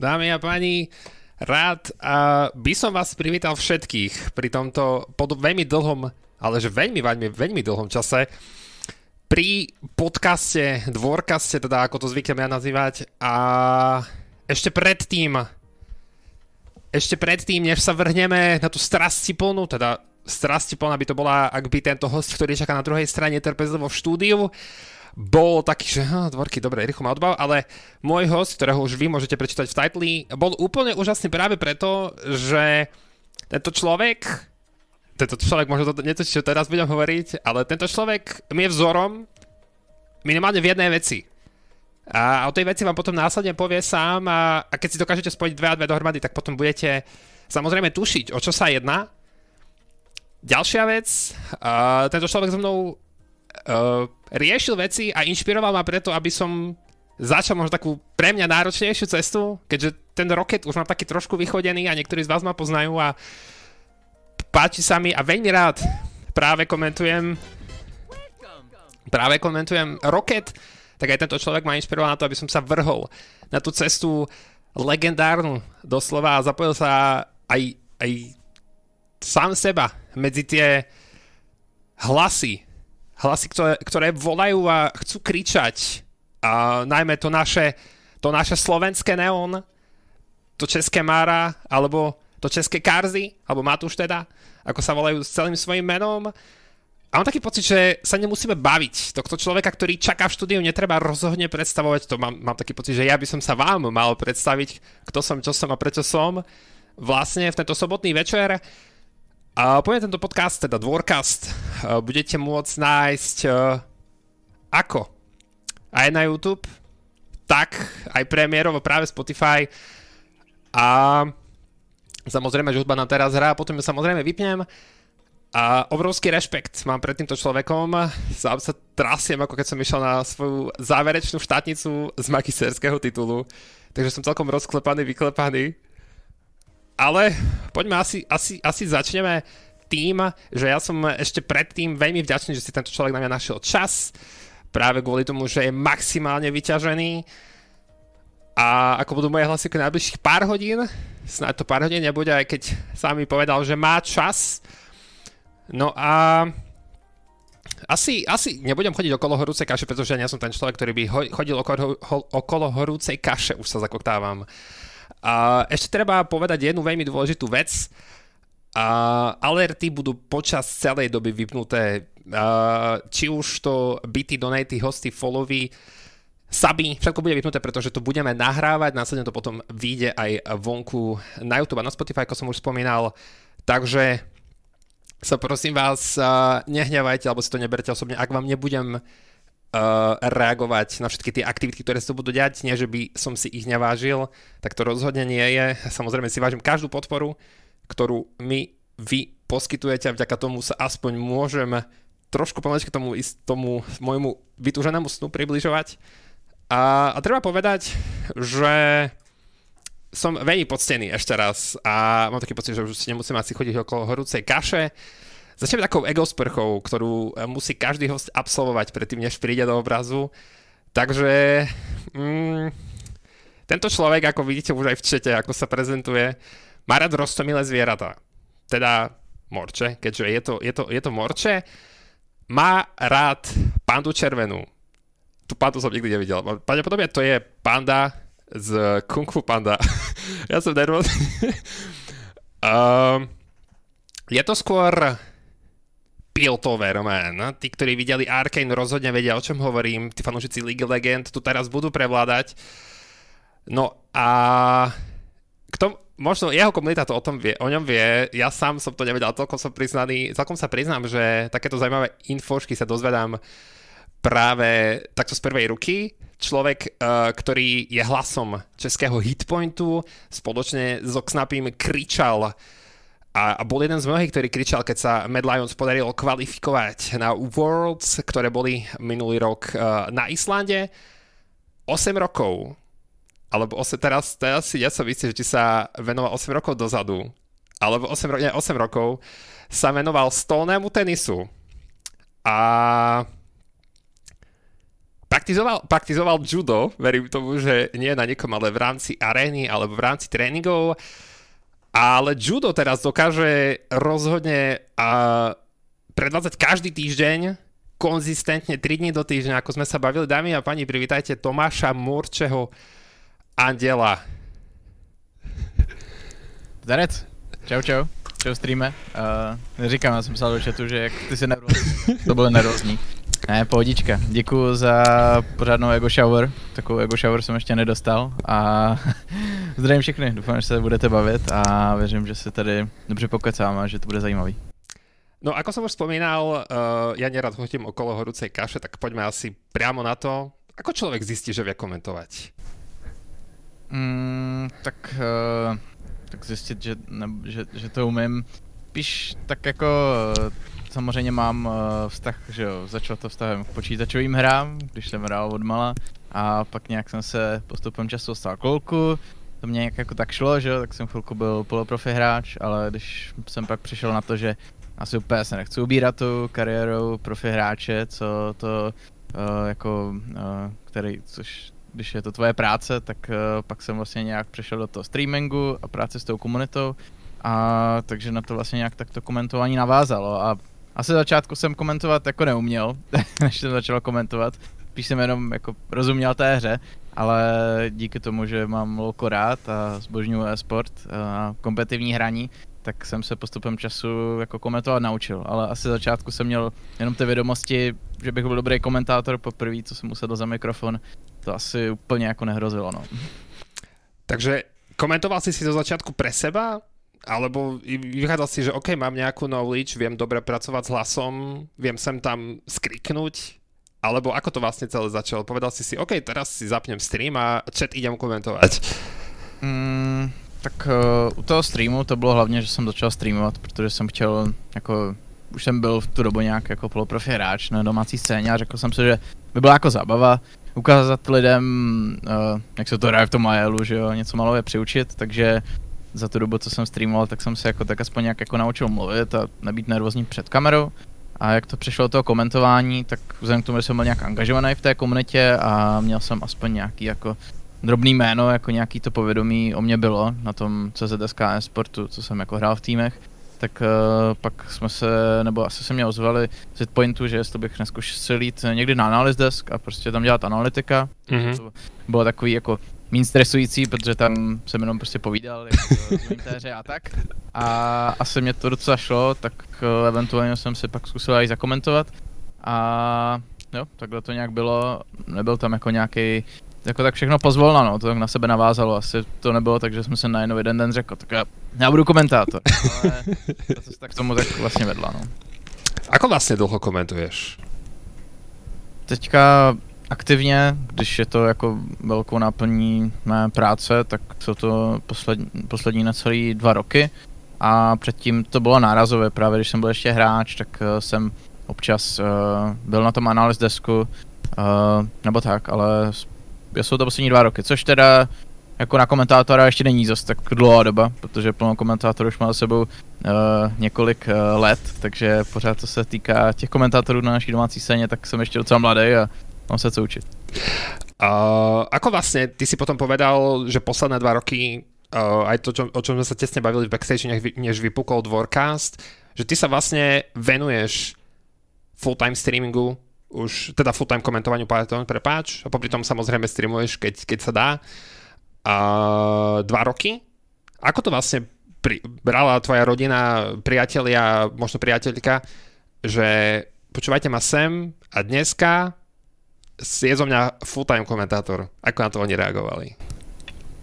dámy a páni, rád uh, by som vás privítal všetkých pri tomto pod veľmi dlhom, ale že veľmi, veľmi, veľmi dlhom čase pri podcaste, dvorkaste, teda ako to zvyknem ja nazývať a ešte predtým ešte predtým, než sa vrhneme na tú strastiplnú, teda strastiplná by to bola, ak by tento host, ktorý čaká na druhej strane trpezlivo v štúdiu, bol taký, že hm, dvorky, dobre, rýchlo ma odbav, ale môj host, ktorého už vy môžete prečítať v titli, bol úplne úžasný práve preto, že tento človek, tento človek, možno to to, čo teraz budem hovoriť, ale tento človek mi je vzorom minimálne v jednej veci. A o tej veci vám potom následne povie sám a, a keď si dokážete spojiť dve a dve dohromady, tak potom budete samozrejme tušiť, o čo sa jedná. Ďalšia vec, uh, tento človek so mnou riešil veci a inšpiroval ma preto, aby som začal možno takú pre mňa náročnejšiu cestu, keďže ten roket už mám taký trošku vychodený a niektorí z vás ma poznajú a páči sa mi a veľmi rád práve komentujem práve komentujem Rocket, tak aj tento človek ma inšpiroval na to, aby som sa vrhol na tú cestu legendárnu doslova a zapojil sa aj, aj sám seba medzi tie hlasy hlasy, ktoré, ktoré volajú a chcú kričať. A najmä to naše, to naše slovenské neon, to české Mára, alebo to české Karzy, alebo Matúš teda, ako sa volajú s celým svojim menom. A mám taký pocit, že sa nemusíme baviť. Tohto človeka, ktorý čaká v štúdiu, netreba rozhodne predstavovať. To mám, mám taký pocit, že ja by som sa vám mal predstaviť, kto som, čo som a prečo som. Vlastne v tento sobotný večer a poviem tento podcast, teda Dvorcast, budete môcť nájsť ako aj na YouTube, tak aj premiérovo práve Spotify a samozrejme, že hudba nám teraz hrá, potom ju samozrejme vypnem a obrovský rešpekt mám pred týmto človekom. Sám sa trasiem, ako keď som išiel na svoju záverečnú štátnicu z magisterského titulu. Takže som celkom rozklepaný, vyklepaný. Ale poďme asi, asi, asi začneme tým, že ja som ešte predtým veľmi vďačný, že si tento človek na mňa našiel čas, práve kvôli tomu, že je maximálne vyťažený a ako budú moje hlasivky najbližších pár hodín, snáď to pár hodín nebude, aj keď sám mi povedal, že má čas. No a asi, asi nebudem chodiť okolo horúcej kaše, pretože ja nie som ten človek, ktorý by chodil okolo, okolo horúcej kaše, už sa zakoktávam. A ešte treba povedať jednu veľmi dôležitú vec. A alerty budú počas celej doby vypnuté. A či už to byty, donaty, hosty, followy, Saby, všetko bude vypnuté, pretože to budeme nahrávať, následne to potom vyjde aj vonku na YouTube a na Spotify, ako som už spomínal. Takže sa prosím vás, nehnevajte, alebo si to neberte osobne, ak vám nebudem uh, reagovať na všetky tie aktivity, ktoré sa budú diať. Nie, že by som si ich nevážil, tak to rozhodne nie je. Samozrejme si vážim každú podporu, ktorú mi vy poskytujete a vďaka tomu sa aspoň môžem trošku pomaličky tomu, tomu môjmu vytúženému snu približovať. A, a treba povedať, že som veľmi poctený ešte raz a mám taký pocit, že už nemusím asi chodiť okolo horúcej kaše. Začneme takou ego sprchou, ktorú eh, musí každý host absolvovať predtým, než príde do obrazu. Takže mm, tento človek, ako vidíte už aj v čete, ako sa prezentuje, má rád rostomilé zvieratá. Teda morče, keďže je to, je to, je to morče. Má rád pandu červenú. Tu pandu som nikdy nevidel. Pravdepodobne to je panda z Kung Fu Panda. ja som nervózny. um, je to skôr Piltover, man. Tí, ktorí videli Arkane, rozhodne vedia, o čom hovorím. Tí fanúšici League of Legend tu teraz budú prevládať. No a k tomu, možno jeho komunita to o, tom vie, o ňom vie, ja sám som to nevedel, celkom som priznaný, celkom sa priznám, že takéto zaujímavé infošky sa dozvedám práve takto z prvej ruky. Človek, uh, ktorý je hlasom českého hitpointu, spoločne so Xnapim kričal a, a bol jeden z mnohých, ktorý kričal, keď sa Mad Lions podarilo kvalifikovať na Worlds, ktoré boli minulý rok uh, na Islande. 8 rokov, alebo 8, teraz, teraz si ja som istý, že ti sa venoval 8 rokov dozadu, alebo 8, nie, 8 rokov sa venoval stolnému tenisu. A praktizoval, praktizoval judo, verím tomu, že nie na niekom, ale v rámci arény alebo v rámci tréningov. Ale judo teraz dokáže rozhodne uh, predvádzať každý týždeň konzistentne 3 dní do týždňa, ako sme sa bavili. Dámy a pani, privítajte Tomáša Murčeho Andela. Zdarec. Čau, čau. Čau, streame. Uh, neříkám, já jsem psal do chatu, že jak ty jsi nervózní. To bylo nervózní. Ne, pohodička. Děkuju za pořádnou ego shower. Takovou ego shower jsem ještě nedostal. A zdravím všechny. Doufám, že se budete bavit a věřím, že se tady dobře pokecáme a že to bude zajímavý. No ako som už spomínal, uh, ja nerad chodím okolo horúcej kaše, tak poďme asi priamo na to. Ako človek zistí, že vie komentovať? Mm, tak, uh, tak zjistit, že, ne, že, že to umím. Píš, tak jako samozřejmě mám uh, vztah, že jo, začal to vztahem k počítačovým hrám, když jsem hrál od mala a pak nějak jsem se postupem času stal kolku, to mě nějak jako tak šlo, že jo, tak jsem chvilku byl poloprofi hráč, ale když jsem pak přišel na to, že asi úplně se nechci ubírat tu kariéru profi hráče, co to uh, jako, uh, který, což když je to tvoje práce, tak uh, pak jsem vlastně nějak přešel do toho streamingu a práce s tou komunitou a takže na to vlastně nějak tak to komentování navázalo. A asi začátku jsem komentovat jako neuměl, než jsem začal komentovat. Spíš jsem jenom jako rozuměl té hře, ale díky tomu, že mám lolko rád a zbožňuju e-sport a kompetitivní hraní, tak jsem se postupem času jako komentovat naučil, ale asi začátku jsem měl jenom ty vědomosti, že bych byl dobrý komentátor poprvé, co jsem musel za mikrofon, to asi úplně jako nehrozilo, no. Takže komentoval si si do začátku pre seba, alebo vychádzal si, že OK, mám nejakú knowledge, viem dobre pracovať s hlasom, viem sem tam skriknúť, alebo ako to vlastne celé začalo? Povedal si si, OK, teraz si zapnem stream a chat idem komentovať. Mm, tak uh, u toho streamu to bylo hlavně, že jsem začal streamovat, protože jsem chtěl jako už jsem byl v tu dobu nějak jako poloprofi hráč na domácí scéně a řekl jsem si, že by byla jako zábava ukázat lidem, uh, jak se to hraje v tom Majelu, že jo, něco malové přiučit, takže za tu dobu, co jsem streamoval, tak jsem se jako tak aspoň nějak jako naučil mluvit a nebýt nervózní před kamerou. A jak to přišlo do toho komentování, tak vzhledem k tomu, že jsem byl nějak angažovaný v té komunitě a měl jsem aspoň nějaký jako drobný jméno, jako nějaký to povědomí o mě bylo na tom CZSK sportu, co jsem jako hrál v týmech, tak uh, pak jsme se, nebo asi se mě ozvali z pointu, že jestli bych neskušil jít někdy na analyst desk a prostě tam dělat analytika. Mm-hmm. To bylo takový jako méně stresující, protože tam jsem jenom prostě povídal jako a tak. A asi mě to docela šlo, tak uh, eventuálně jsem si pak zkusil i zakomentovat. A jo, takhle to nějak bylo, nebyl tam jako nějaký jako tak všechno pozvolna, no, to tak na sebe navázalo, asi to nebylo tak, že jsme se najednou jeden den řekl, tak já, já budu komentátor, ale to se tak tomu tak vlastně vedla, no. Ako vlastně dlouho komentuješ? Teďka aktivně, když je to jako velkou náplní mé práce, tak jsou to poslední, poslední necelý dva roky. A předtím to bylo nárazové, právě když jsem byl ještě hráč, tak uh, jsem občas uh, byl na tom analýz desku, uh, nebo tak, ale jsou to poslední dva roky, což teda jako na komentátora ještě není zase tak dlouhá doba, protože plno komentátorů už má za sebou uh, několik uh, let, takže pořád co se týká těch komentátorů na naší domácí scéně, tak jsem ještě docela mladý a mám se co učit. Uh, ako vlastne, ty si potom povedal, že posledné dva roky, uh, aj to, čo, o čom sme sa tesne bavili v backstage, než, než vypukol Dvorcast, že ty sa vlastne venuješ full-time streamingu, už teda full-time komentovaniu, pardon, prepáč, a popri tom samozrejme streamuješ, keď, keď sa dá. Uh, dva roky? Ako to vlastne pri, brala tvoja rodina, priatelia, možno priateľka, že počúvajte ma sem a dneska je zo mňa full-time komentátor. Ako na to oni reagovali?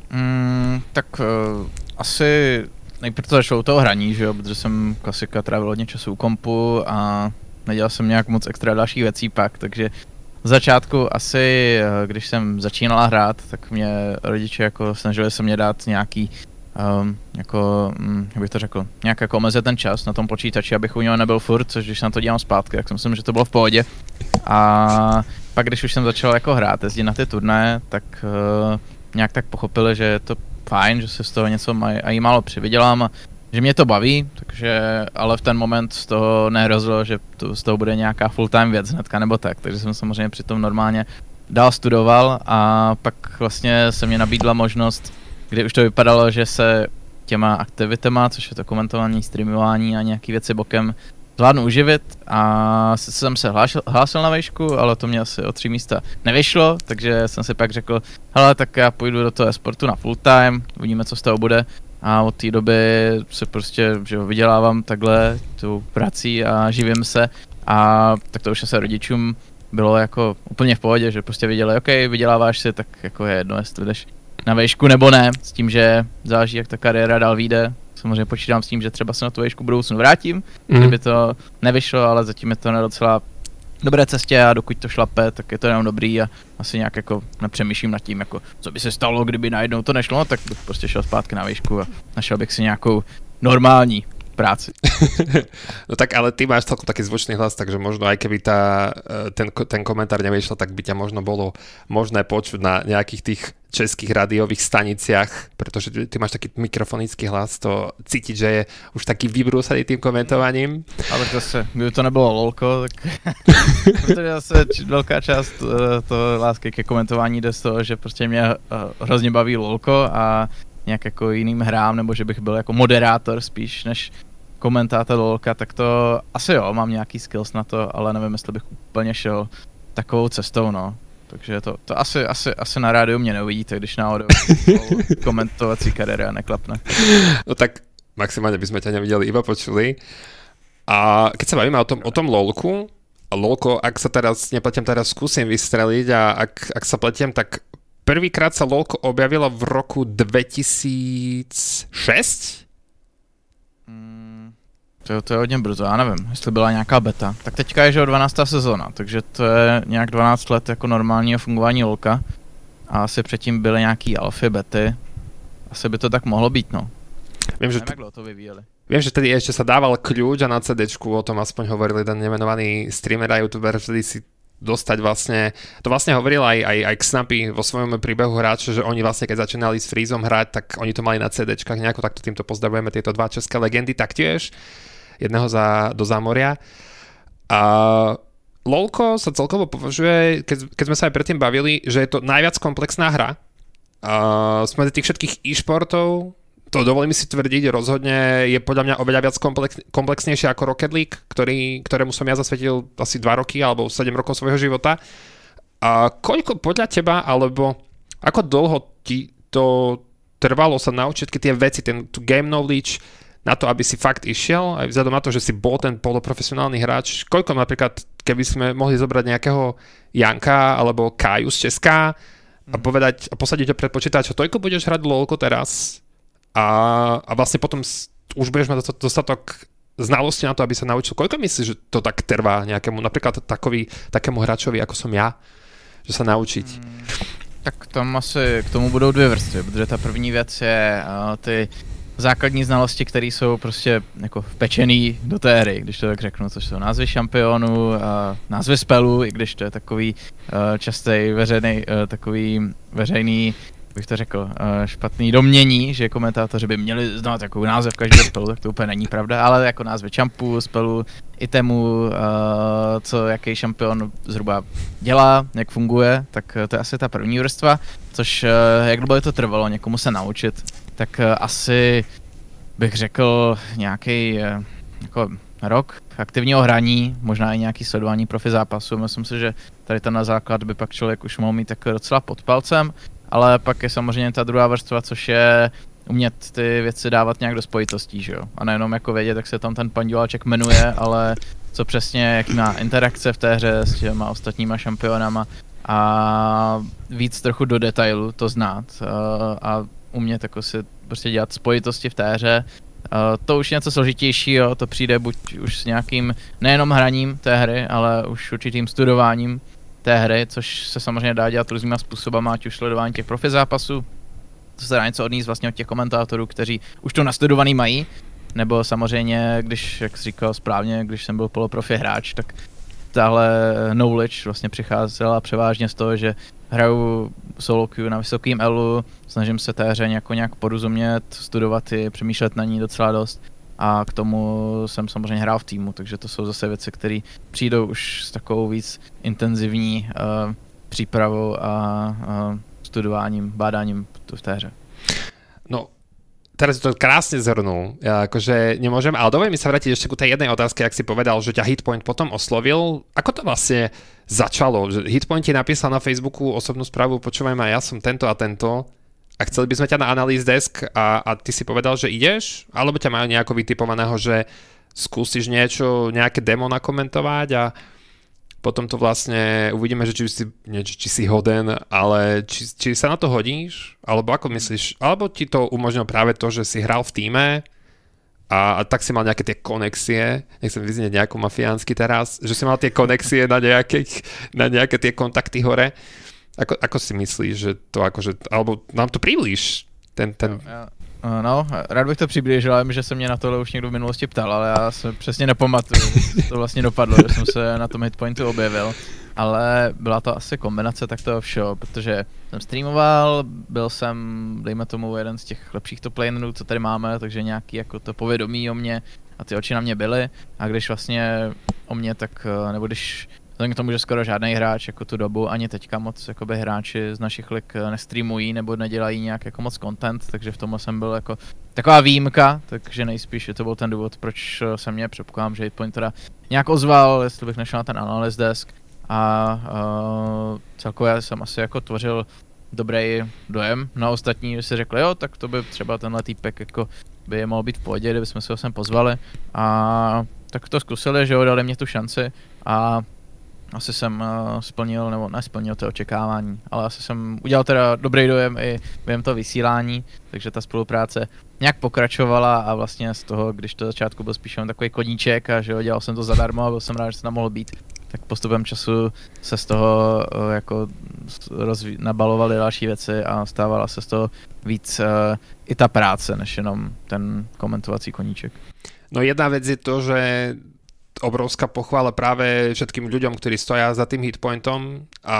Mm, tak uh, asi nejprve to začalo u toho hraní, že jo, protože jsem klasika trávil hodně času u kompu a nedělal jsem nějak moc extra dalších věcí pak, takže v začátku asi, eh, když jsem začínala hrát, tak mě rodiče jako snažili se mě dát nějaký um, jako, um, jak bych to řekl, nějak jako omezit ten čas na tom počítači, abych u něho nebyl furt, což když na to dělám zpátky, tak si myslím, že to bylo v pohodě. A pak, když už jsem začal jako hrát, jezdit na ty turné, tak uh, nějak tak pochopili, že je to fajn, že se z toho něco maj, a jí málo přivydělám a že mě to baví, takže, ale v ten moment z toho nehrozilo, že to, z toho bude nějaká full-time věc hnedka nebo tak, takže jsem samozřejmě přitom normálně dál studoval a pak vlastně se mě nabídla možnost, kdy už to vypadalo, že se těma aktivitama, což je to komentování, streamování a nějaký věci bokem, zvládnu uživit a jsem se hlásil, hlásil na vejšku, ale to mě asi o tři místa nevyšlo, takže jsem si pak řekl, hele, tak já půjdu do toho sportu na full time, uvidíme, co z toho bude. A od té doby se prostě že vydělávám takhle tu prací a živím se a tak to už se rodičům bylo jako úplně v pohodě, že prostě viděli, OK, vyděláváš si, tak jako je jedno, jestli jdeš na vejšku nebo ne, s tím, že záleží, jak ta kariéra dál vyjde. Samozřejmě počítám s tím, že třeba se na tu vejšku budoucnu vrátím, mm. kdyby to nevyšlo, ale zatím je to na docela dobré cestě a dokud to šlape, tak je to jenom dobrý a asi nějak jako nepřemýšlím nad tím, jako co by se stalo, kdyby najednou to nešlo, no, tak bych prostě šel zpátky na výšku a našel bych si nějakou normální práci. no tak ale ty máš celkom taký zvučný hlas, takže možno aj keby tá, e, ten, ten komentár nevyšiel, tak by ťa možno bolo možné počuť na nejakých tých českých rádiových staniciach, pretože ty, ty máš taký mikrofonický hlas, to cítiť, že je už taký vybrúsaný tým komentovaním. Ale zase, kdyby to nebylo lolko, tak protože zase velká část e, to lásky ke komentování jde z toho, že prostě mě e, hrozně baví lolko a nějak jako jiným hrám, nebo že bych byl jako moderátor spíš, než komentátor lolka, tak to asi jo, mám nějaký skills na to, ale nevím, jestli bych úplně šel takovou cestou, no. Takže to, to asi, asi, asi na rádiu mě neuvidíte, když náhodou komentovací kariéra neklapne. No tak maximálně bychom tě neviděli, iba počuli. A keď se bavíme o tom, o tom lolku, lolko, ak sa teraz, nepletiem, teraz skúsim vystreliť a ak, ak sa pletiem, tak prvýkrát sa lolko objavilo v roku 2006? To, to je hodně brzo, já nevím, jestli byla nějaká beta. Tak teďka je, že o 12. sezóna, takže to je nějak 12 let jako normálního fungování LOLka. A asi předtím byly nějaký alfy, bety. Asi by to tak mohlo být, no. Vím, že, nevím, to vyvíjeli. Viem, že tedy ešte sa dával kľúč a na CD o tom aspoň hovoril jeden nemenovaný streamer a youtuber, vtedy si dostať vlastne, to vlastne hovoril aj, aj, aj Snappy vo svojom príbehu hráča, že oni vlastne keď začínali s Freezom hrať, tak oni to mali na CDčkách nejako, takto týmto pozdravujeme tieto dva české legendy taktiež jedného za, do zámoria. A LOLko sa celkovo považuje, keď, keď sme sa aj predtým bavili, že je to najviac komplexná hra. Uh, sme tých všetkých e-športov, to dovolím si tvrdiť, rozhodne je podľa mňa oveľa viac komplex, komplexnejšie ako Rocket League, ktorý, ktorému som ja zasvetil asi 2 roky alebo 7 rokov svojho života. A koľko podľa teba, alebo ako dlho ti to trvalo sa naučiť tie veci, ten tu game knowledge, na to, aby si fakt išiel, aj vzhľadom na to, že si bol ten poloprofesionálny hráč, koľko napríklad, keby sme mohli zobrať nejakého Janka alebo Kaju z Česka a mhm. povedať a posadiť ho pred počítač, toľko budeš hrať LOLko teraz a, a vlastne potom už budeš mať dostatok znalosti na to, aby sa naučil. Koľko myslíš, že to tak trvá nejakému, napríklad takový, takému hráčovi, ako som ja, že sa naučiť? Hmm, tak tam asi k tomu budou dvě vrstvy, protože ta první věc je uh, ty základní znalosti, které jsou prostě jako vpečený do té hry, když to tak řeknu, což jsou názvy šampionů, a názvy spelů, i když to je takový uh, častý veřejný, uh, takový veřejný bych to řekl, uh, špatný domění, že komentátoři by měli znát jako název každého spelu, tak to úplně není pravda, ale jako názvy čampů, spelu, itemu, uh, co jaký šampion zhruba dělá, jak funguje, tak to je asi ta první vrstva, což jak dlouho to trvalo někomu se naučit, tak eh, asi bych řekl nějaký eh, jako rok aktivního hraní, možná i nějaký sledování profi zápasu. Myslím si, že tady ten na základ by pak člověk už mohl mít tak docela pod palcem, ale pak je samozřejmě ta druhá vrstva, což je umět ty věci dávat nějak do spojitostí, že jo? A nejenom jako vědět, jak se tam ten pandiváček jmenuje, ale co přesně, jaký má interakce v té hře s těma ostatníma šampionama a víc trochu do detailu to znát a, a umět jako si prostě dělat spojitosti v té hře. Uh, to už je něco složitějšího, to přijde buď už s nějakým nejenom hraním té hry, ale už určitým studováním té hry, což se samozřejmě dá dělat různýma způsobama, ať už sledování těch profi zápasů, to se dá něco odníst vlastně od těch komentátorů, kteří už to nastudovaný mají, nebo samozřejmě, když, jak jsi říkal správně, když jsem byl poloprofi hráč, tak tahle knowledge vlastně přicházela převážně z toho, že hraju solo queue na vysokým elu, snažím se té hře nějak, nějak porozumět, studovat ji, přemýšlet na ní docela dost a k tomu jsem samozřejmě hrál v týmu, takže to jsou zase věci, které přijdou už s takovou víc intenzivní uh, přípravou a, a studováním, bádáním v té hře. Teraz to krásne zhrnul. Ja akože nemôžem, ale dovolím mi sa vrátiť ešte ku tej jednej otázke, ak si povedal, že ťa Hitpoint potom oslovil. Ako to vlastne začalo? Že Hitpoint ti napísal na Facebooku osobnú správu, počúvaj ma, ja som tento a tento a chceli by sme ťa na analýz desk a, a ty si povedal, že ideš? Alebo ťa majú nejako vytipovaného, že skúsiš niečo, nejaké demo nakomentovať a potom to vlastne uvidíme, že či si, nie, či si hoden, ale či, či sa na to hodíš, alebo ako myslíš, alebo ti to umožnilo práve to, že si hral v týme a, a tak si mal nejaké tie konexie, nechcem vyznieť nejako mafiánsky teraz, že si mal tie konexie na, nejaké, na nejaké tie kontakty hore. Ako, ako si myslíš, že to akože, alebo nám to príliš, ten, ten... Ja, Eh, no, rád bych to přiblížil, ale že se mě na tohle už někdo v minulosti ptal, ale já se přesně nepamatuju, to vlastně dopadlo, že jsem se na tom hitpointu objevil. Ale byla to asi kombinace tak toho všeho, protože jsem streamoval, byl jsem, dejme tomu, jeden z těch lepších top lanerů, co tady máme, takže nějaký jako to povědomí o mě a ty oči na mě byly. A když vlastně o mě, tak, eh, nebo když Vzhledem k tomu, že skoro žádný hráč jako tu dobu, ani teďka moc jakoby, hráči z našich lig eh, nestreamují nebo nedělají nějak jako moc content, takže v tomhle jsem byl jako taková výjimka, takže nejspíš to byl ten důvod, proč eh, jsem mě předpokládám, že Hitpoint teda nějak ozval, jestli bych nešel na ten analyst desk. A uh, celkově jsem asi jako tvořil dobrý dojem. Na ostatní, že si řekli, jo, tak to by třeba tenhle týpek jako by mohl být v pohodě, kdybychom se ho sem pozvali. A tak to zkusili, že jo, dali mě tu šanci. A asi jsem uh, splnil, nebo nesplnil to očekávání, ale asi jsem udělal teda dobrý dojem i během toho vysílání, takže ta spolupráce nějak pokračovala a vlastně z toho, když to začátku byl spíš jen takový koníček a že jo, dělal jsem to zadarmo a byl jsem rád, že jsem tam mohl být, tak postupem času se z toho uh, jako rozví- nabalovaly další věci a stávala se z toho víc uh, i ta práce, než jenom ten komentovací koníček. No jedna věc je to, že obrovská pochvála práve všetkým ľuďom, ktorí stoja za tým hitpointom a,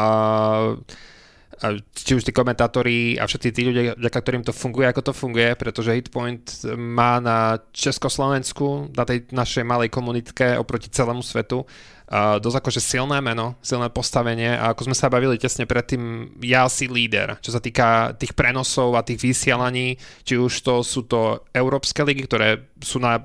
a či už tí komentátori a všetci tí ľudia, vďaka ktorým to funguje, ako to funguje, pretože Hitpoint má na Československu, na tej našej malej komunitke oproti celému svetu uh, dosť akože silné meno, silné postavenie a ako sme sa bavili tesne predtým, ja si líder, čo sa týka tých prenosov a tých vysielaní, či už to sú to európske ligy, ktoré sú na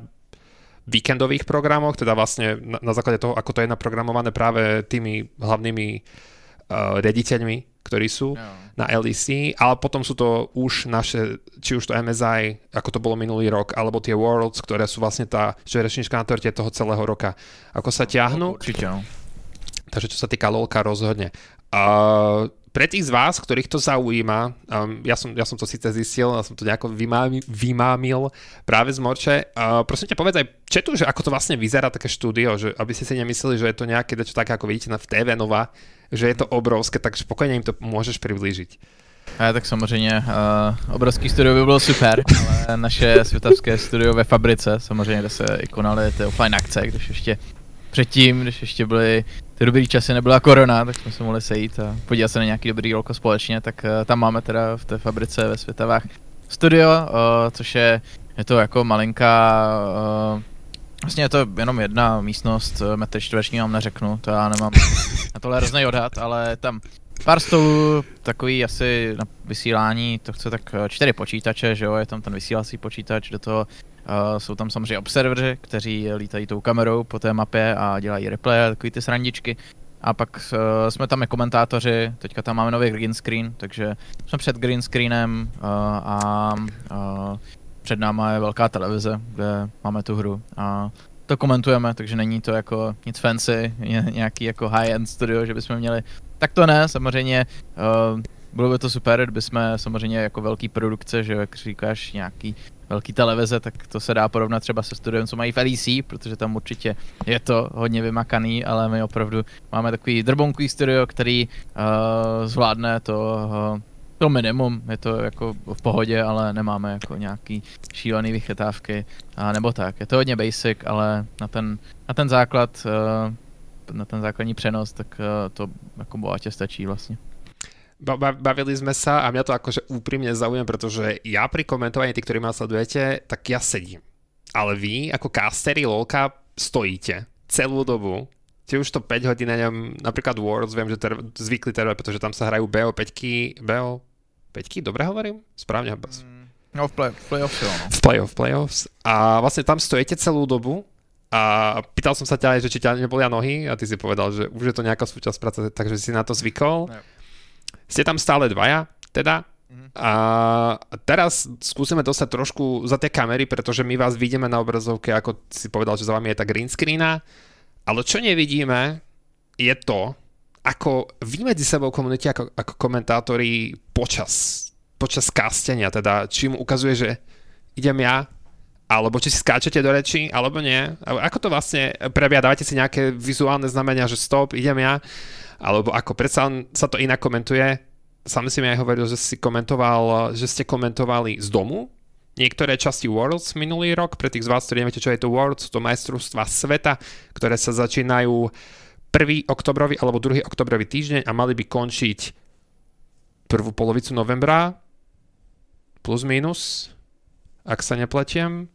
víkendových programoch, teda vlastne na, na základe toho, ako to je naprogramované práve tými hlavnými uh, rediteľmi, ktorí sú no. na LEC, ale potom sú to už naše, či už to MSI, ako to bolo minulý rok, alebo tie Worlds, ktoré sú vlastne tá žerečnička na torte toho celého roka. Ako sa ťahnú? Určite, no. Takže čo sa týka LOLka rozhodne. Uh, pre tých z vás, ktorých to zaujíma, um, ja, som, ja som to síce zistil, ja som to nejako vymámil, vymámil práve z Morče. Uh, prosím ťa, povedz aj četu, že ako to vlastne vyzerá také štúdio, že aby ste si nemysleli, že je to nejaké čo také, ako vidíte na v TV Nova, že je to obrovské, tak spokojně im to môžeš priblížiť. A tak samozřejmě uh, obrovský studio by bylo super, ale naše světavské studio ve fabrice, samozřejmě, kde se i konaly ty offline akce, když ještě předtím, když ještě byly ty dobrý časy, nebyla korona, tak jsme se mohli sejít a podívat se na nějaký dobrý rolko společně, tak uh, tam máme teda v té fabrice ve Světavách studio, uh, což je, je to jako malinká, uh, vlastně je to jenom jedna místnost, metr čtvereční vám neřeknu, to já nemám na tohle hrozný odhad, ale tam pár stolů, takový asi na vysílání, to chce tak čtyři počítače, že jo, je tam ten vysílací počítač, do toho Uh, jsou tam samozřejmě observeři, kteří lítají tou kamerou po té mapě a dělají replay, takový ty srandičky. A pak uh, jsme tam i komentátoři, teďka tam máme nový green screen, takže jsme před green screenem uh, a uh, před náma je velká televize, kde máme tu hru a to komentujeme, takže není to jako nic fancy, nějaký jako high-end studio, že bychom měli. Tak to ne, samozřejmě uh, bylo by to super, kdyby jsme samozřejmě jako velký produkce, že jak říkáš, nějaký velký televize, tak to se dá porovnat třeba se studiem, co mají v LEC, protože tam určitě je to hodně vymakaný, ale my opravdu máme takový drbonkový studio, který uh, zvládne to, uh, to minimum, je to jako v pohodě, ale nemáme jako nějaký šílený vychytávky, a nebo tak. Je to hodně basic, ale na ten, na ten základ, uh, na ten základní přenos, tak to jako bohatě stačí vlastně bavili sme sa a mňa to akože úprimne zaujíma, pretože ja pri komentovaní, tí, ktorí ma sledujete, tak ja sedím. Ale vy, ako castery LOLka, stojíte celú dobu či už to 5 hodín, neviem, napríklad Worlds, viem, že ter, zvykli teda, pretože tam sa hrajú BO5, BO5, dobre hovorím? Správne. Mm, no v, play, v playoffs, jo, no. V playoff, playoffs. A vlastne tam stojíte celú dobu a pýtal som sa ťa aj, že či ťa nebolia nohy a ty si povedal, že už je to nejaká súčasť práce, takže si na to zvykol. Yep. Ste tam stále dvaja, teda? Mhm. A teraz skúsime dostať trošku za tie kamery, pretože my vás vidíme na obrazovke, ako si povedal, že za vami je tá green screena, ale čo nevidíme je to, ako vy medzi sebou komunite ako, ako komentátori počas, počas kastenia, teda či mu ukazuje, že idem ja, alebo či si skáčete do reči, alebo nie. Ako to vlastne prebieha? Dávate si nejaké vizuálne znamenia, že stop, idem ja, alebo ako predsa sa to inak komentuje. Sam si mi aj hovoril, že si komentoval, že ste komentovali z domu niektoré časti Worlds minulý rok. Pre tých z vás, ktorí neviete, čo je to Worlds, to majstrovstvá sveta, ktoré sa začínajú 1. oktobrový alebo 2. oktobrový týždeň a mali by končiť prvú polovicu novembra plus minus, ak sa nepletiem.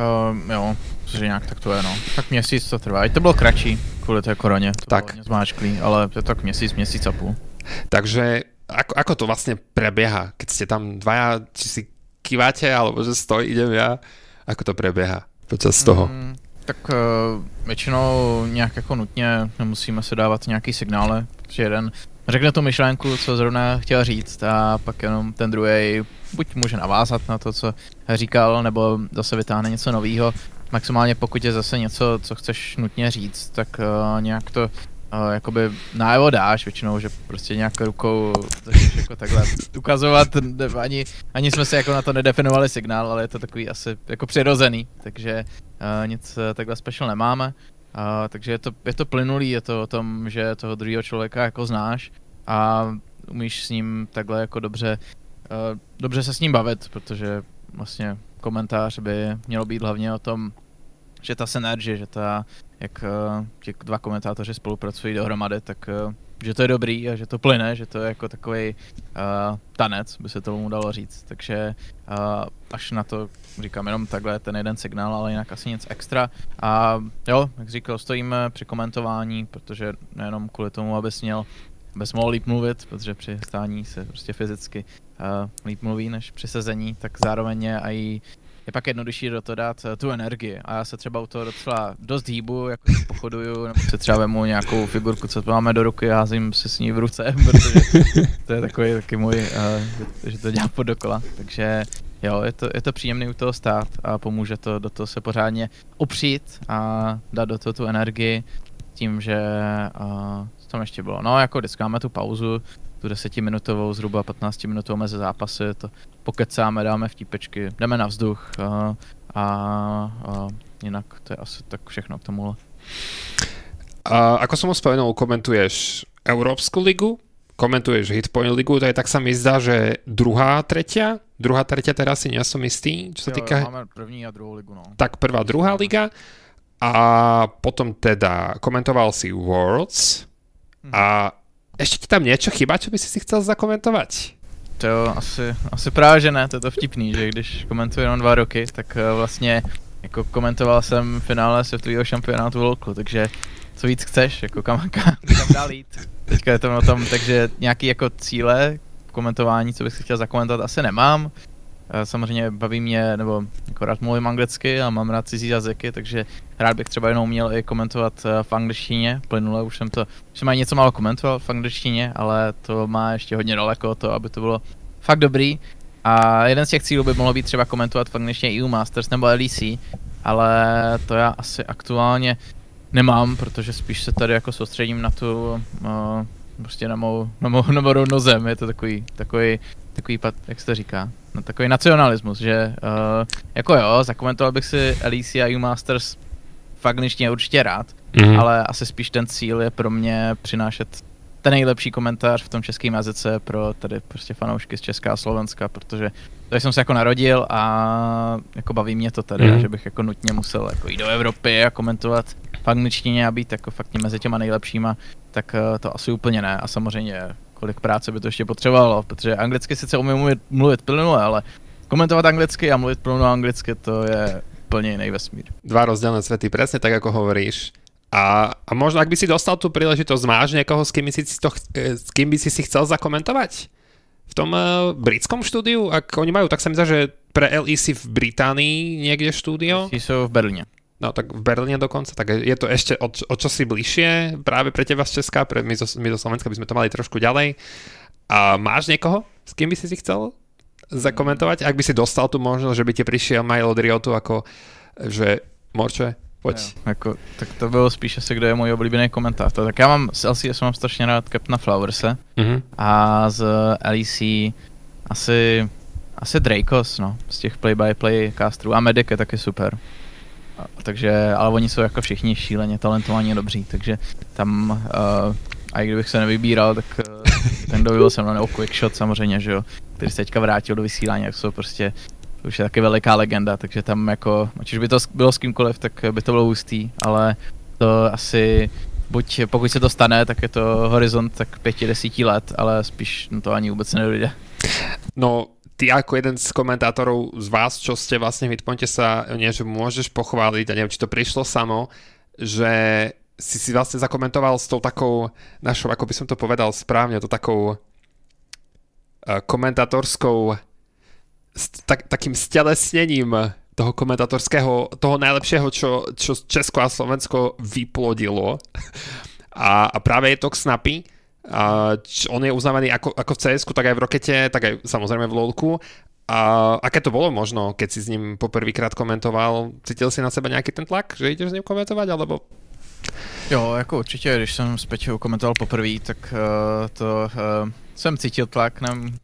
Uh, jo, že nějak tak to je, no. Tak měsíc to trvá. I to bylo kratší kvůli té koroně. To tak. bylo zmáčklý, ale je to tak měsíc, měsíc a půl. Takže ako, ako to vlastne prebieha, keď ste tam dvaja, či si kýváte, alebo že stojí, idem ja, ako to prebieha počas toho? Mm, tak uh, většinou nějak jako nutně nemusíme se dávat nějaký signály, že jeden řekne tu myšlenku, co zrovna chtěl říct a pak jenom ten druhý buď může navázat na to, co říkal, nebo zase vytáhne něco nového. Maximálně pokud je zase něco, co chceš nutně říct, tak uh, nějak to uh, jakoby najevo dáš většinou, že prostě nějak rukou začneš jako takhle ukazovat, ani, ani jsme si jako na to nedefinovali signál, ale je to takový asi jako přirozený, takže uh, nic takhle special nemáme. Uh, takže je to, je to plynulý, je to o tom, že toho druhého člověka jako znáš a umíš s ním takhle jako dobře, uh, dobře se s ním bavit, protože vlastně komentář by mělo být hlavně o tom, že ta synergie, že ta, jak uh, ti dva komentátoři spolupracují dohromady, tak uh, že to je dobrý a že to plyne, že to je jako takový uh, tanec, by se tomu dalo říct. Takže uh, až na to říkám jenom takhle ten jeden signál, ale jinak asi nic extra. A jo, jak říkal, stojíme při komentování, protože nejenom kvůli tomu, abys měl abys mohl líp mluvit, protože při stání se prostě fyzicky uh, líp mluví než při sezení, tak zároveň je i je pak jednodušší do toho dát uh, tu energii. A já se třeba u toho docela dost hýbu, jako pochoduju, nebo se třeba vemu nějakou figurku, co máme do ruky házím se s ní v ruce, protože to je takový taky můj, uh, že, to dělám pod dokola. Takže jo, je to, je to příjemný u toho stát a pomůže to do toho se pořádně opřít a dát do toho tu energii tím, že uh, tam ještě bylo, no jako vždycky máme tu pauzu, tu desetiminutovou, zhruba 15 minutovou mezi zápasy, to pokecáme, dáme vtípečky, jdeme na vzduch a, a, a jinak to je asi tak všechno k tomuhle. A ako som spomenul, komentuješ Európsku ligu, komentuješ Hitpoint ligu, to je tak sa mi zdá, že druhá, tretia, druhá, tretia teraz si nie som istý, čo sa týka... Máme první a druhou ligu, no. Tak prvá, druhá liga a potom teda komentoval si Worlds. A ešte ti tam niečo chýba, čo by si chcel zakomentovať? To jo, asi, asi právě, že ne, to je to vtipný, že když komentuji jenom dva roky, tak uh, vlastně jako komentoval jsem finále světového šampionátu Volku, takže co víc chceš, jako kam, kam, kam dál jít. Teďka je to o tom, takže nějaký jako cíle komentování, co bych si chtěl zakomentovat, asi nemám. Samozřejmě baví mě, nebo jako rád mluvím anglicky a mám rád cizí jazyky, takže rád bych třeba jenom měl i komentovat eh, v angličtině. Plynule už jsem to, už jsem něco málo komentoval v angličtině, ale to má ještě hodně daleko to, aby to bylo fakt dobrý. A jeden z těch cílů by mohlo být třeba komentovat v angličtině EU Masters nebo LEC, ale to já asi aktuálně nemám, protože spíš se tady jako soustředím na tu, uh, prostě na mou, na mou, na mou rovnou zem, je to takový, takový, takový, jak se to říká, no, takový nacionalismus, že uh, jako jo, zakomentoval bych si LEC a EU Masters v angličtině určitě rád, mm-hmm. ale asi spíš ten cíl je pro mě přinášet ten nejlepší komentář v tom českém jazyce pro tady prostě fanoušky z Česká a Slovenska, protože tady jsem se jako narodil a jako baví mě to tady, mm. že bych jako nutně musel jako jít do Evropy a komentovat v angličtině a být jako fakt mezi těma nejlepšíma, tak uh, to asi úplně ne a samozřejmě kolik práce by to ještě potřebovalo, protože anglicky sice umím mluvit, mluvit plynule, ale komentovat anglicky a mluvit plynule anglicky to je úplně jiný vesmír. Dva rozdielne svety, presne tak ako hovoríš A, a možno, ak by si dostal tú príležitosť, máš niekoho, s kým by si, to, s kým by si si chcel zakomentovať? V tom uh, britskom štúdiu? Ak oni majú, tak sa mi zdá, že pre LEC v Británii niekde štúdio? Ti sú v Berlíne. No tak v Berlíne dokonca, tak je to ešte o, o čosi bližšie práve pre teba z Česka, pre my zo, my zo Slovenska by sme to mali trošku ďalej. A máš niekoho, s kým by si si chcel zakomentovať? Ak by si dostal tu možnosť, že by ti prišiel mail od Riotu ako, že Morče, pojď. Jo, jako, tak to bylo spíš asi, kdo je můj oblíbený komentátor. Tak já mám z LCS mám strašně rád Captaina Flowerse mm-hmm. a z LEC asi, asi Dracos, no, z těch play-by-play casterů a Medic je taky super. Takže, ale oni jsou jako všichni šíleně talentovaní a dobří, takže tam, uh, a i kdybych se nevybíral, tak uh, ten, kdo byl se mnou, nebo Quickshot samozřejmě, že jo, který se teďka vrátil do vysílání, jak jsou prostě už je taky veliká legenda, takže tam jako, ať už by to bylo s kýmkoliv, tak by to bylo hustý, ale to asi, buď pokud se to stane, tak je to horizont tak pěti, desíti let, ale spíš no to ani vůbec nedojde. No, ty ako jeden z komentátorov z vás, čo ste vlastne v Hitpointe sa, že môžeš pochváliť, a neviem, či to prišlo samo, že si si vlastne zakomentoval s tou takou našou, ako by som to povedal správne, to takou uh, komentátorskou tak, takým stelesnením toho komentatorského, toho najlepšieho, čo, čo Česko a Slovensko vyplodilo. A, a práve je to k Snapy. A, on je uznávaný ako, ako v cs tak aj v Rokete, tak aj samozrejme v LoLku. A aké to bolo možno, keď si s ním poprvýkrát komentoval? Cítil si na sebe nějaký ten tlak, že ideš s ním komentovat, alebo... Jo, jako určitě, když jsem s Peťou komentoval poprvé, tak uh, to uh, jsem cítil tlak, nevím,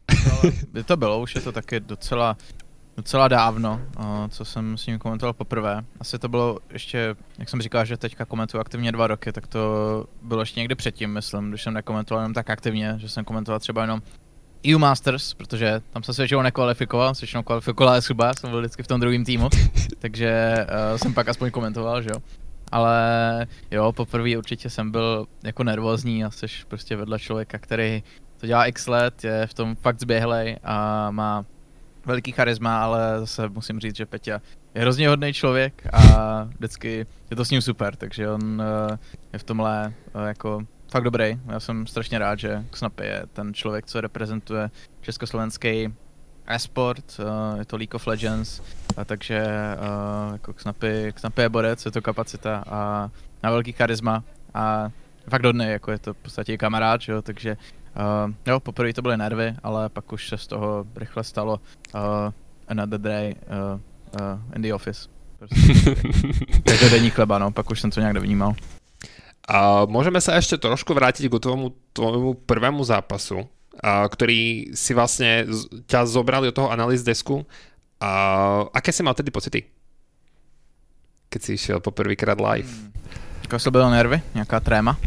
by to bylo, už je to taky docela, docela dávno, co jsem s ním komentoval poprvé. Asi to bylo ještě, jak jsem říkal, že teďka komentuju aktivně dva roky, tak to bylo ještě někdy předtím, myslím, když jsem nekomentoval jenom tak aktivně, že jsem komentoval třeba jenom EU Masters, protože tam jsem se většinou nekvalifikoval, se většinou kvalifikoval třeba, jsem byl vždycky v tom druhém týmu, takže uh, jsem pak aspoň komentoval, že jo. Ale jo, poprvé určitě jsem byl jako nervózní a jsi prostě vedle člověka, který to dělá x let, je v tom fakt zběhlej a má veliký charisma, ale zase musím říct, že Peťa je hrozně hodný člověk a vždycky je to s ním super, takže on uh, je v tomhle uh, jako fakt dobrý. Já jsem strašně rád, že Snapy je ten člověk, co reprezentuje československý e-sport, uh, je to League of Legends, a takže jako Snapy, Snapy je borec, je to kapacita a má velký charisma a fakt hodný, jako je to v podstatě kamarád, jo, takže Uh, jo, poprvé to byly nervy, ale pak už se z toho rychle stalo uh, another day uh, uh, in the office. Prostě. denní chleba, no, pak už jsem to nějak nevnímal. A můžeme se ještě trošku vrátit k tomu tvojmu prvému zápasu, a, který si vlastně ťa zobrali do toho analýz desku. A aké si mal tedy pocity? Keď si šel po prvýkrát live. Hmm. Jako to bylo nervy, nějaká tréma.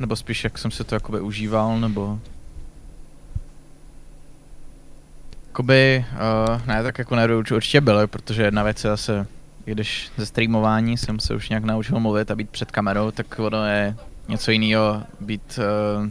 Nebo spíš, jak jsem si to jakoby užíval, nebo... Jakoby, uh, ne, tak jako nervy určitě byly, protože jedna věc je zase, když ze streamování jsem se už nějak naučil mluvit a být před kamerou, tak ono je něco jiného být uh,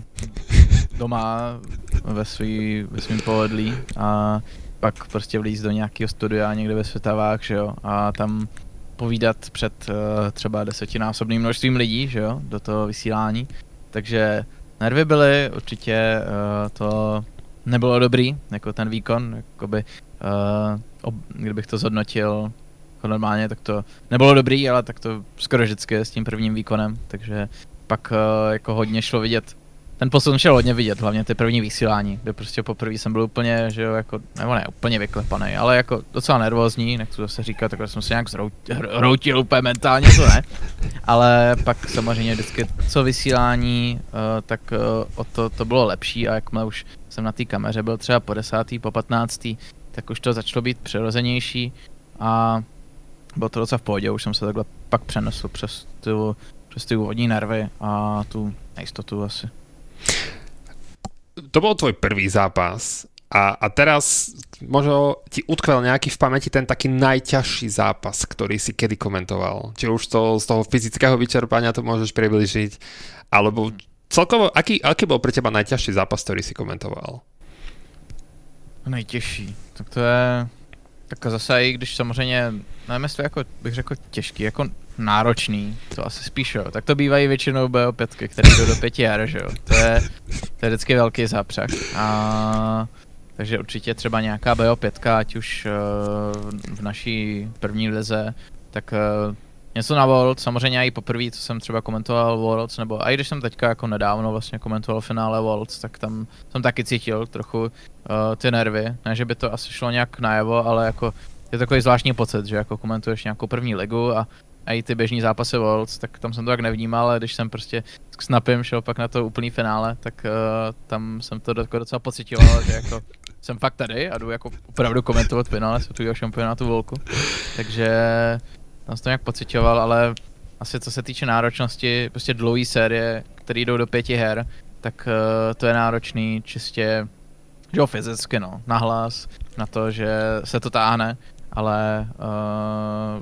doma ve, svý, ve svým pohodlí a pak prostě vlíz do nějakého studia někde ve Světavách, že jo, a tam povídat před uh, třeba desetinásobným množstvím lidí, že jo, do toho vysílání, takže nervy byly, určitě uh, to nebylo dobrý, jako ten výkon, jakoby, uh, ob, kdybych to zhodnotil jako normálně, tak to nebylo dobrý, ale tak to skoro vždycky s tím prvním výkonem, takže pak uh, jako hodně šlo vidět ten posun šel hodně vidět, hlavně ty první vysílání, kde prostě poprvé jsem byl úplně, že jo, jako, nebo ne, úplně vyklepaný, ale jako docela nervózní, nechci zase říkat, takhle jsem se nějak zroutil úplně mentálně, to ne. Ale pak samozřejmě vždycky, co vysílání, uh, tak uh, o to, to bylo lepší a jakmile už jsem na té kameře byl třeba po desátý, po patnáctý, tak už to začalo být přirozenější a bylo to docela v pohodě, už jsem se takhle pak přenesl přes tu, přes ty úvodní nervy a tu nejistotu asi to bol tvoj prvý zápas a, a teraz možno ti utkvel nejaký v pamäti ten taký najťažší zápas, ktorý si kedy komentoval. Či už to z toho fyzického vyčerpania to môžeš približiť, alebo celkovo, aký, aký bol pre teba najťažší zápas, ktorý si komentoval? Nejtěžší, tak to je Tak zase i když samozřejmě, nevím jestli jako bych řekl těžký, jako náročný, to asi spíš jo. Tak to bývají většinou BO5, které jdou do pěti her, že jo. To je, to je vždycky velký zápřah. A takže určitě třeba nějaká BO5, ať už uh, v naší první lize, tak uh, něco na World, samozřejmě i poprvé, co jsem třeba komentoval Worlds, nebo i když jsem teďka jako nedávno vlastně komentoval finále Worlds, tak tam jsem taky cítil trochu uh, ty nervy, ne, že by to asi šlo nějak najevo, ale jako je takový zvláštní pocit, že jako komentuješ nějakou první ligu a a i ty běžní zápasy Worlds, tak tam jsem to tak nevnímal, ale když jsem prostě s Snapem šel pak na to úplný finále, tak uh, tam jsem to docela pocitoval, že jako jsem fakt tady a jdu jako opravdu komentovat finále světového šampionátu Volku. Takže tam jsem to nějak pocitoval, ale asi co se týče náročnosti, prostě dlouhé série, které jdou do pěti her, tak uh, to je náročný čistě, že fyzicky no, nahlas, na to, že se to táhne, ale uh,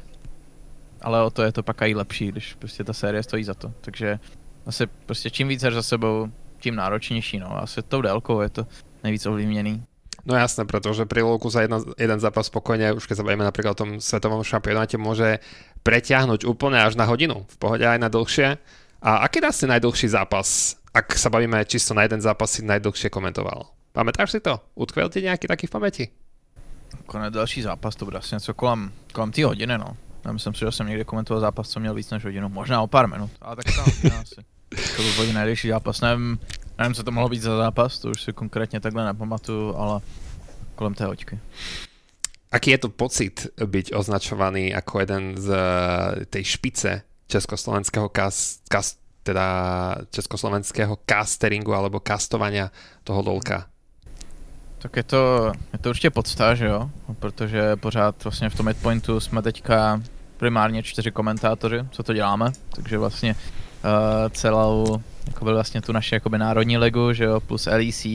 ale o to je to pak i lepší, když prostě ta série stojí za to. Takže asi prostě čím víc her za sebou, tím náročnější, no. Asi tou délkou je to nejvíc ovlivněný. No jasné, pretože pri Lulku za jedna, jeden zápas spokojne, už keď sa bavíme napríklad o tom svetovom šampionáte, môže preťahnuť úplne až na hodinu, v pohode aj na dlhšie. A aký dá si najdlhší zápas, ak sa bavíme čisto na jeden zápas, si najdlhšie komentoval? Pamätáš si to? Utkvel ti nejaký taký v pamäti? Jako další zápas, to bude asi něco kolem, kolem té hodiny, no. Já myslím si, že jsem někdy komentoval zápas, co měl víc než hodinu, možná o pár minut, ale tak to asi. To byl hodně nejdelší zápas, nevím, nevím, co to mohlo být za zápas, to už si konkrétně takhle nepamatuju, ale kolem té hoďky. Aký je to pocit byť označovaný ako jeden z eh, tej špice československého cast, cast, teda československého casteringu alebo castovania toho lolka? Tak je to, je to určitě podsta, že jo? Protože pořád vlastně v tom midpointu jsme teďka primárně čtyři komentátoři, co to děláme, takže vlastně celou, jako vlastně tu naši jakoby národní ligu, že jo, plus LEC,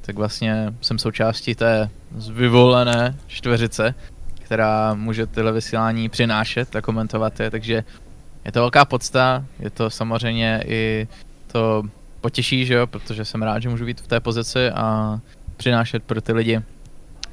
tak vlastně jsem součástí té vyvolené čtveřice, která může tyhle vysílání přinášet a komentovat je, takže je to velká podsta, je to samozřejmě i to potěší, že jo, protože jsem rád, že můžu být v té pozici a přinášet pro ty lidi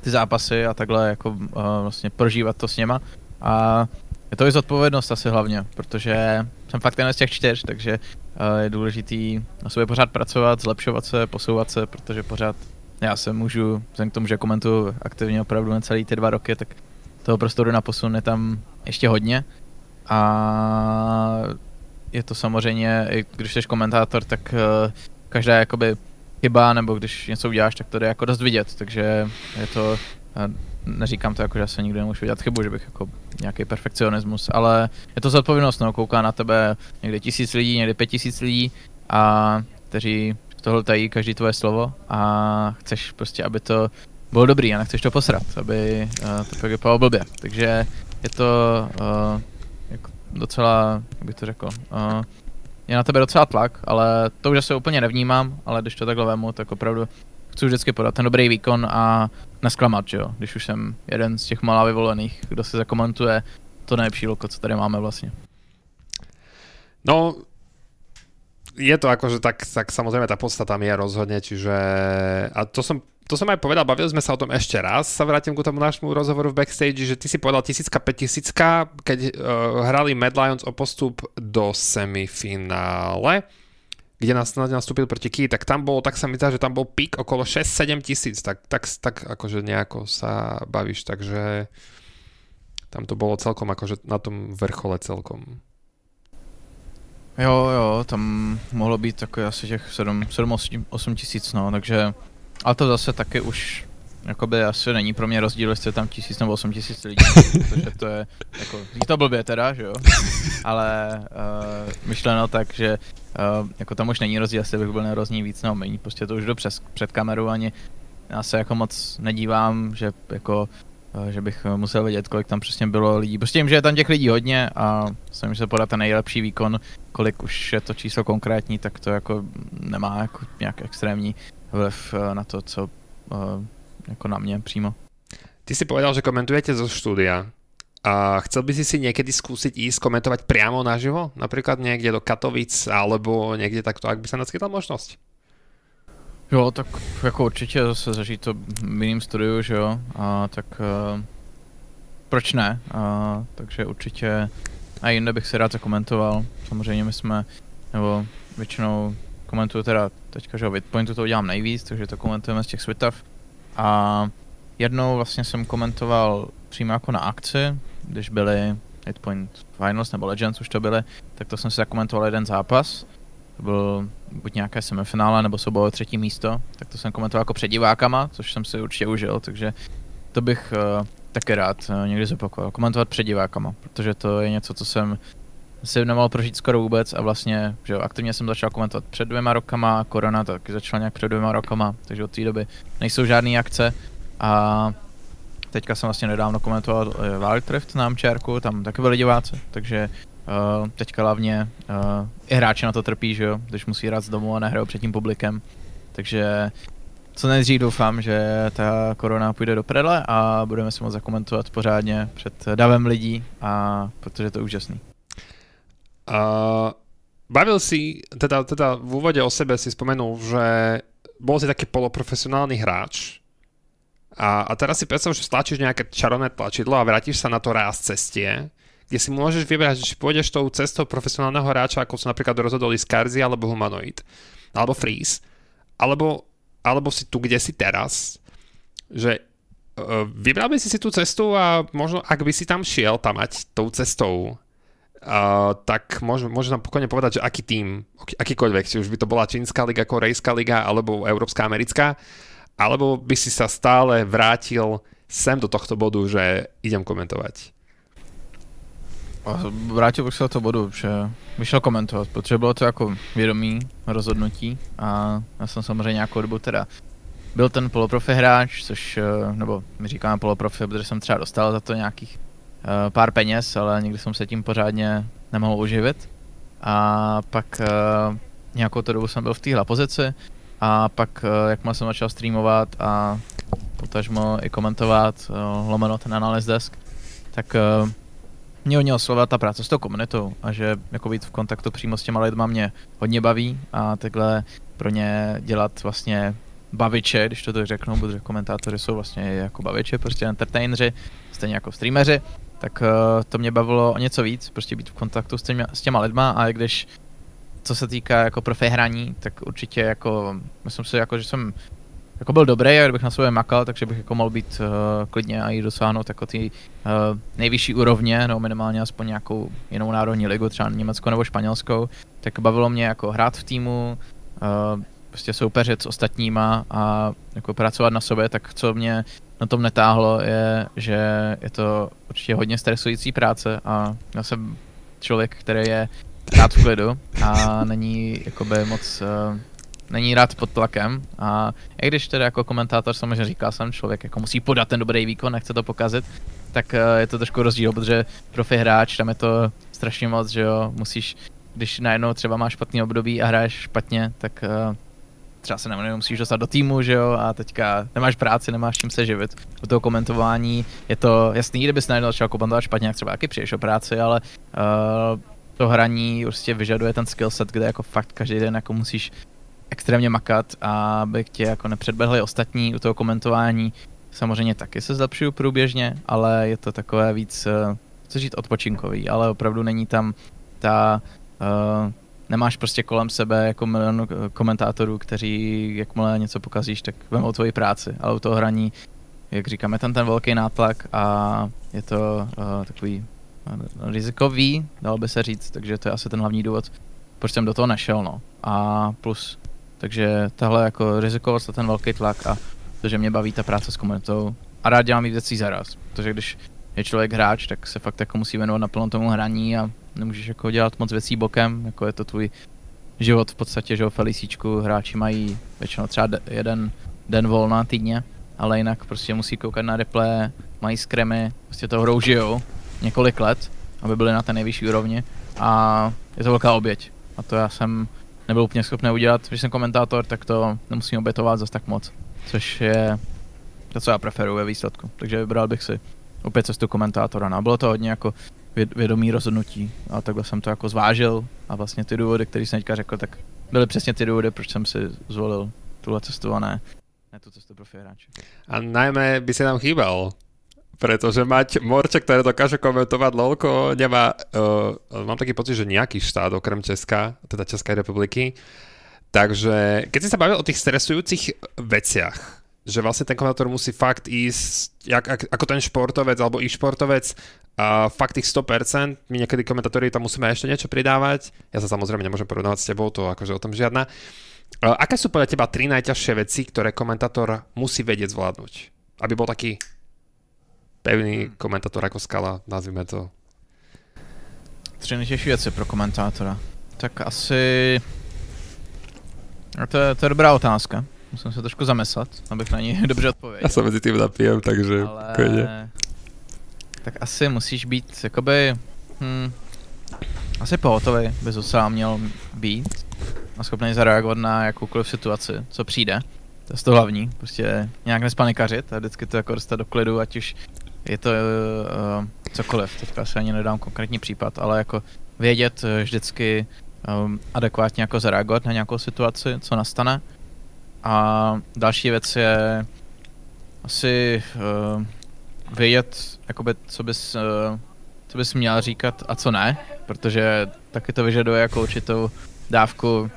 ty zápasy a takhle jako uh, vlastně prožívat to s něma. A je to i zodpovědnost asi hlavně, protože jsem fakt jeden z těch čtyř, takže uh, je důležitý na sobě pořád pracovat, zlepšovat se, posouvat se, protože pořád já se můžu, vzhledem k tomu, že komentuju aktivně opravdu na celý ty dva roky, tak toho prostoru na posun je tam ještě hodně. A je to samozřejmě, i když jsi komentátor, tak uh, každá jakoby chyba, nebo když něco uděláš, tak to jde jako dost vidět, takže je to, neříkám to jako, že se nikdy nemůžu udělat chybu, že bych jako nějaký perfekcionismus, ale je to zodpovědnost, no, kouká na tebe někdy tisíc lidí, někdy pět tisíc lidí a kteří tohle tají každý tvoje slovo a chceš prostě, aby to bylo dobrý a nechceš to posrat, aby uh, to vypadalo blbě. Takže je to uh, jako docela, jak bych to řekl, uh, je na tebe docela tlak, ale to už se úplně nevnímám, ale když to takhle vemu, tak opravdu chci vždycky podat ten dobrý výkon a nesklamat, že jo, když už jsem jeden z těch malá vyvolených, kdo si zakomentuje to nejlepší loko, co tady máme vlastně. No, je to akože tak, tak samozrejme tá podstata mi je rozhodne, čiže a to som to som aj povedal, bavili sme sa o tom ešte raz, sa vrátim ku tomu nášmu rozhovoru v backstage, že ty si povedal tisícka, 5000, keď uh, hrali Mad Lions o postup do semifinále, kde nás nastúpil proti Key, tak tam bolo, tak sa mi zdá, že tam bol pík okolo 6-7 tisíc, tak, tak, tak akože nejako sa bavíš, takže tam to bolo celkom akože na tom vrchole celkom. Jo, jo, tam mohlo být takové asi těch 7-8 tisíc, no, takže ale to zase taky už jakoby asi není pro mě rozdíl, jestli je tam tisíc nebo osm tisíc lidí, protože to je, jako, to blbě teda, že jo, ale uh, myšleno tak, že uh, jako tam už není rozdíl, jestli bych byl nerozní víc nebo méně, prostě to už jdu přes, před kameru, ani já se jako moc nedívám, že jako uh, že bych musel vědět, kolik tam přesně bylo lidí. Prostě vím, že je tam těch lidí hodně a myslím, že se podat ten nejlepší výkon, kolik už je to číslo konkrétní, tak to jako nemá jako nějak extrémní vliv na to, co uh, jako na mě přímo. Ty si povedal, že komentujete zo štúdia. A chcel by si si niekedy skúsiť ísť komentovať priamo naživo? Napríklad niekde do Katovic alebo niekde takto, ak by sa naskytla možnosť? Jo, tak jako určitě zase zažít to v jiným studiu, že jo, a tak uh, proč ne? Uh, takže určitě a jinde bych si rád zakomentoval. Samozřejmě my jsme, nebo většinou komentuju teda teďka, že o Bitpointu to udělám nejvíc, takže to komentujeme z těch svitav. A jednou vlastně jsem komentoval přímo jako na akci, když byly Hitpoint Finals nebo Legends už to byly, tak to jsem si zakomentoval jeden zápas. To byl buď nějaké semifinále, nebo souboj třetí místo, tak to jsem komentoval jako před divákama, což jsem si určitě užil, takže to bych uh, taky rád uh, někdy zopakoval, komentovat před divákama, protože to je něco, co jsem si nemohl prožít skoro vůbec a vlastně, že jo, aktivně jsem začal komentovat před dvěma rokama, korona taky začala nějak před dvěma rokama, takže od té doby nejsou žádné akce a teďka jsem vlastně nedávno komentoval uh, Wildrift na Amčárku, tam taky byli diváci, takže uh, teďka hlavně uh, i hráči na to trpí, že jo, když musí hrát z domu a nehrajou před tím publikem, takže co nejdřív doufám, že ta korona půjde do predle a budeme si moct zakomentovat pořádně před davem lidí, a protože to je úžasný. Bavil si, teda, teda v úvode o sebe si spomenul, že bol si taký poloprofesionálny hráč. A, a teraz si predstav, že stlačíš nejaké čarovné tlačidlo a vrátiš sa na to ráz cestie, kde si môžeš vybrať, či pôjdeš tou cestou profesionálneho hráča, ako sa napríklad rozhodoli Skarzi alebo Humanoid, alebo Freeze, alebo alebo si tu, kde si teraz, že uh, vybral by si si tú cestu a možno, ak by si tam šiel tam mať tou cestou, tak môžem, môžem nám pokojne povedať, že aký tým, akýkoľvek, či už by to bola čínska liga, korejská liga, alebo európska, americká, alebo by si sa stále vrátil sem do tohto bodu, že idem komentovať. Vrátil bych se do toho bodu, že bych šel komentovat, protože bylo to jako vědomý rozhodnutí a já jsem samozřejmě nějakou dobu teda byl ten poloprofi hráč, což, eh, nebo my říkáme poloprofi, protože jsem třeba dostal za to nějakých pár peněz, ale nikdy jsem se tím pořádně nemohl uživit. A pak uh, nějakou tu dobu jsem byl v téhle pozici a pak, uh, jakmile jsem začal streamovat a potažmo i komentovat, lomeno ten analyst desk, tak mě hodně oslovila ta práce s tou komunitou a že jako být v kontaktu přímo s těma lidma mě hodně baví a takhle pro ně dělat vlastně baviče, když to tak řeknu, protože komentátoři jsou vlastně jako baviče, prostě entertainři, stejně jako streameři, tak uh, to mě bavilo o něco víc, prostě být v kontaktu s těma, s těma lidma a když co se týká jako profi hraní, tak určitě jako, myslím si jako, že jsem jako byl dobrý a kdybych na sobě makal, takže bych jako mohl být uh, klidně a i dosáhnout jako ty uh, nejvyšší úrovně, no minimálně aspoň nějakou jinou národní ligu, třeba Německo nebo Španělskou, tak bavilo mě jako hrát v týmu, uh, prostě soupeřit s ostatníma a jako pracovat na sobě, tak co mě na tom netáhlo je, že je to určitě hodně stresující práce a já jsem člověk, který je rád v klidu a není jakoby moc uh, není rád pod tlakem. A i když tedy jako komentátor samozřejmě říká jsem člověk jako musí podat ten dobrý výkon, nechce to pokazit, tak uh, je to trošku rozdíl, protože profi hráč, tam je to strašně moc, že jo, musíš, když najednou třeba máš špatný období a hraješ špatně, tak uh, třeba se nevím, musíš dostat do týmu, že jo, a teďka nemáš práci, nemáš čím se živit. U toho komentování je to jasný, kdybys najednou začal komentovat špatně, jak třeba taky přijdeš o práci, ale uh, to hraní prostě vyžaduje ten skillset, kde jako fakt každý den jako musíš extrémně makat a aby tě jako nepředbehli ostatní u toho komentování. Samozřejmě taky se zlepšuju průběžně, ale je to takové víc, uh, co říct, odpočinkový, ale opravdu není tam ta, uh, nemáš prostě kolem sebe jako milion komentátorů, kteří jakmile něco pokazíš, tak vemou tvoji práci, ale u toho hraní, jak říkáme, tam ten velký nátlak a je to uh, takový rizikový, dalo by se říct, takže to je asi ten hlavní důvod, proč jsem do toho nešel, no. A plus takže tahle jako rizikovost a ten velký tlak a to, že mě baví ta práce s komunitou a rád dělám víc věcí zaraz, protože když je člověk hráč, tak se fakt jako musí věnovat naplno tomu hraní a nemůžeš jako dělat moc věcí bokem, jako je to tvůj život v podstatě, že o Felicíčku hráči mají většinou třeba jeden den volna týdně, ale jinak prostě musí koukat na replay, mají skremy, prostě to hrou žijou několik let, aby byli na té nejvyšší úrovni a je to velká oběť. A to já jsem nebyl úplně schopný udělat. Když jsem komentátor, tak to nemusím obětovat zase tak moc, což je to, co já preferuji ve výsledku. Takže vybral bych si opět cestu komentátora. No, bylo to hodně jako vědomý rozhodnutí a takhle jsem to jako zvážil a vlastně ty důvody, které jsem teďka řekl, tak byly přesně ty důvody, proč jsem si zvolil tuhle cestu a ne, ne tu cestu profi hráče. A najmä by se nám chýbal Pretože mať morče, ktoré dokáže komentovať LOLko, nemá, uh, mám taký pocit, že nejaký štát okrem Česka, teda Českej republiky. Takže keď si sa bavil o tých stresujúcich veciach, že vlastne ten komentátor musí fakt ísť, jak, ako ten športovec alebo i športovec, uh, fakt tých 100%, my niekedy komentátori tam musíme ešte niečo pridávať, ja sa samozrejme nemôžem porovnávať s tebou, to akože o tom žiadna. Uh, aké sú podľa teba tri najťažšie veci, ktoré komentátor musí vedieť zvládnuť? Aby bol taký pevný hmm. komentátor jako skala, nazvíme to. Tři nejtěžší věci pro komentátora. Tak asi... To je, to je dobrá otázka. Musím se trošku zamyslet, abych na ní dobře odpověděl. Já se mezi tím napijem, takže Ale... Tak asi musíš být, jakoby... Hm, asi pohotový by docela měl být a schopný zareagovat na jakoukoliv situaci, co přijde. To je to hlavní, prostě nějak nespanikařit a vždycky to jako dostat do klidu, ať už je to uh, cokoliv, teďka se ani nedám konkrétní případ, ale jako vědět uh, vždycky um, adekvátně jako zareagovat na nějakou situaci, co nastane. A další věc je asi uh, vědět, jakoby, co bys, uh, co bys měl říkat a co ne, protože taky to vyžaduje jako určitou dávku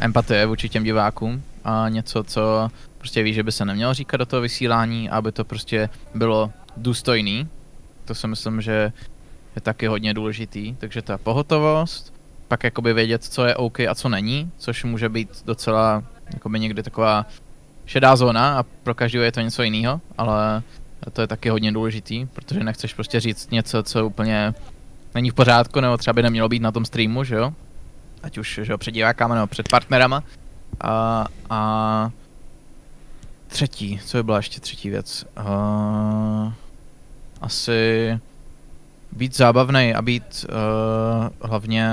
empatie vůči těm divákům a něco, co prostě ví, že by se nemělo říkat do toho vysílání, aby to prostě bylo důstojný. To si myslím, že je taky hodně důležitý. Takže ta pohotovost, pak jakoby vědět, co je OK a co není, což může být docela jakoby někdy taková šedá zóna a pro každého je to něco jiného, ale to je taky hodně důležitý, protože nechceš prostě říct něco, co úplně není v pořádku, nebo třeba by nemělo být na tom streamu, že jo? Ať už, že jo, před divákama nebo před partnerama. A, a třetí, co by byla ještě třetí věc? Uh, asi být zábavný a být uh, hlavně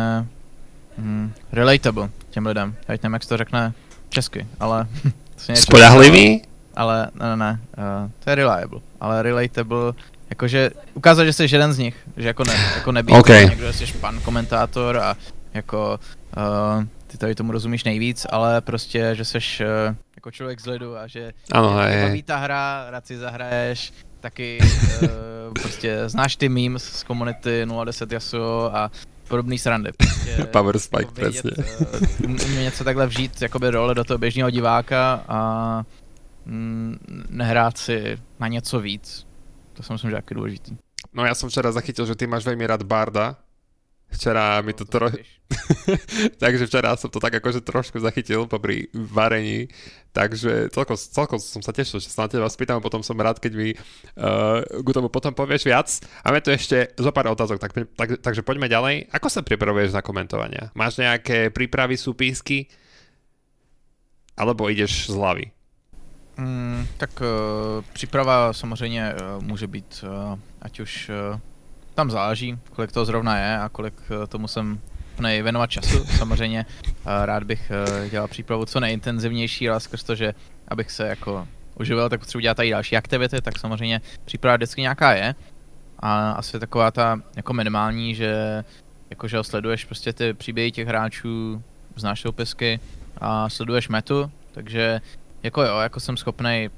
hm, relatable těm lidem. Já nevím, jak se to řekne česky, ale... Spolehlivý? Ale ne, ne, ne, uh, to je reliable, ale relatable, jakože ukázat, že jsi jeden z nich, že jako, ne, jako nebýt okay. někdo, že jsi pan komentátor a jako uh, ty tady tomu rozumíš nejvíc, ale prostě, že jsi uh, jako člověk z lidu a že ano, je, ta hra, rád si zahraješ, taky uh, prostě znáš ty memes z komunity 010 Yasuo a podobný srandy. Prostě, Power Spike, jako přesně. Uh, něco takhle vžít jakoby role do toho běžného diváka a mm, nehrát si na něco víc. To si myslím, že je důležitý. No já jsem včera zachytil, že ty máš velmi rád Barda, Včera mi to, trochu... takže včera som to tak akože trošku zachytil popri varení, takže celkom, celkom som sa tešil, že sa na teba spýtam a potom som rád, keď mi uh, k tomu potom povieš viac. A máme tu ešte zo pár otázok, tak, tak, takže poďme ďalej. Ako sa pripravuješ na komentovania? Máš nejaké prípravy, súpísky? Alebo ideš z hlavy? Mm, tak uh, příprava samozřejmě uh, může být uh, ať už uh, tam záleží, kolik to zrovna je a kolik eh, tomu jsem věnovat času. Samozřejmě eh, rád bych eh, dělal přípravu co nejintenzivnější, ale skrz to, že abych se jako uživil, tak potřebuji dělat i další aktivity, tak samozřejmě příprava vždycky nějaká je. A asi taková ta jako minimální, že jakože sleduješ prostě ty příběhy těch hráčů, znáš soupisky a sleduješ metu, takže jako jo, jako jsem schopný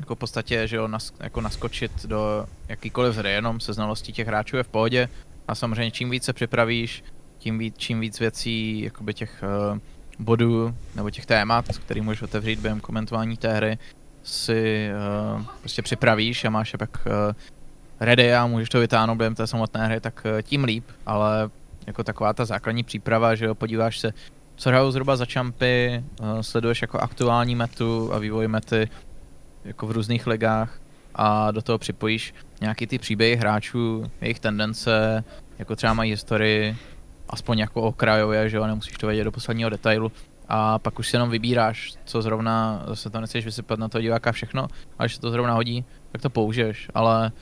jako v podstatě, že jo, nas, jako naskočit do jakýkoliv hry, jenom se znalostí těch hráčů je v pohodě. A samozřejmě čím víc se připravíš, tím víc, čím víc věcí, jakoby těch uh, bodů nebo těch témat, který můžeš otevřít během komentování té hry, si uh, prostě připravíš a máš je pak uh, ready a můžeš to vytáhnout během té samotné hry, tak uh, tím líp, ale jako taková ta základní příprava, že jo, podíváš se, co hrajou zhruba za čampy, uh, sleduješ jako aktuální metu a vývoj mety, jako v různých ligách a do toho připojíš nějaký ty příběhy hráčů, jejich tendence, jako třeba mají historii, aspoň jako okrajově, že jo, nemusíš to vědět do posledního detailu. A pak už si jenom vybíráš, co zrovna, zase to nechceš vysypat na to diváka všechno, ale když se to zrovna hodí, tak to použiješ, ale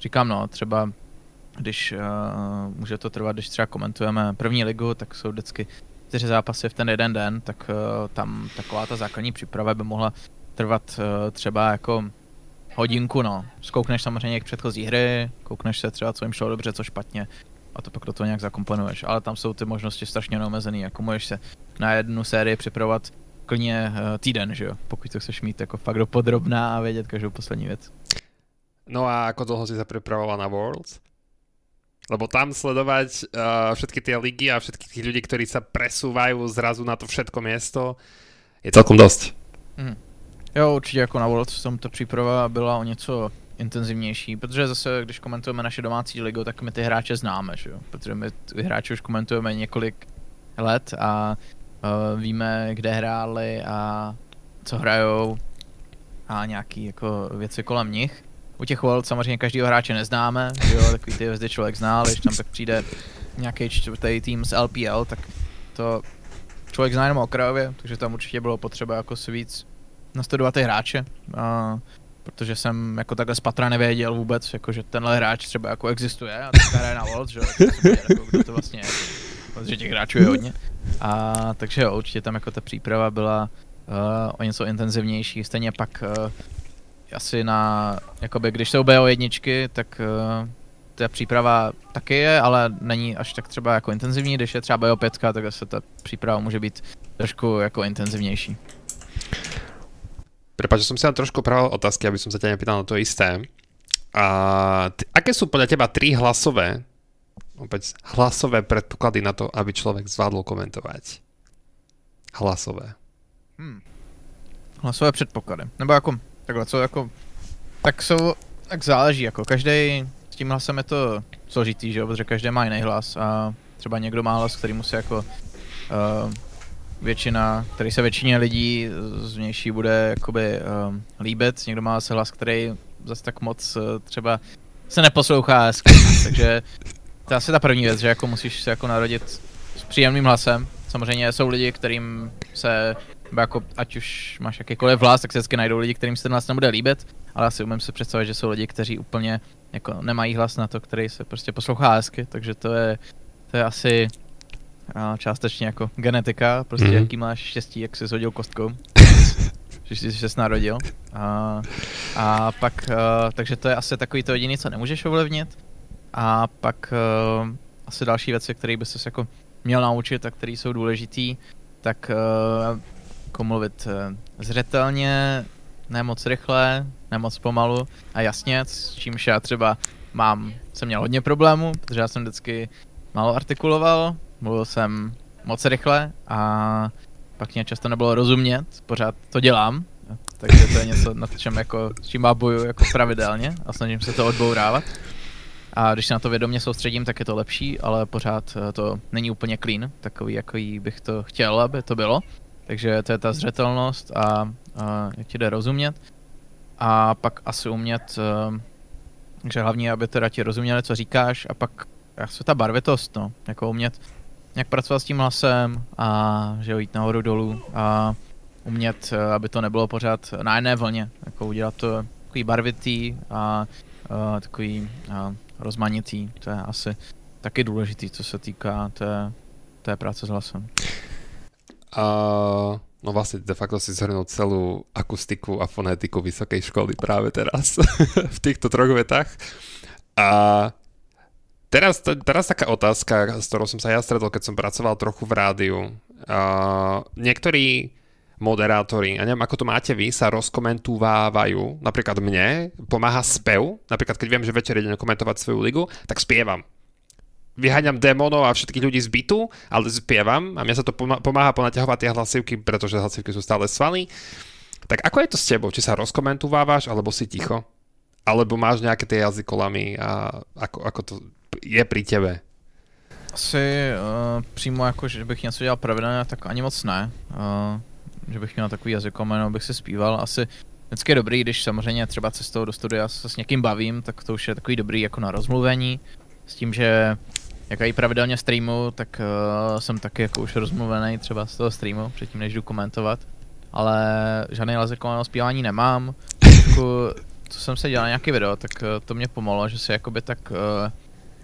říkám no, třeba když uh, může to trvat, když třeba komentujeme první ligu, tak jsou vždycky čtyři zápasy v ten jeden den, tak uh, tam taková ta základní příprava by mohla trvat uh, třeba jako hodinku, no. Zkoukneš samozřejmě k předchozí hry, koukneš se třeba, co jim šlo dobře, co špatně a to pak do toho nějak zakomponuješ. Ale tam jsou ty možnosti strašně neomezený, jako můžeš se na jednu sérii připravovat klidně uh, týden, že jo, pokud to chceš mít jako fakt dopodrobná a vědět každou poslední věc. No a ako dlho si sa pripravovala na Worlds? Lebo tam sledovať uh, všetky tie ligy a všetkých tých ľudí, ktorí sa presúvajú zrazu na to všetko miesto, je celkom dosť. Mm. Jo, určitě jako na Worlds tom ta příprava byla o něco intenzivnější, protože zase, když komentujeme naše domácí ligu, tak my ty hráče známe, že jo? protože my ty hráče už komentujeme několik let a uh, víme, kde hráli a co hrajou a nějaký jako věci kolem nich. U těch World samozřejmě každýho hráče neznáme, jo, takový ty hvězdy člověk zná, ale když tam tak přijde nějaký čtvrtý tým z LPL, tak to člověk zná jenom okrajově, takže tam určitě bylo potřeba jako si víc nastudovat ty hráče. A, protože jsem jako takhle z patra nevěděl vůbec, jako že tenhle hráč třeba jako existuje a teďka hraje na World, že jako, kdo to vlastně je, protože těch hráčů je hodně. A takže jo, určitě tam jako ta příprava byla uh, o něco intenzivnější, stejně pak uh, asi na, jakoby když jsou BO jedničky, tak uh, ta příprava taky je, ale není až tak třeba jako intenzivní, když je třeba BO5, tak zase ta příprava může být trošku jako intenzivnější. Prepač, som si tam trošku upravil otázky, aby som sa ťa nepýtal na to isté. A t- aké sú podľa teba tri hlasové, opäť hlasové predpoklady na to, aby člověk zvládl komentovať? Hlasové. Hmm. Hlasové předpoklady. Nebo jako, takhle, co jako, tak jsou, tak záleží, jako každý s tím hlasem je to složitý, že jo, protože každý má jiný hlas a třeba někdo má hlas, který musí jako uh, většina, který se většině lidí z vnější bude jakoby um, líbit, někdo má zase hlas, který zase tak moc uh, třeba se neposlouchá takže to je asi ta první věc, že jako musíš se jako narodit s příjemným hlasem. Samozřejmě jsou lidi, kterým se, jako, ať už máš jakýkoliv hlas, tak se vždycky najdou lidi, kterým se ten hlas nebude líbit, ale asi umím si představit, že jsou lidi, kteří úplně jako nemají hlas na to, který se prostě poslouchá hezky, takže to je, to je asi a částečně jako genetika, prostě mm-hmm. jaký máš štěstí, jak jsi hodil kostkou, že jsi se narodil. A, a pak, uh, takže to je asi takový to jediný, co nemůžeš ovlivnit. A pak uh, asi další věci, které by se jako měl naučit a které jsou důležitý, tak uh, jako mluvit uh, zřetelně, ne moc rychle, ne moc pomalu a jasně, s čímž já třeba mám, jsem měl hodně problémů, protože já jsem vždycky málo artikuloval, mluvil jsem moc rychle a pak mě často nebylo rozumět, pořád to dělám, takže to je něco, nad čem jako, s čím bojuju jako pravidelně a snažím se to odbourávat. A když se na to vědomě soustředím, tak je to lepší, ale pořád eh, to není úplně clean, takový, jaký bych to chtěl, aby to bylo. Takže to je ta zřetelnost a, a jak ti jde rozumět. A pak asi umět, eh, takže hlavně, aby teda ti rozuměli, co říkáš, a pak asi ta barvitost, no, jako umět jak pracovat s tím hlasem a že jít nahoru dolů a umět, eh, aby to nebylo pořád na jedné vlně, jako udělat to takový barvitý a, a takový a, rozmanitý, to je asi taky důležitý, co se týká té, té práce s hlasem. Uh, no vlastně de facto si zhrnul celou akustiku a fonetiku vysoké školy právě teraz v těchto troch vetách. A Teraz, teraz taká otázka, s ktorou som sa ja stretol, keď som pracoval trochu v rádiu. Uh, niektorí moderátori, a neviem, ako to máte vy, sa rozkomentúvávajú. Napríklad mne pomáha spev. Napríklad, keď viem, že večer idem komentovať svoju ligu, tak spievam. Vyháňam démonov a všetkých ľudí z bytu, ale spievam a mne sa to pomáha ponaťahovať tie hlasivky, pretože hlasivky sú stále svaly. Tak ako je to s tebou? Či sa rozkomentúvávaš, alebo si ticho? Alebo máš nejaké tie jazykolamy a ako, ako to je pri tebe? Asi uh, přímo jako, že bych něco dělal pravidelně, tak ani moc ne. Uh, že bych měl takový jazykomeno, bych se zpíval. Asi vždycky je dobrý, když samozřejmě třeba cestou do studia se s někým bavím, tak to už je takový dobrý jako na rozmluvení. S tím, že jak i pravidelně streamu, tak uh, jsem taky jako už rozmluvený třeba z toho streamu, předtím než jdu komentovat. Ale žádný jazykomeno zpívání nemám. Co jsem se dělal na nějaký video, tak uh, to mě pomohlo, že si jakoby tak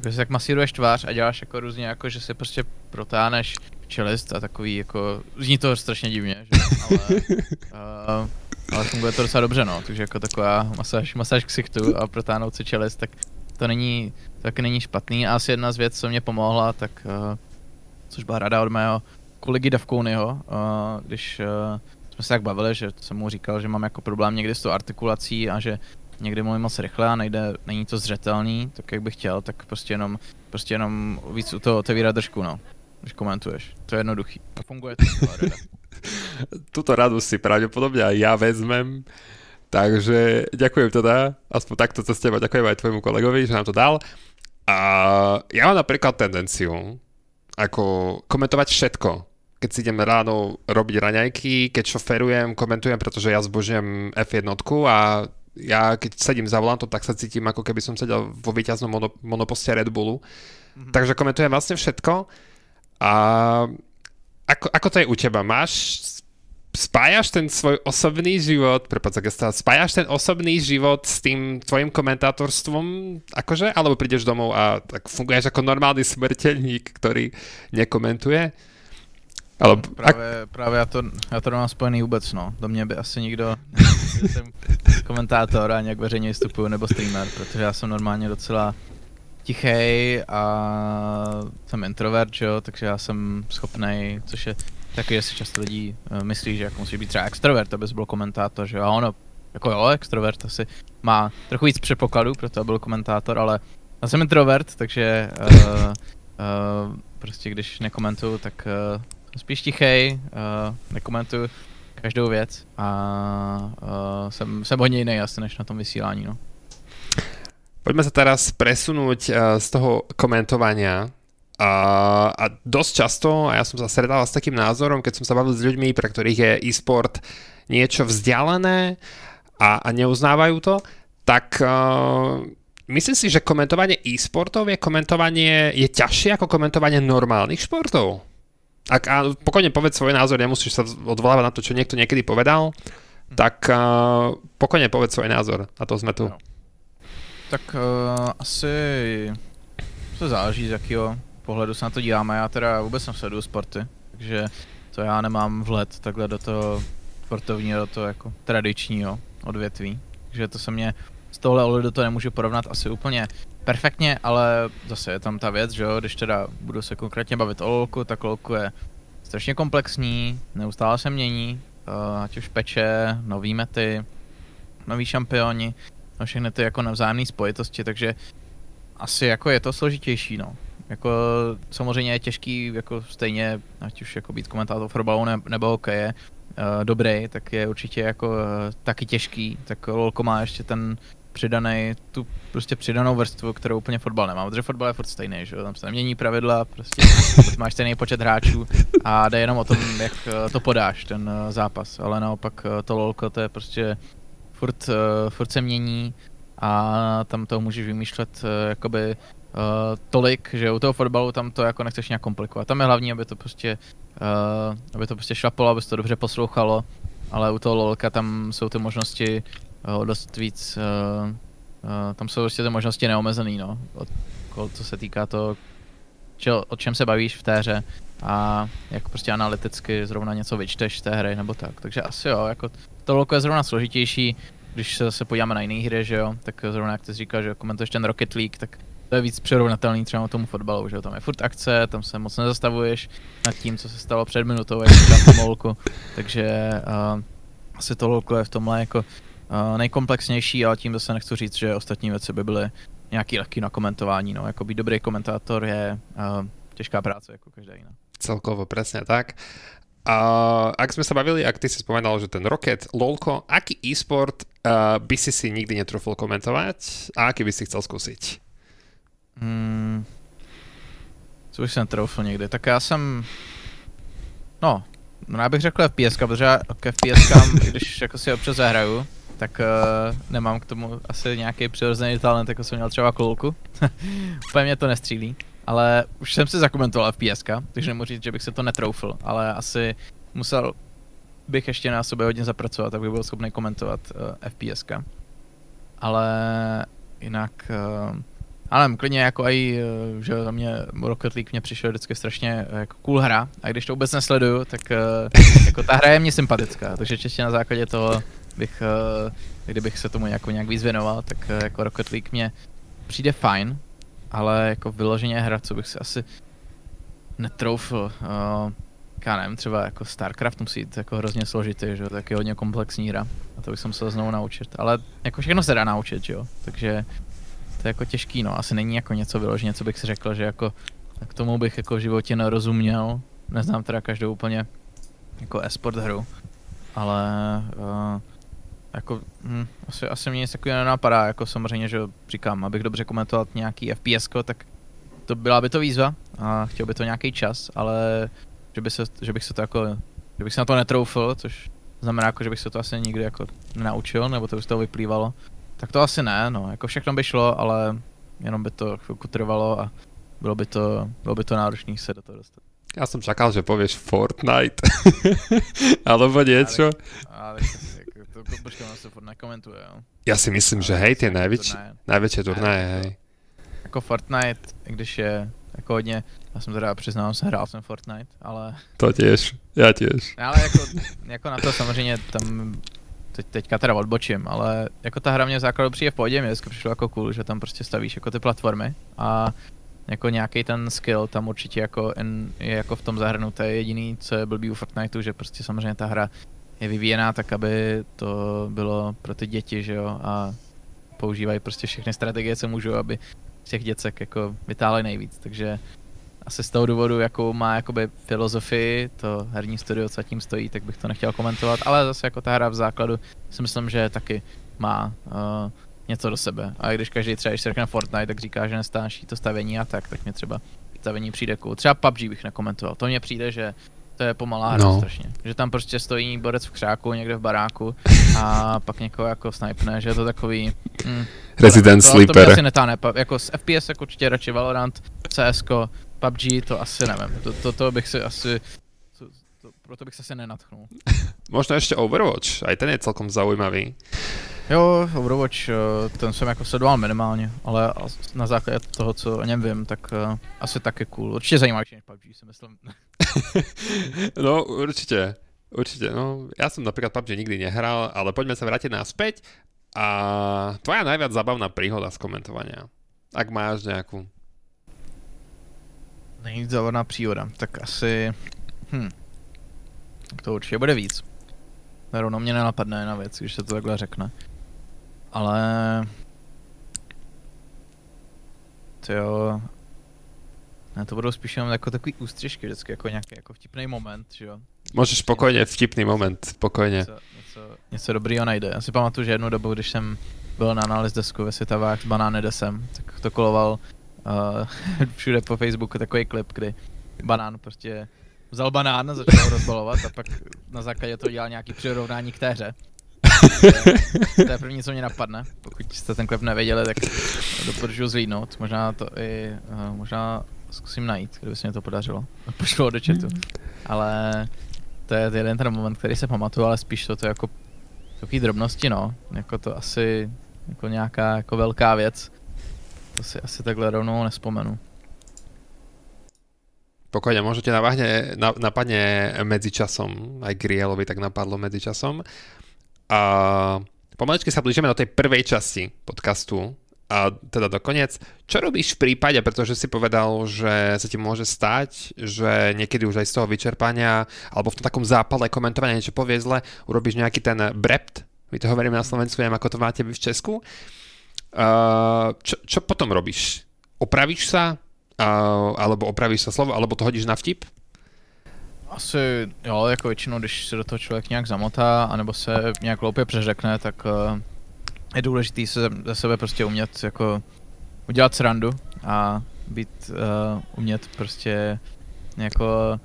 že si tak masíruješ tvář a děláš jako různě jako, že si prostě protáhneš čelist a takový jako, zní to strašně divně, že? ale, uh, ale funguje to docela dobře no, takže jako taková masáž, masáž ksichtu a protáhnout si čelist, tak to není, to taky není špatný a asi jedna z věcí, co mě pomohla, tak uh, což byla rada od mého kolegy Davkounyho, uh, když uh, jsme se tak bavili, že jsem mu říkal, že mám jako problém někdy s tou artikulací a že někdy mluvím moc rychle a nejde, není to zřetelný, tak jak bych chtěl, tak prostě jenom, prostě jenom víc u toho otevírat držku, no. Když komentuješ. To je jednoduchý. A funguje to. Tuto radu si pravděpodobně aj ja vezmem. Takže ďakujem teda, aspoň takto cez teba, ďakujem aj tvojmu kolegovi, že nám to dal. A ja mám napríklad tendenciu ako komentovať všetko. Keď si idem ráno robiť raňajky, keď šoferujem, komentujem, pretože ja zbožujem F1 a ja keď sedím za volantom, tak sa cítim ako keby som sedel vo víťaznom mono, monoposte Red Bullu. Mm-hmm. Takže komentujem vlastne všetko. A ako, ako to je u teba? Máš spájaš ten svoj osobný život, prepáč, spájaš ten osobný život s tým tvojim komentátorstvom, akože? Alebo prídeš domov a tak funguješ ako normálny smrteľník, ktorý nekomentuje? Ale, právě, ak... právě já to, já to nemám spojený vůbec, no. Do mě by asi nikdo, jsem komentátor a nějak veřejně vystupuju, nebo streamer, protože já jsem normálně docela tichý a jsem introvert, jo, takže já jsem schopný, což je taky, že si často lidí uh, myslí, že jako musí být třeba extrovert, abys byl komentátor, že jo, a ono, jako jo, extrovert asi má trochu víc předpokladů pro to, aby byl komentátor, ale já jsem introvert, takže uh, uh, prostě když nekomentuju, tak uh, spíš tichej, uh, nekomentuju každou věc a uh, jsem, jsem hodně jiný asi než na tom vysílání, no. Poďme sa teraz uh, z toho komentovania a, a dosť často, a ja som sa stretával s takým názorom, keď som sa bavil s ľuďmi, pre ktorých je e-sport niečo vzdialené a, a neuznávajú to, tak uh, myslím si, že komentovanie e-sportov je komentovanie je ťažšie ako komentovanie normálnych športov. Ak, a pokojne povedz svoj názor, nemusíš sa odvolávať na to, čo niekto niekedy povedal, tak uh, pokojne povedz svoj názor, a to sme tu. No. Tak uh, asi to záleží, z jakého pohledu se na to díváme. Já teda vůbec nesleduju sporty, takže to já nemám vhled takhle do toho sportovního, do toho jako tradičního odvětví. Takže to se mě z tohle ohledu to nemůžu porovnat asi úplně perfektně, ale zase je tam ta věc, že jo, když teda budu se konkrétně bavit o LOLku, tak LOLku je strašně komplexní, neustále se mění, uh, ať už peče, nový mety, noví šampioni, a všechny ty jako navzájemné spojitosti, takže asi jako je to složitější, no. Jako samozřejmě je těžký jako stejně, ať už jako být komentátor fotbalu ne, nebo hokeje, uh, dobrý, tak je určitě jako uh, taky těžký, tak Lolko má ještě ten přidaný, tu prostě přidanou vrstvu, kterou úplně fotbal nemá, protože fotbal je furt stejný, že tam se nemění pravidla, prostě máš stejný počet hráčů a jde jenom o tom, jak uh, to podáš, ten uh, zápas, ale naopak uh, to lolko, to je prostě furt, furt se mění a tam to můžeš vymýšlet jakoby tolik, že u toho fotbalu tam to jako nechceš nějak komplikovat. Tam je hlavní, aby to prostě, aby to prostě šlapalo, aby se to dobře poslouchalo, ale u toho lolka tam jsou ty možnosti uh, dost víc, uh, uh, tam jsou prostě ty možnosti neomezený, no, od, co se týká to, čo, o čem se bavíš v té hře a jak prostě analyticky zrovna něco vyčteš z té hry nebo tak. Takže asi jo, jako to lolko je zrovna složitější, když se, se podíváme na jiné hry, že jo, tak zrovna jak ty říkal, že komentuješ ten Rocket League, tak to je víc přirovnatelný třeba tomu fotbalu, že jo, tam je furt akce, tam se moc nezastavuješ nad tím, co se stalo před minutou, jak na tom lolku, takže uh, asi to lolko je v tomhle jako uh, nejkomplexnější, ale tím zase nechci říct, že ostatní věci by byly nějaký lehký na komentování, no, jako být dobrý komentátor je uh, těžká práce, jako každá jiná. Celkovo, presne tak. A ak sme sa bavili, ak ty si spomenal, že ten Rocket, LOLko, aký e-sport uh, by si si nikdy netrúfil komentovať a aký by si chcel skúsiť? Hmm, co bych se netroufl někdy, tak já jsem, no, no já bych řekl FPS, protože já ke FPS, když jako si občas zahraju, tak uh, nemám k tomu asi nějaký přirozený talent, jako jsem měl třeba kolku. Úplně mě to nestřílí. Ale už jsem si zakomentoval FPS, takže nemůžu říct, že bych se to netroufl, ale asi musel bych ještě na sobě hodně zapracovat, abych byl schopný komentovat uh, eh, FPS. Ale jinak, uh, ale klidně jako i, uh, že za mě Rocket League mě přišel vždycky strašně uh, jako cool hra a když to vůbec nesleduju, tak uh, jako ta hra je mě sympatická, takže čistě na základě toho bych, uh, kdybych se tomu jako nějak víc věnoval, tak uh, jako Rocket League mě přijde fajn, ale jako vyloženě hra, co bych si asi netroufl. Uh, já nevím, třeba jako StarCraft musí být jako hrozně složitý, že jo, tak je hodně komplexní hra. A to bych se musel znovu naučit. Ale jako všechno se dá naučit, že jo. Takže to je jako těžký, no. Asi není jako něco vyloženě, co bych si řekl, že jako k tomu bych jako v životě nerozuměl. Neznám teda každou úplně jako e-sport hru. Ale uh, jako, hm, asi, asi mě nic takového nenapadá, jako samozřejmě, že říkám, abych dobře komentoval nějaký FPS, tak to byla by to výzva a chtěl by to nějaký čas, ale že, by se, že bych se to jako, že bych se na to netroufl, což znamená jako, že bych se to asi nikdy jako nenaučil, nebo to by z toho vyplývalo, tak to asi ne, no, jako všechno by šlo, ale jenom by to chvilku trvalo a bylo by to, bylo by to náročné se do toho dostat. Já jsem čakal, že pověš Fortnite, alebo něco. Ale, ale počkej, se furt nekomentuje, jo. Já si myslím, že hej, ty největší, největší turnaje, hej. Jako Fortnite, když je jako hodně, já jsem teda přiznal, že hrál jsem Fortnite, ale... To těž, já těž. Ale jako, jako na to samozřejmě tam teď, teďka teda odbočím, ale jako ta hra mě v základu přijde v pohodě, mě vždycky přišlo jako cool, že tam prostě stavíš jako ty platformy a jako nějaký ten skill tam určitě jako in, je jako v tom zahrnutý. Jediný, co je blbý u Fortniteu, že prostě samozřejmě ta hra je vyvíjená tak, aby to bylo pro ty děti, že jo, a používají prostě všechny strategie, co můžou, aby z těch děcek jako vytáhli nejvíc, takže asi z toho důvodu, jakou má jakoby filozofii, to herní studio, co tím stojí, tak bych to nechtěl komentovat, ale zase jako ta hra v základu si myslím, že taky má uh, něco do sebe. A když každý třeba, když se řekne Fortnite, tak říká, že nestáší to stavění a tak, tak mě třeba stavení přijde cool. Třeba PUBG bych nekomentoval. To mně přijde, že to je pomalá hra no. strašně. Že tam prostě stojí borec v křáku někde v baráku a pak někoho jako snipne, že je to takový... Mm, Resident to, Sleeper. To, to asi netáhne. Jako z FPS jako určitě radši Valorant, CS, PUBG to asi nevím. To, to, to bych si asi... To, to, proto bych se asi nenatchnul. Možná ještě Overwatch, aj ten je celkom zaujímavý. Jo, Overwatch, eh, ten jsem jako sledoval minimálně, ale na základě toho, co o něm vím, tak uh, asi taky cool. Určitě zajímavější než PUBG, si myslím. no, určitě. Určitě, no. Ja som napríklad PUBG nikdy nehral, ale poďme sa vrátiť naspäť. A tvoja najviac zabavná príhoda z komentovania. Ak máš nejakú. Nejvíc závodná příhoda, tak asi... Hm. To určitě bude víc. Rovno mě nenapadne jedna věc, když se to takhle řekne ale... To jo... Ne, to budou spíš jenom jako takový ústřižky vždycky, jako nějaký jako vtipný moment, že jo. Můžeš spokojně, vtipný moment, spokojně. Něco, něco, něco dobrýho najde. Já si pamatuju, že jednu dobu, když jsem byl na nález desku ve Světavách s banány desem, tak to koloval uh, všude po Facebooku takový klip, kdy banán prostě vzal banán, začal ho rozbalovat a pak na základě toho dělal nějaký přirovnání k té hře to je první, co mě napadne. Pokud jste ten klip nevěděli, tak doporučuji zlídnout. Možná to i, uh, možná zkusím najít, kdyby se mi to podařilo. Pošlo do chatu. Ale to je jeden ten moment, který se pamatuju, ale spíš to, to je jako takový drobnosti, no. Jako to asi jako nějaká jako velká věc. To si asi takhle rovnou nespomenu. Pokojne, možno ťa napadne medzičasom, aj Grielovi tak napadlo medzičasom. A pomalečky sa blížime do tej prvej časti podcastu, a teda dokonec. Čo robíš v prípade, pretože si povedal, že sa ti môže stať, že niekedy už aj z toho vyčerpania alebo v tom takom zápale komentovania niečo povie zle, urobíš nejaký ten brept, my to hovoríme na Slovensku, neviem ako to máte vy v Česku. Čo, čo potom robíš? Opravíš sa? Alebo opravíš sa slovo, alebo to hodíš na vtip? Asi jo, jako většinou, když se do toho člověk nějak zamotá, anebo se nějak loupě přeřekne, tak uh, je důležité se ze sebe prostě umět jako udělat srandu a být, uh, umět prostě jako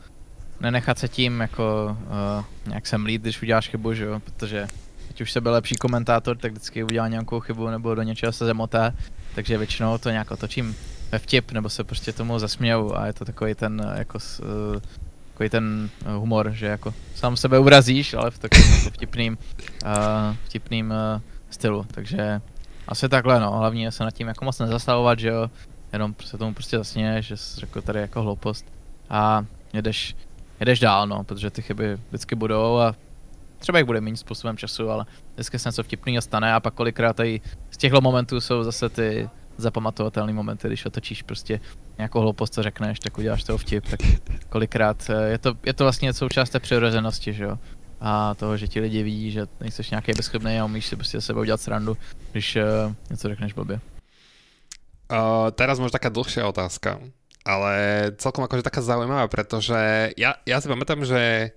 nenechat se tím jako uh, nějak se mlít, když uděláš chybu, že jo, protože ať už se byl lepší komentátor, tak vždycky udělá nějakou chybu nebo do něčeho se zamotá, takže většinou to nějak otočím ve vtip, nebo se prostě tomu zasměju a je to takový ten jako uh, takový ten eh, humor, že jako sám sebe urazíš, ale v takovém jako vtipným, uh, vtipným uh, stylu, takže asi takhle no, hlavně se nad tím jako moc nezastavovat, že jo, jenom se tomu prostě zasněješ, že jsi řekl tady jako hloupost. A jedeš, jedeš dál no, protože ty chyby vždycky budou a třeba jich bude méně způsobem času, ale vždycky se něco vtipného stane a pak kolikrát tady z těchto momentů jsou zase ty zapamatovatelný momenty, když otočíš prostě nějakou hloupost, co řekneš, tak uděláš toho vtip, tak kolikrát je to, je to vlastně součást té přirozenosti, že jo a toho, že ti lidi vidí, že nejseš nějaký bezchybný a umíš si prostě sebe udělat srandu, když uh, něco řekneš blbě. Uh, teraz možno taká dlhšia otázka, ale celkom akože taká zaujímavá, pretože ja, ja si pamätám, že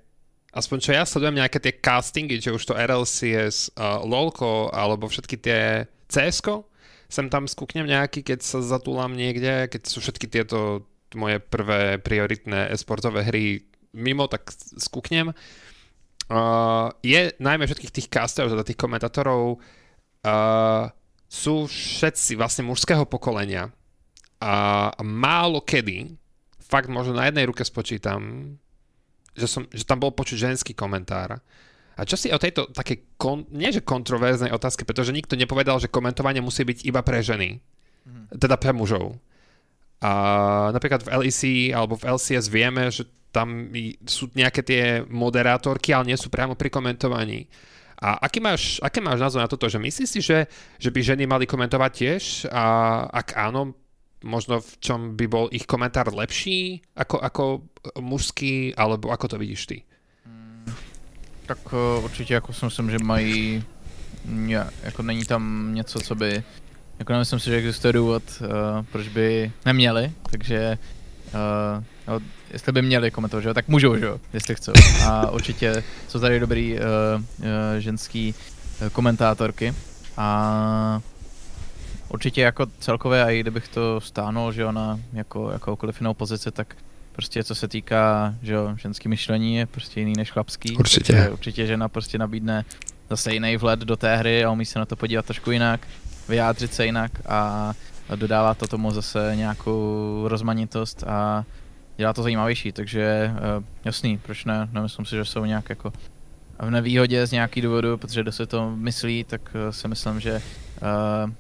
aspoň čo ja sledujem nejaké tie castingy, či už to RLCS, uh, LOLko, alebo všetky tie CSko, sem tam skúknem nejaký, keď sa zatúlam niekde, keď sú všetky tieto moje prvé prioritné esportové hry mimo, tak skúknem uh, je najmä všetkých tých casterov, teda tých komentátorov, uh, sú všetci vlastne mužského pokolenia a, a málo kedy, fakt možno na jednej ruke spočítam, že, som, že tam bol počuť ženský komentár. A čo si o tejto také, kon, nie že kontroverznej otázke, pretože nikto nepovedal, že komentovanie musí byť iba pre ženy, mm. teda pre mužov. A napríklad v LEC alebo v LCS vieme, že tam sú nejaké tie moderátorky, ale nie sú priamo pri komentovaní. A aký máš, aké máš názor na toto? Že myslíš si, že, že by ženy mali komentovať tiež? A ak áno, možno v čom by bol ich komentár lepší ako, ako mužský, alebo ako to vidíš ty? Tak uh, určitě jako si myslím, že mají, ja, jako není tam něco, co by, jako nemyslím si, že existuje důvod, uh, proč by neměli, takže uh, jo, jestli by měli komentovat, že tak můžou, že jo, jestli chcou. A určitě jsou tady dobrý uh, uh, ženský uh, komentátorky a určitě jako celkově, a i kdybych to stánul, že jo, na jako, jakoukoliv jinou pozici, tak prostě co se týká, že jo, ženský myšlení je prostě jiný než chlapský. Určitě. Určitě žena prostě nabídne zase jiný vhled do té hry a umí se na to podívat trošku jinak, vyjádřit se jinak a dodává to tomu zase nějakou rozmanitost a dělá to zajímavější, takže uh, jasný, proč ne, nemyslím si, že jsou nějak jako v nevýhodě z nějaký důvodu, protože kdo se to myslí, tak uh, si myslím, že uh,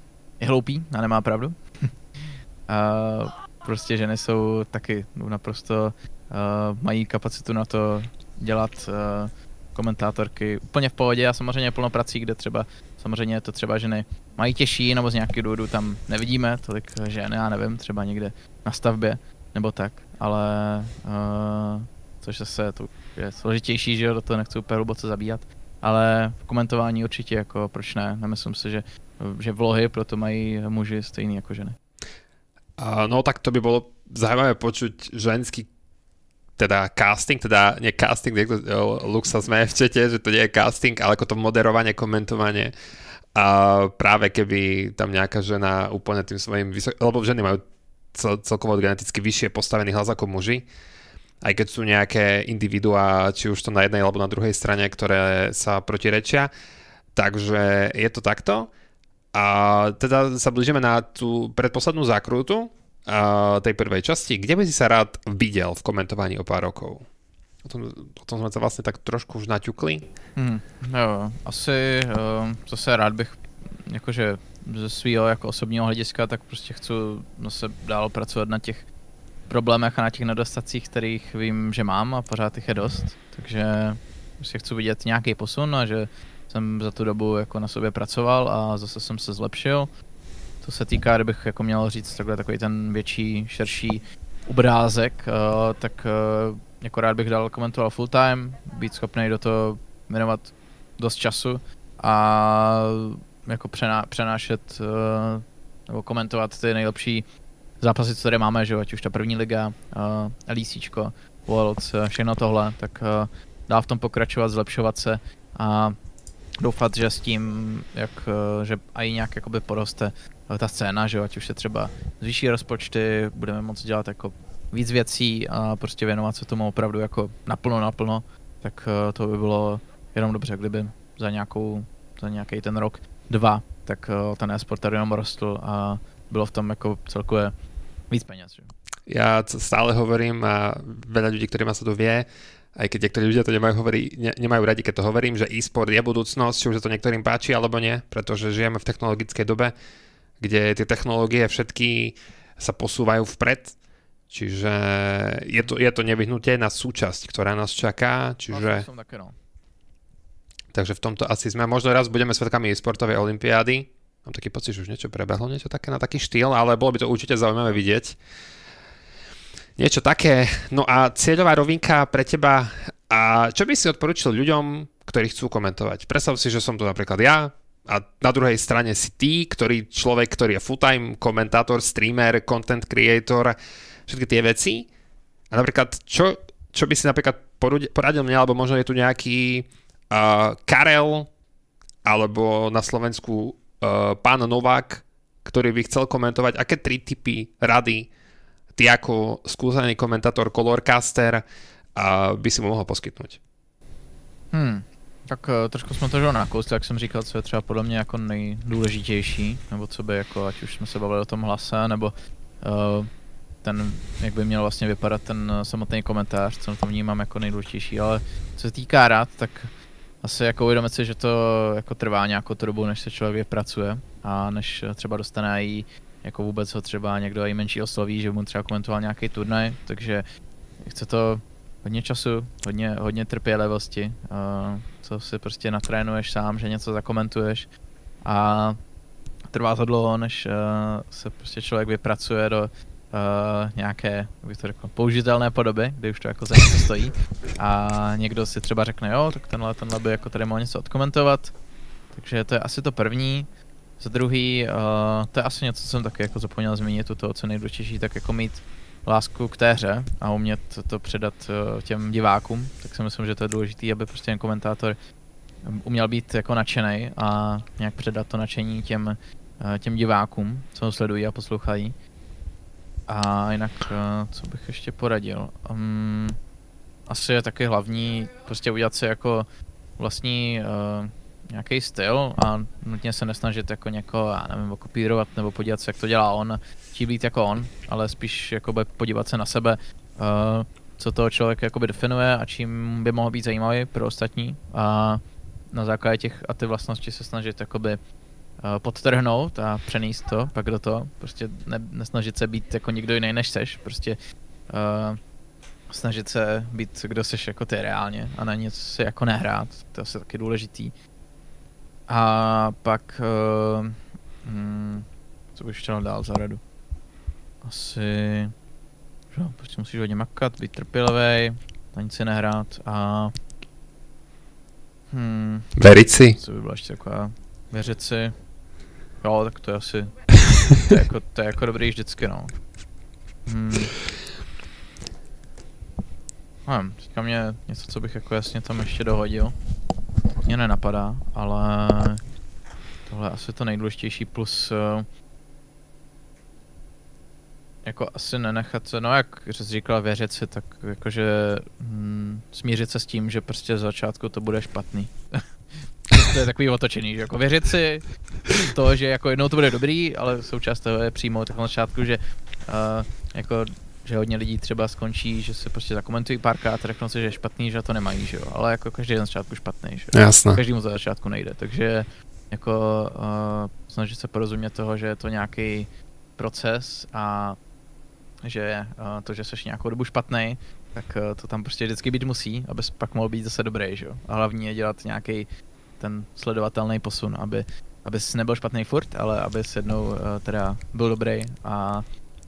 je hloupý a nemá pravdu. uh, prostě ženy jsou taky naprosto, uh, mají kapacitu na to dělat uh, komentátorky úplně v pohodě a samozřejmě plno prací, kde třeba samozřejmě to třeba ženy mají těžší nebo z nějakých důvodů tam nevidíme tolik žen, já nevím, třeba někde na stavbě nebo tak, ale uh, což zase to je složitější, že jo, do toho nechci úplně hluboce zabíjat, ale v komentování určitě jako proč ne, nemyslím si, že, že vlohy proto mají muži stejný jako ženy. No tak to by bylo zajímavé počuť ženský teda casting, teda nie casting, niekto, Lux sa sme v čete, že to nie je casting, ale ako to moderovanie, komentovanie. A práve keby tam nejaká žena úplne tým svojim vysok... lebo ženy majú cel, celkovo geneticky vyššie postavený hlas ako muži, aj keď sú nejaké individuá, či už to na jednej alebo na druhej strane, ktoré sa protirečia. Takže je to takto. A teda sa blížime na tú predposlednú zákrutu, tej prvej časti. Kde by si sa rád videl v komentovaní o pár rokov? O tom, o tom jsme se vlastně tak trošku už naťukli. Hmm, jo, asi uh, zase rád bych jakože ze svého jako osobního hlediska, tak prostě chci se dál pracovat na těch problémech a na těch nedostacích, kterých vím, že mám a pořád jich je dost. Takže prostě chci vidět nějaký posun a že jsem za tu dobu jako na sobě pracoval a zase jsem se zlepšil. To se týká, kdybych jako měl říct takhle takový ten větší, širší obrázek, uh, tak uh, jako rád bych dal komentoval full time, být schopný do toho věnovat dost času a jako přená, přenášet uh, nebo komentovat ty nejlepší zápasy, co tady máme, že ať už ta první liga, uh, LECčko, Worlds, všechno tohle, tak uh, dál v tom pokračovat, zlepšovat se a doufat, že s tím, jak, uh, že i nějak jakoby poroste ta scéna, že ať už se třeba zvýší rozpočty, budeme moct dělat jako víc věcí a prostě věnovat se tomu opravdu jako naplno, naplno, tak uh, to by bylo jenom dobře, kdyby za nějakou, za nějaký ten rok, dva, tak ten e-sport jenom rostl a bylo v tom jako celkově víc peněz. Že? Já stále hovorím a veľa ľudí, ktorí ma sa to vie, aj keď niektorí ľudia to nemajú, hovorí, ne, nemajú radi, keď to hovorím, že e-sport je budúcnosť, či už sa to niektorým páči alebo nie, pretože žijeme v technologickej dobe, kde tie technológie všetky sa posúvajú vpred, čiže je to, je to na súčasť, ktorá nás čaká, čiže... no. Takže v tomto asi sme, možno raz budeme svetkami sportovej olimpiády, Mám taký pocit, že už niečo prebehlo, niečo také na taký štýl, ale bolo by to určite zaujímavé vidieť. Niečo také. No a cieľová rovinka pre teba. A čo by si odporučil ľuďom, ktorí chcú komentovať? Predstav si, že som tu napríklad ja a na druhej strane si ty, ktorý človek, ktorý je full-time komentátor, streamer, content creator, všetky tie veci. A napríklad, čo, čo by si napríklad poradil mne, alebo možno je tu nejaký uh, Karel, alebo na Slovensku uh, pán Novák, ktorý by chcel komentovať, aké tri typy rady ty ako skúsený komentátor, colorcaster uh, by si mu mohol poskytnúť? Hmm, tak uh, trošku jsme to že nakousli, jak jsem říkal, co je třeba podle mě jako nejdůležitější, nebo co by jako, ať už jsme se bavili o tom hlase, nebo uh, ten, jak by měl vlastně vypadat ten samotný komentář, co to vnímám jako nejdůležitější, ale co se týká rád, tak asi jako uvědomit si, že to jako trvá nějakou dobu, než se člověk vypracuje a než třeba dostane i jako vůbec ho třeba někdo i menší osloví, že mu třeba komentoval nějaký turnaj, takže chce to hodně času, hodně, hodně trpělivosti, uh, co si prostě natrénuješ sám, že něco zakomentuješ a trvá to dlouho, než uh, se prostě člověk vypracuje do uh, nějaké, bych to řekl, použitelné podoby, kdy už to jako za něco stojí. A někdo si třeba řekne, jo, tak tenhle, tenhle by jako tady mohl něco odkomentovat. Takže to je asi to první. Za druhý, uh, to je asi něco, co jsem taky jako zapomněl zmínit, u toho, co nejdůležitější, tak jako mít lásku k té hře a umět to předat uh, těm divákům, tak si myslím, že to je důležité, aby prostě ten komentátor uměl být jako nadšený a nějak předat to nadšení těm, uh, těm divákům, co ho sledují a poslouchají. A jinak, eh, co bych ještě poradil? Um, asi je taky hlavní prostě udělat si jako vlastní uh, nějaký styl a nutně se nesnažit jako někoho, já nevím, kopírovat nebo podívat se, jak to dělá on, chtít být jako on, ale spíš jakoby podívat se na sebe, uh, co toho člověk jakoby definuje a čím by mohl být zajímavý pro ostatní a na základě těch a ty vlastnosti se snažit jakoby uh, podtrhnout a přenést to pak do toho. Prostě ne, nesnažit se být jako nikdo jiný než seš. Prostě uh, snažit se být kdo seš jako ty reálně a na něco si jako nehrát. To je asi taky důležitý. A pak uh, hmm, co bych chtěl dál za radu? Asi že prostě musíš hodně makat, být trpělivý, na nic si nehrát a hmm, Veriť si. Co by byla ještě taková věřit si, Jo, tak to je asi, to je jako, to je jako dobrý vždycky, no. Hmm. Nevím, teďka mě něco, co bych jako jasně tam ještě dohodil. Mě nenapadá, ale tohle je asi to nejdůležitější plus uh, jako asi nenechat se, no jak jsi říkal, věřit si, tak jakože hm, smířit se s tím, že prostě z začátku to bude špatný. to je takový otočený, že jako věřit si to, že jako jednou to bude dobrý, ale součást toho je přímo tak na začátku, že uh, jako že hodně lidí třeba skončí, že se prostě zakomentují párkrát a řeknou si, že je špatný, že to nemají, že jo. Ale jako každý je na začátku špatný, že jo. Jasně. Každý mu to začátku nejde, takže jako uh, snažit se porozumět toho, že je to nějaký proces a že uh, to, že jsi nějakou dobu špatný, tak uh, to tam prostě vždycky být musí, abys pak mohl být zase dobrý, že jo. A hlavně je dělat nějaký ten sledovatelný posun, aby, abys nebyl špatný furt, ale abys jednou uh, teda byl dobrý a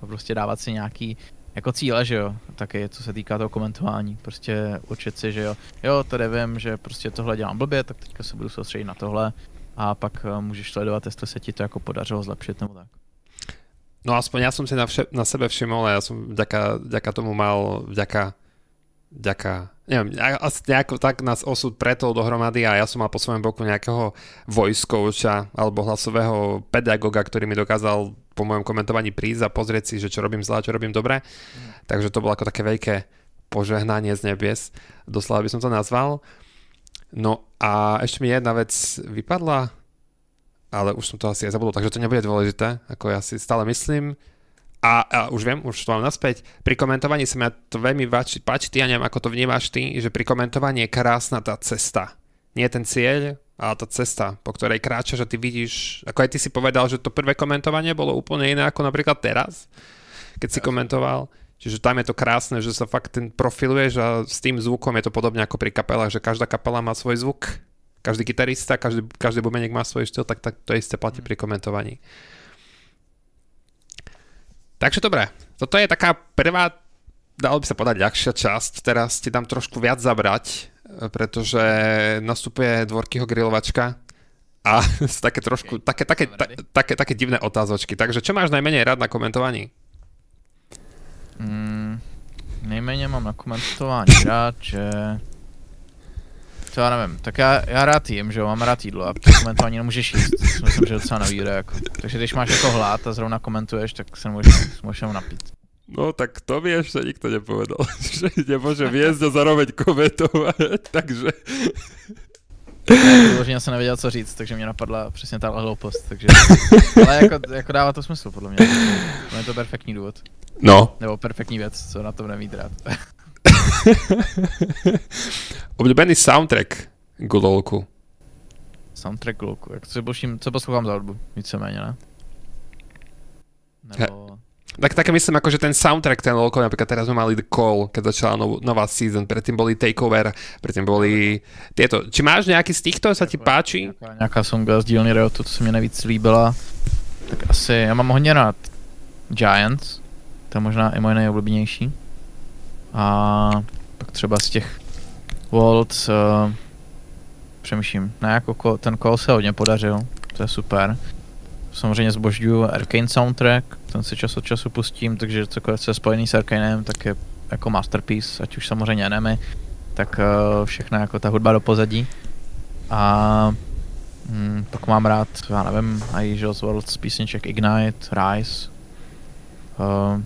prostě dávat si nějaký jako cíle, že jo, taky co se týká toho komentování, prostě určit si, že jo, jo, tady vím, že prostě tohle dělám blbě, tak teďka se budu soustředit na tohle a pak uh, můžeš sledovat, jestli se ti to jako podařilo zlepšit nebo tak. No aspoň ja som si na, vše, na sebe všimol a ja som vďaka, vďaka tomu mal, vďaka vďaka, neviem, asi nejako tak nás osud pretol dohromady a ja som mal po svojom boku nejakého voice coacha alebo hlasového pedagoga, ktorý mi dokázal po mojom komentovaní prísť a pozrieť si, že čo robím zle a čo robím dobre. Takže to bolo ako také veľké požehnanie z nebies, doslova by som to nazval. No a ešte mi jedna vec vypadla, ale už som to asi aj zabudol, takže to nebude dôležité, ako ja si stále myslím. A, a už viem, už to mám naspäť. Pri komentovaní sa mi to veľmi páči, páči, ty, ja neviem, ako to vnímaš ty, že pri komentovaní je krásna tá cesta. Nie ten cieľ, ale tá cesta, po ktorej kráča, že ty vidíš, ako aj ty si povedal, že to prvé komentovanie bolo úplne iné ako napríklad teraz, keď si komentoval. Čiže tam je to krásne, že sa fakt ten profiluješ a s tým zvukom je to podobne ako pri kapelách, že každá kapela má svoj zvuk každý gitarista, každý, každý bubeník má svoj štýl, tak, tak to isté platí pri komentovaní. Takže dobré, toto je taká prvá, dalo by sa povedať, ľahšia časť. Teraz ti dám trošku viac zabrať, pretože nastupuje dvorkyho grilovačka a také trošku, okay. také, také, ta, také, také divné otázočky. Takže čo máš najmenej rád na komentovaní? Mm, nejméně mám na komentování rád, že to já nevím, tak já, já rád jím, že jo, mám rád jídlo a komentování nemůžeš jíst, to myslím, že docela nevýhoda, jako. Takže když máš jako hlad a zrovna komentuješ, tak se můžeš, můžeš napít. No tak to mi ešte nikto nepovedal, že nemôžem jesť a zároveň komentovať, takže... Vyloženě jsem nevěděl, co říct, takže mě napadla přesně ta hloupost, takže... Ale jako, jako dává to smysl, podle mě. To je to perfektní důvod. No. Nebo perfektní věc, co na tom nemít rád. Oblíbený soundtrack k LOLku. Soundtrack k LOLku, jak co, boším, co poslouchám za hudbu, víceméně, ne? Nebo... Tak také myslím, ako, že ten soundtrack, ten LOLko, napríklad teraz sme mali The Call, keď začala nov, nová season, predtým boli Takeover, predtým boli tieto. Či máš nejaký z týchto, sa ti páči? Nějaká, songa z dílny Riotu, to se mi nejvíc líbila. Tak asi, já mám hodně rád Giants, to je možná i moje nejoblíbenější. A pak třeba z těch Waltz, uh, přemýšlím, ne, jako ten call se hodně podařil, to je super. Samozřejmě zbožďuju Arcane soundtrack, ten si čas od času pustím, takže cokoliv se spojený s Arcanem, tak je jako masterpiece, ať už samozřejmě enemy, tak uh, všechno jako ta hudba do pozadí. A mm, pak mám rád, já nevím, i že z World písniček Ignite, Rise. Uh,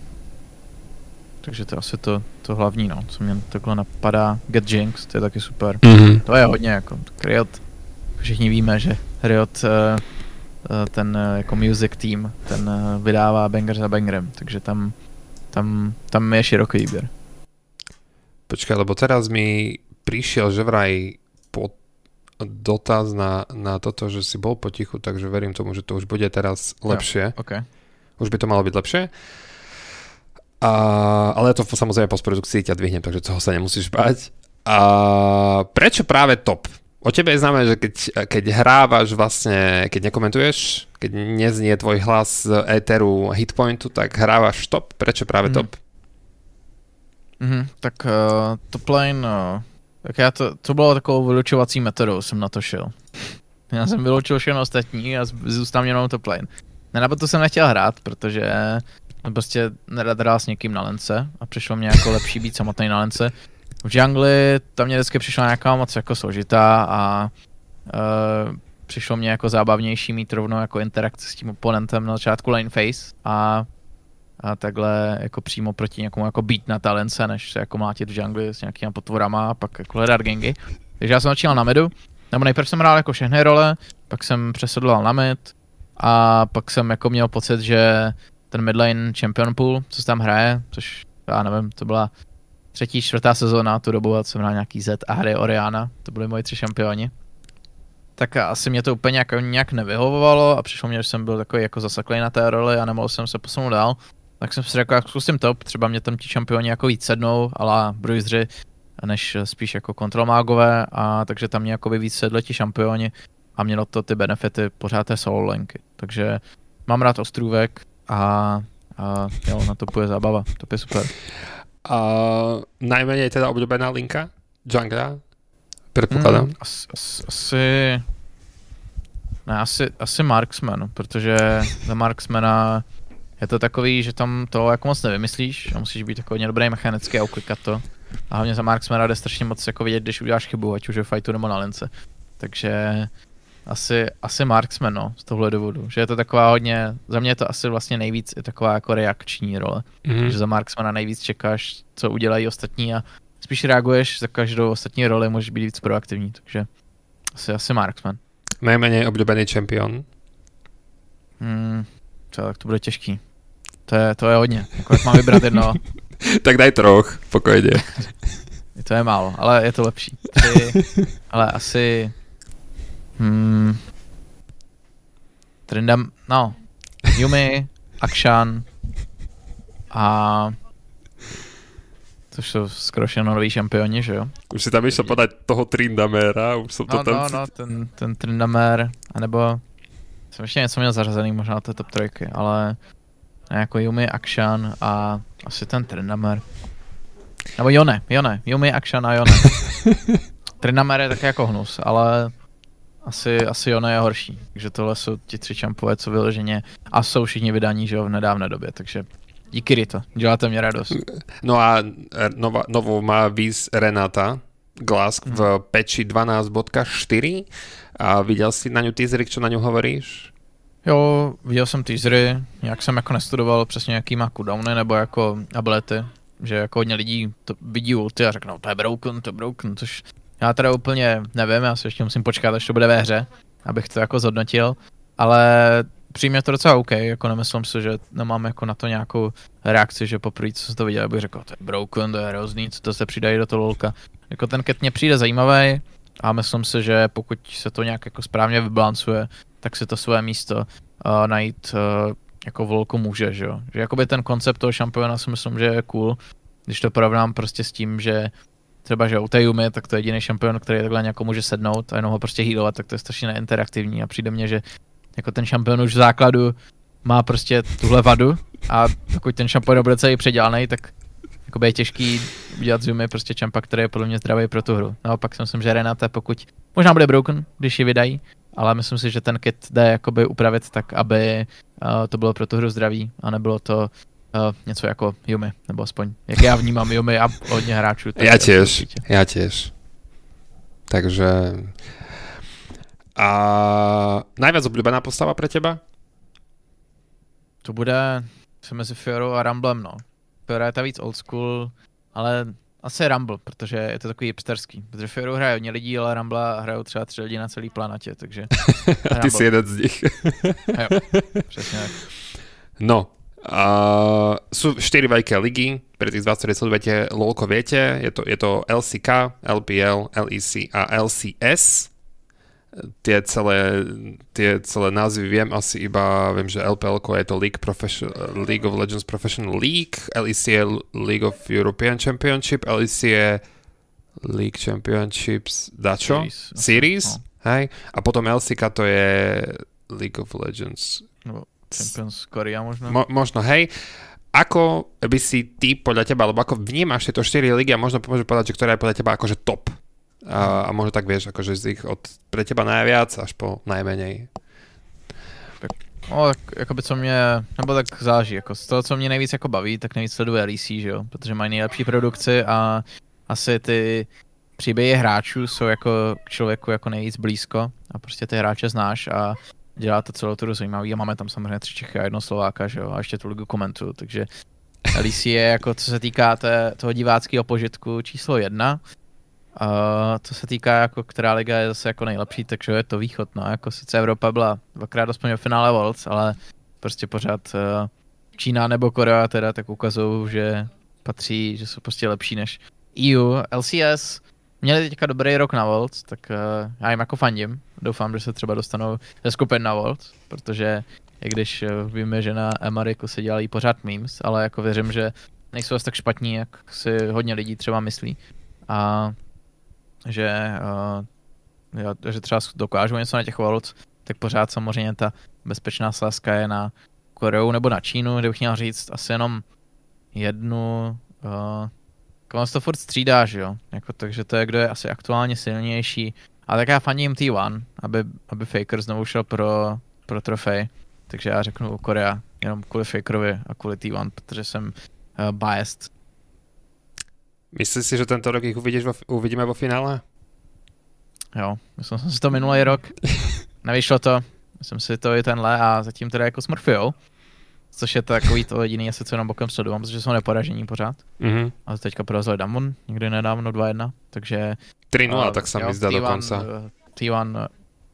takže to je asi to, to hlavní, no, co mě takhle napadá. Get Jinx, to je taky super. Mm-hmm. To je hodně jako, Riot, všichni víme, že Riot uh, ten jako music team, ten vydává banger za bangerem, takže tam, tam, tam je široký výběr. Počkaj, lebo teraz mi prišiel, že vraj po dotaz na, na toto, že si bol potichu, takže verím tomu, že to už bude teraz lepšie. Jo, okay. Už by to malo byť lepšie. A, ale to samozrejme postprodukcii ťa dvihnem, takže toho sa nemusíš bať. A prečo práve top? O tebe je známe, že keď, keď hrávaš vlastne, keď nekomentuješ, keď neznie tvoj hlas z éteru hitpointu, tak hrávaš top. Prečo práve top? Mm-hmm. Tak uh, top lane, uh, tak já to, to bylo takovou vylučovací metodou, jsem na to šel. Já jsem vyloučil všechno ostatní a zůstal jenom top lane. Ne, to jsem nechtěl hrát, protože prostě nerad hrál s někým na lence a přišlo mě jako lepší být samotný na lence. V jungli tam mě vždycky přišla nějaká moc jako složitá a uh, přišlo mě jako zábavnější mít rovnou jako interakci s tím oponentem na začátku lane face a, a takhle jako přímo proti někomu jako být na talence, než se jako mlátit v jungli s nějakýma potvorama a pak jako hledat gangy. Takže já jsem začínal na midu, nebo nejprve jsem hrál jako všechny role, pak jsem přesedloval na mid a pak jsem jako měl pocit, že ten midlane champion pool, co se tam hraje, což já nevím, to byla třetí, čtvrtá sezóna, tu dobu jsem hrál nějaký Z a hry Oriana, to byly moji tři šampioni. Tak asi mě to úplně jako nějak nevyhovovalo a přišlo mě, že jsem byl takový jako zasaklý na té roli a nemohl jsem se posunout dál. Tak jsem si řekl, jak zkusím top, třeba mě tam ti šampioni jako víc sednou, ale bruiseři, než spíš jako kontrolmágové a takže tam mě jako víc sedli ti šampioni a mělo to ty benefity pořád té solo lenky. Takže mám rád ostrůvek, a, a jo, na to je zábava, to je super. A najmenej teda obľúbená linka? Jungla? Předpokládám. Mm, asi, asi, ne, asi, asi Marksman, protože za Marksmana je to takový, že tam to jako moc nevymyslíš a musíš být takový dobrý mechanický a uklikat to. A hlavně za Marksmana jde strašně moc jako vidět, když uděláš chybu, ať už je fightu nebo na lince. Takže asi, asi Marksman, no, z tohle důvodu. Že je to taková hodně, za mě je to asi vlastně nejvíc je taková jako reakční role. Mm-hmm. Že za Marksmana nejvíc čekáš, co udělají ostatní a spíš reaguješ za každou ostatní roli, můžeš být víc proaktivní, takže asi, asi Marksman. Nejméně oblíbený čempion? Hmm, co, tak to bude těžký. To je, to je hodně. Jako, mám vybrat jedno. tak daj troch, pokojně. to je málo, ale je to lepší. Tři, ale asi Hmm. Trindam, no. Yumi, Akshan a to jsou skoro všechno noví šampioni, že jo? Už si tam išel podať toho Trindamera, už jsem to no, tam... No, no, ten, ten Trindamer, anebo jsem ještě něco měl zařazený, možná to top trojky, ale jako Yumi, Akshan a asi ten Trindamer. Nebo Jone, Jone, Yumi, Akshan a Jone. Trindamer je taky jako hnus, ale asi, asi Jone je horší. Takže tohle jsou ti tři čampové, co vyloženě a jsou všichni vydaní, že jo, v nedávné době, takže díky Rito, děláte mě radost. No a nova, novou má víz Renata Glask v hmm. peči 12.4 a viděl jsi na ňu teasery, co na ňu hovoríš? Jo, viděl jsem teasery, nějak jsem jako nestudoval přesně jaký má cooldowny nebo jako ability, že jako hodně lidí to vidí ulty a řeknou, to je broken, to je broken, což já teda úplně nevím, já si ještě musím počkat, až to bude ve hře, abych to jako zhodnotil, ale přímě to docela OK, jako nemyslím si, že nemám jako na to nějakou reakci, že poprvé, co jsem to viděl, bych řekl, to je broken, to je hrozný, co to se přidají do toho lolka. Jako ten ket mě přijde zajímavý a myslím si, že pokud se to nějak jako správně vybalancuje, tak si to své místo uh, najít uh, jako v lolku může, že jo. Že jakoby ten koncept toho šampiona si myslím, že je cool, když to porovnám prostě s tím, že třeba, že u Tejumi, tak to je jediný šampion, který takhle nějakou může sednout a jenom ho prostě healovat, tak to je strašně neinteraktivní a přijde mně, že jako ten šampion už v základu má prostě tuhle vadu a pokud ten šampion nebude celý předělaný, tak jako je těžký udělat Zumi prostě čampa, který je podle mě zdravý pro tu hru. Naopak si myslím, že Renata, pokud možná bude broken, když ji vydají, ale myslím si, že ten kit jde jakoby upravit tak, aby uh, to bylo pro tu hru zdravý a nebylo to uh, něco jako Yumi, nebo aspoň jak já vnímám Yumi a hodně hráčů. Já těž, já těž. Takže a najviac obľúbená postava pre teba? To bude se mezi Fiorou a Rumblem, no. Fiora je ta víc old school, ale asi Rumble, protože je to takový hipsterský. Protože Fioru hraje hodně lidí, ale Rumble hrajou třeba tři lidi na celé planetě, takže... a ty jsi jeden z nich. jo, přesně tak. No, Uh, sú štyri veľké ligy, pre tých z vás, ktorí sledujete LOLko viete, je to, je to LCK, LPL, LEC a LCS tie celé, tie celé názvy viem asi iba, viem, že LPL je to League, Profession, League of Legends Professional League, LEC je League of European Championship, LEC je League Championships, dačo? Series. Series no. hej? A potom LCK to je League of Legends. No, Champions Korea možno. Mo, možno, hej. Ako by si ty podľa teba, alebo ako vnímaš tieto 4 ligy a možno môžeš povedať, že ktorá je podľa teba akože top a, a možno tak vieš, akože z ich od pre teba najviac až po najmenej. Tak, no, tak jakoby co mě, nebo tak záží, jako z toho, co mě nejvíc jako baví, tak nejvíc sleduje LEC, že jo, protože mají nejlepší produkci a asi ty příběhy hráčů jsou jako k člověku jako nejvíc blízko a prostě ty hráče znáš a dělá to celou tu zajímavý a máme tam samozřejmě tři Čechy a jedno Slováka, že jo, a ještě tu ligu komentu, takže LEC je jako, co se týká té, toho diváckého požitku číslo jedna Uh, co se týká, jako která liga je zase jako nejlepší, takže je to východ, no, jako sice Evropa byla dvakrát aspoň v finále Worlds, ale prostě pořád uh, Čína nebo Korea teda tak ukazují, že patří, že jsou prostě lepší než EU. LCS měli teďka dobrý rok na Worlds, tak uh, já jim jako fandím. Doufám, že se třeba dostanou ze skupin na Worlds, protože i když uh, víme, že na Emariku se dělají pořád memes, ale jako věřím, že nejsou tak špatní, jak si hodně lidí třeba myslí. A že, uh, že třeba dokážou něco na těch Worlds, tak pořád samozřejmě ta bezpečná sázka je na Koreu nebo na Čínu, kde bych měl říct asi jenom jednu, uh, to furt střídá, že jo, jako, takže to je, kdo je asi aktuálně silnější, a tak já faním T1, aby, aby Faker znovu šel pro, pro trofej, takže já řeknu Korea, jenom kvůli Fakerovi a kvůli T1, protože jsem uh, biased Myslíš si, že tento rok ich uvidíš vo, uvidíme vo finále? Jo, myslel jsem si to minulý rok. Nevyšlo to. Myslím si to i tenhle a zatím teda jako smrfujou. Což je takový to jediný asi, co jenom bokem sleduju, protože jsou neporažení pořád. Mm-hmm. A teďka porazili Damon, někdy nedávno 2-1, takže... 3-0, uh, tak se mi zdá dokonce. T1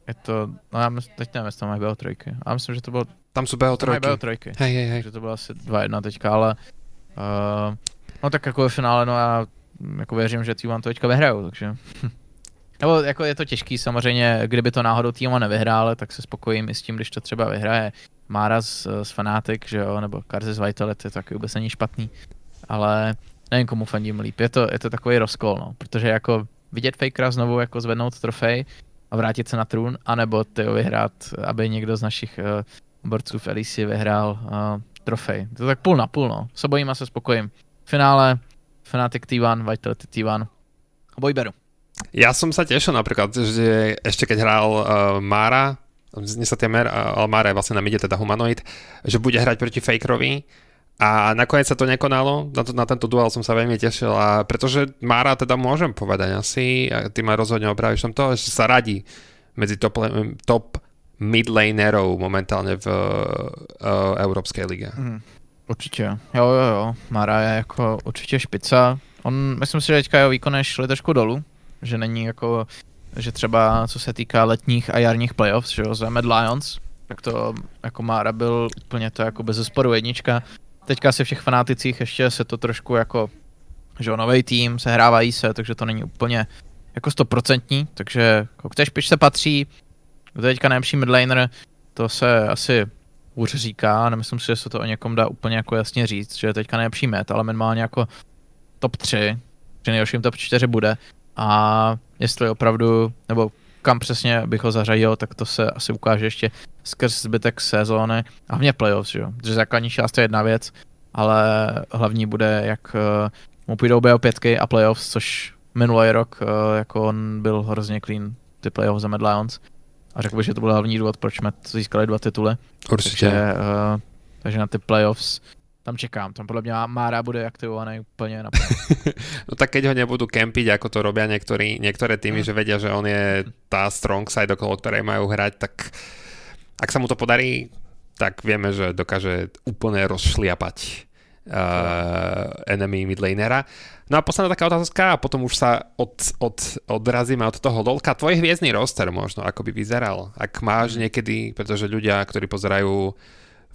je to, no já myslím, teď nevím, jestli tam mají BO3. Já myslím, že to bylo... Tam jsou BO3. Tam mají BO3. Hej, hej, hej. Takže to bylo asi 2-1 teďka, ale uh, No tak jako ve finále, no já jako věřím, že T1 to teďka vyhrajou, takže... Nebo jako je to těžký samozřejmě, kdyby to náhodou T1 nevyhrál, tak se spokojím i s tím, když to třeba vyhraje Mara z, z Fanatic, že jo, nebo Karzy z Vitality, tak vůbec není špatný. Ale nevím, komu fandím líp. Je to, je to takový rozkol, no, protože jako vidět Fakera znovu jako zvednout trofej a vrátit se na trůn, anebo ty vyhrát, aby někdo z našich uh, borců v Elisi vyhrál uh, trofej. To je tak půl na půl, no. S obojima se spokojím. V finále Fnatic T1, Vitality T1. Oboj beru. Ja som sa tešil napríklad, že ešte keď hral uh, Mara, sa Mer, Mara je vlastne na mide, teda humanoid, že bude hrať proti Fakerovi. A nakoniec sa to nekonalo, na, to, na tento duel som sa veľmi tešil. A pretože Mara teda môžem povedať asi, a ty ma rozhodne opravíš tom to, že sa radí medzi top, top midlanerov momentálne v uh, Európskej lige. Mm, určitě, jo, jo, jo, Mara je jako určitě špica. On, myslím si, že teďka jeho výkony šly trošku dolů, že není jako, že třeba co se týká letních a jarních playoffs, že jo, za Mad Lions, tak to jako Mára byl úplně to jako bez zesporu jednička. Teďka se všech fanaticích ještě se to trošku jako, že jo, nový tým, sehrávají se, takže to není úplně jako stoprocentní, takže jako k té špičce patří, kdo teďka nejlepší midlaner, to se asi už říká, nemyslím si, že se to o někom dá úplně jako jasně říct, že je teďka nejlepší met, ale minimálně jako top 3, při nejlepším top 4 bude a jestli opravdu, nebo kam přesně bych ho zařadil, tak to se asi ukáže ještě skrz zbytek sezóny a hlavně playoffs, jo. Protože základní část je jedna věc, ale hlavní bude, jak uh, mu půjdou BO5 a playoffs, což minulý rok uh, jako on byl hrozně clean ty playoffs za Mad Lions. A řekl bych, že to byl hlavní důvod, proč jsme získali dva tituly. Určitě. Takže, uh, takže na ty playoffs tam čekám, tam podľa mňa Mára bude aktivovaný úplne na No tak keď ho nebudú kempiť, ako to robia niektorí, niektoré týmy, mm. že vedia, že on je tá strong side, okolo ktorej majú hrať, tak ak sa mu to podarí, tak vieme, že dokáže úplne rozšliapať uh, enemy midlanera. No a posledná taká otázka a potom už sa od, od, odrazíme od toho dolka. Tvoj hviezdný roster možno, ako by vyzeral, ak máš mhm. niekedy, pretože ľudia, ktorí pozerajú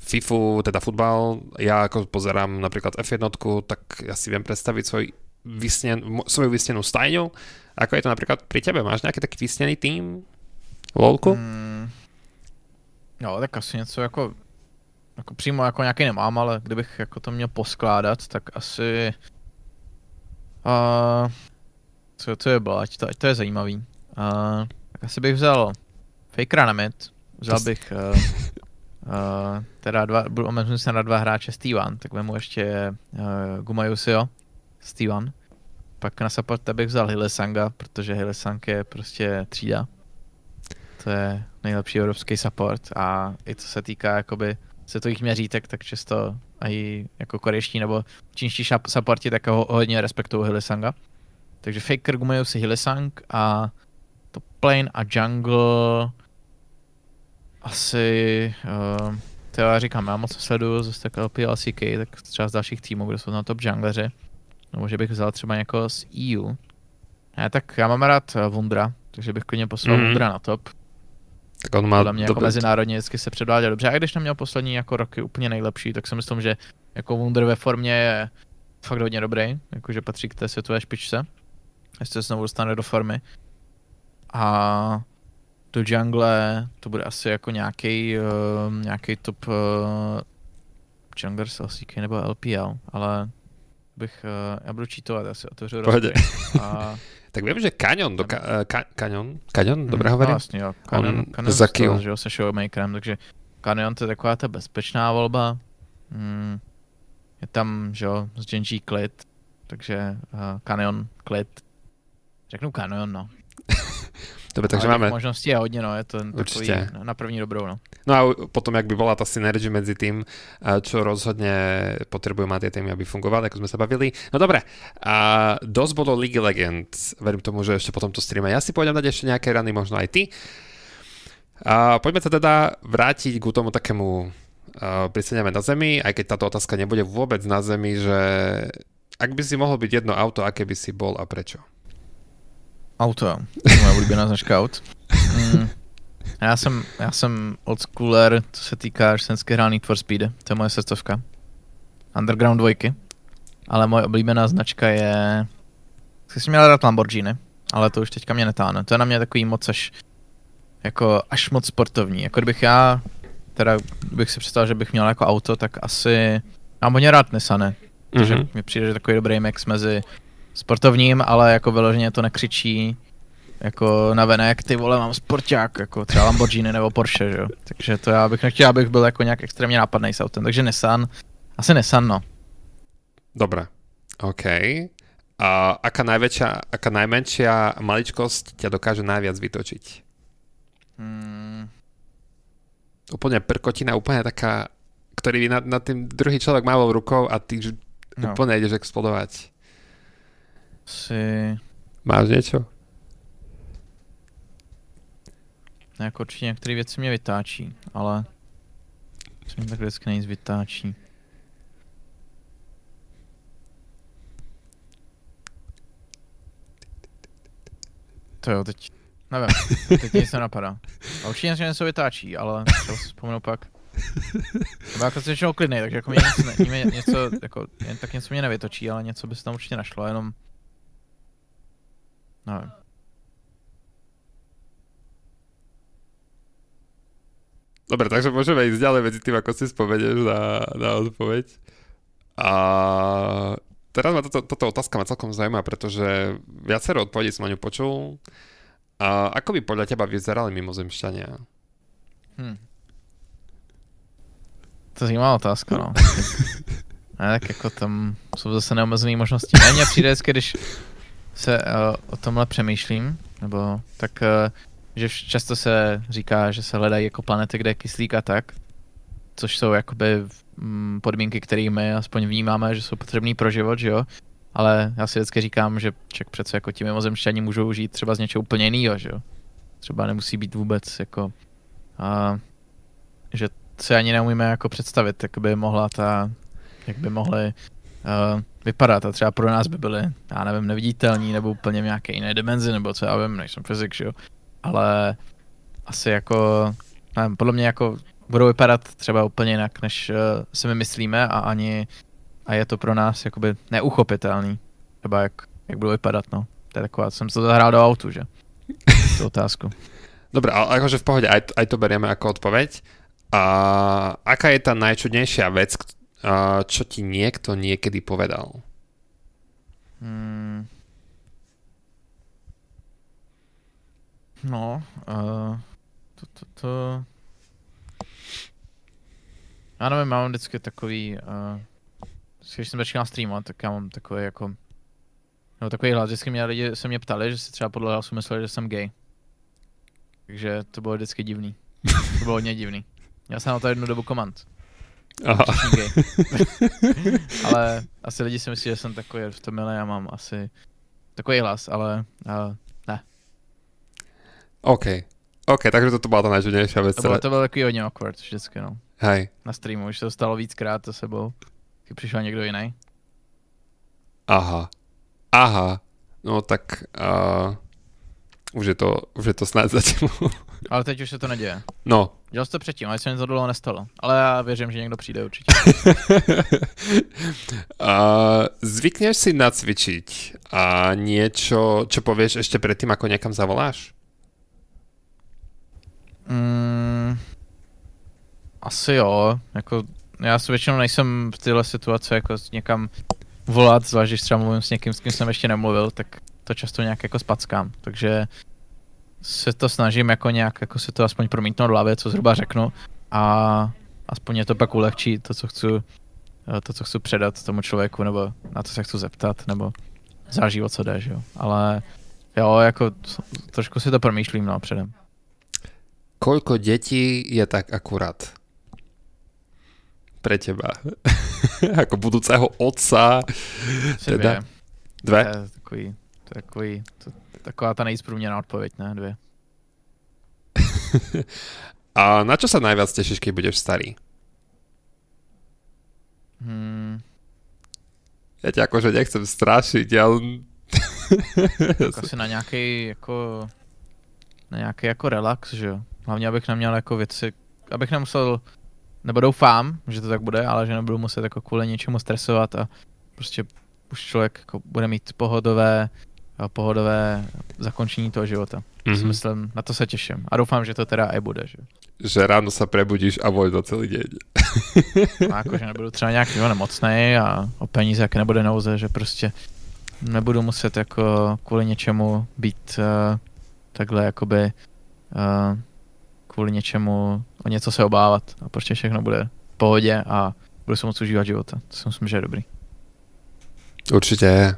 FIFU, teda futbal, ja ako pozerám napríklad F1, tak ja si viem predstaviť svoj vysnen, svoju vysnenú stajňu. Ako je to napríklad pri tebe? Máš nejaký taký vysnený tým? Lolku? Mm, no, tak asi něco jako, jako přímo jako nějaký nemám, ale kdybych jako to měl poskládat, tak asi uh, co to je bylo, ať to, ať to je zajímavý. Uh, tak asi bych vzal Fakera na mid, vzal bych uh, Uh, teda dva, omezím se na dva hráče T1, tak vemu ještě uh, Gumayusio z T1. Pak na support bych vzal Hillesanga, protože Hillesang je prostě třída. To je nejlepší evropský support a i co se týká jakoby světových měřítek, tak často i jako korejští nebo čínští supporti tak ho, hodně respektují Hillesanga. Takže Faker, Gumayusi, Hillesang a to plane a jungle asi, uh, to já říkám, já moc sleduju ze tak LCK, tak třeba z dalších týmů, kde jsou na top jungleři. Nebo že bych vzal třeba někoho z EU. Ne, tak já mám rád Wundra, takže bych klidně poslal mm. Wundra na top. Tak on má Podle mě jako mezinárodně vždycky se předváděl dobře. A když neměl poslední jako roky úplně nejlepší, tak si myslím, že jako Wunder ve formě je fakt hodně dobrý, jakože patří k té světové špičce. Jestli se znovu dostane do formy. A do jungle, to bude asi jako nějaký uh, nějaký top uh, jungler LCK nebo LPL, ale bych, uh, já budu cheatovat, asi otevřu Pohodě. A... tak vím, že Canyon, do ka, uh, ka, Canyon, Canyon, dobré hmm, hovorím? No, vlastně jo, Canyon, On Canyon za kill. Že jo, se showmakerem, takže Canyon to je taková ta bezpečná volba. Hmm, je tam, že jo, z Genji klid, takže uh, Canyon klid. Řeknu Canyon, no. Dobre, takže máme... Možností je hodně, no, je to Určitě. takový na první dobrou, no. No a potom, jak by bola tá synergia medzi tým, čo rozhodne potrebujú mať tie týmy, aby fungovali, ako sme sa bavili. No dobre, a dosť bolo League Legends, verím tomu, že ešte potom to streame. Ja si pôjdem dať ešte nejaké rany, možno aj ty. A poďme sa teda vrátiť k tomu takému uh, na zemi, aj keď táto otázka nebude vôbec na zemi, že ak by si mohol byť jedno auto, aké by si bol a prečo? Auto, moje oblíbená značka aut. Mm. Já jsem, já jsem oldschooler, co se týká, že jsem hrál Need for Speed, to je moje srdcovka. Underground 2. Ale moje oblíbená značka je... Jsi měl rád Lamborghini, ale to už teďka mě netáhne. To je na mě takový moc až, jako až moc sportovní. Jako kdybych já, teda bych si představil, že bych měl jako auto, tak asi... Mám hodně rád Nissany. Takže Mhm. mi přijde, že takový dobrý mix mezi sportovním, ale jako vyloženě to nekřičí jako na venek, ty vole, mám sporták, jako třeba Lamborghini nebo Porsche, že jo. Takže to já bych nechtěl, abych byl jako nějak extrémně nápadný s autem, takže Nissan, asi Nissan, no. Dobre. OK. A aká najväčšia, aká najmenšia maličkosť ťa dokáže najviac vytočiť? Hmm, Úplne prkotina, úplne taká, ktorý nad, nad tým druhý človek mával rukou a ty no, úplne ideš explodovať. Asi, Máš niečo? jako určitě některé věci mě vytáčí, ale co mě tak vždycky nejvíc vytáčí. To jo, teď, nevím, teď nic nenapadá. A určitě něco něco vytáčí, ale třeba si vzpomenu pak. Nebo jako jsem většinou klidnej, takže jako mě něco, mě něco, jako, jen tak něco mě nevytočí, ale něco by se tam určitě našlo, jenom... Nevím. Dobre, takže môžeme ísť ďalej medzi tým, ako si spomenieš na, na odpoveď. A teraz ma toto, toto otázka ma celkom zaujíma, pretože viacero odpovedí som na ňu počul. A ako by podľa teba vyzerali mimozemšťania? Hm. To je zajímavá otázka, no. ne, tak jako tam jsou zase neomezené možnosti. Ne, mně přijde když se uh, o tomhle přemýšlím, nebo tak, uh, že často se říká, že se hledají jako planety, kde je kyslík a tak, což jsou jakoby mm, podmínky, které my aspoň vnímáme, že jsou potřebné pro život, že jo? Ale já si vždycky říkám, že ček přece jako ti mimozemšťani můžou žít třeba z něčeho úplně jiného, že jo? Třeba nemusí být vůbec jako a že si ani neumíme jako představit, jak by mohla ta, jak by mohly uh, vypadat a třeba pro nás by byly, já nevím, neviditelní nebo úplně v nějaké jiné dimenzi, nebo co já vím, nejsem fyzik, že jo, ale asi jako, nevím, podle mě jako budou vypadat třeba úplně jinak, než uh, si my myslíme a ani, a je to pro nás jakoby neuchopitelný, třeba jak, jak budou vypadat, no. To je taková, jsem to zahrál do autu, že? Tu otázku. Dobre, ale akože v pohode, aj, aj to berieme ako odpoveď. A aká je tá najčudnejšia vec, čo ti niekto niekedy povedal? Hmm. No, uh, to, to, to... Já nevím, mám vždycky takový, uh, když jsem začínal streamovat, tak já mám takový jako, no takový hlas, vždycky mě lidi se mě ptali, že si třeba podle hlasu mysleli, že jsem gay. Takže to bylo vždycky divný. To bylo hodně divný. Já jsem na to jednu dobu komand. Aha. Ale asi lidi si myslí, že jsem takový v tom já mám asi takový hlas, ale uh, OK. OK, takže toto bola tá najčudnejšia vec. to bylo, teda- to bylo takový hodně awkward vždycky, no. Hej. Na streamu, už se to stalo víckrát to sebou. Když přišel někdo jiný. Aha. Aha. No tak uh, už, je to, už je to snad za tebou. Ale teď už se to neděje. No. Dělal jsi to předtím, ale se mi to dlouho nestalo. Ale já věřím, že někdo přijde určitě. uh, zvykneš si nacvičiť a niečo, čo povieš ešte predtým, ako niekam zavoláš? Mm, asi jo, jako já si většinou nejsem v téhle situaci jako někam volat, zvlášť když třeba mluvím s někým, s kým jsem ještě nemluvil, tak to často nějak jako spackám, takže se to snažím jako nějak jako si to aspoň promítnout v hlavě, co zhruba řeknu a aspoň je to pak ulehčí to, co chci, to, co chci předat tomu člověku, nebo na to se chci zeptat, nebo záleží o co jde, že jo, ale jo, jako trošku si to promýšlím, no, předem. Koľko detí je tak akurát pre teba? ako budúceho otca? Teda? dvě. Dve? To je takový, to je takový, to, taková ta nejvíc průměrná odpověď, ne? Dvě. A na čo sa najviac tešíš, keď budeš starý? Hmm, Ja ťa akože nechcem strašiť, ale... tak asi na nějaký jako, na nějaký jako relax, že jo. Hlavně abych neměl jako věci, abych nemusel, nebo doufám, že to tak bude, ale že nebudu muset jako kvůli něčemu stresovat a prostě už člověk jako bude mít pohodové, pohodové zakončení toho života. Mm-hmm. Mhm. myslím, na to se těším. A doufám, že to teda i bude, že že ráno sa prebudíš a voľno celý deň. No, jakože nebudu třeba nějak jo, nemocnej a o peníze jak nebude nouze, že prostě nebudu muset jako kvůli něčemu být uh, takhle jakoby uh, kvůli něčemu o něco se obávat a prostě všechno bude v pohodě a budu se moc užívat života. To si myslím, že je dobrý. Určite je.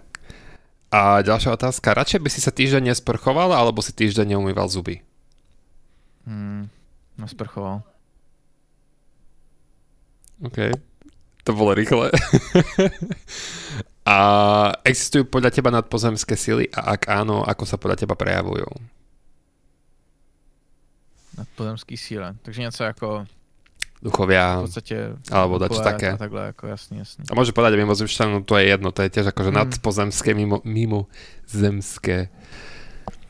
A ďalšia otázka. Radšej by si sa týždeň nesprchoval, alebo si týždeň neumýval zuby? Hmm, nesprchoval. OK. To bolo rýchle. a existujú podľa teba nadpozemské sily a ak áno, ako sa podľa teba prejavujú? Nadpozemský síle. Takže něco jako Duchovia, v podstatě alebo dačo duchové také. A takhle jako jasný, jasný. A môže povedať mimozemšťanů, to je jedno, to je tiež akože Hmm. nadpozemské, mimo, mimo zemské.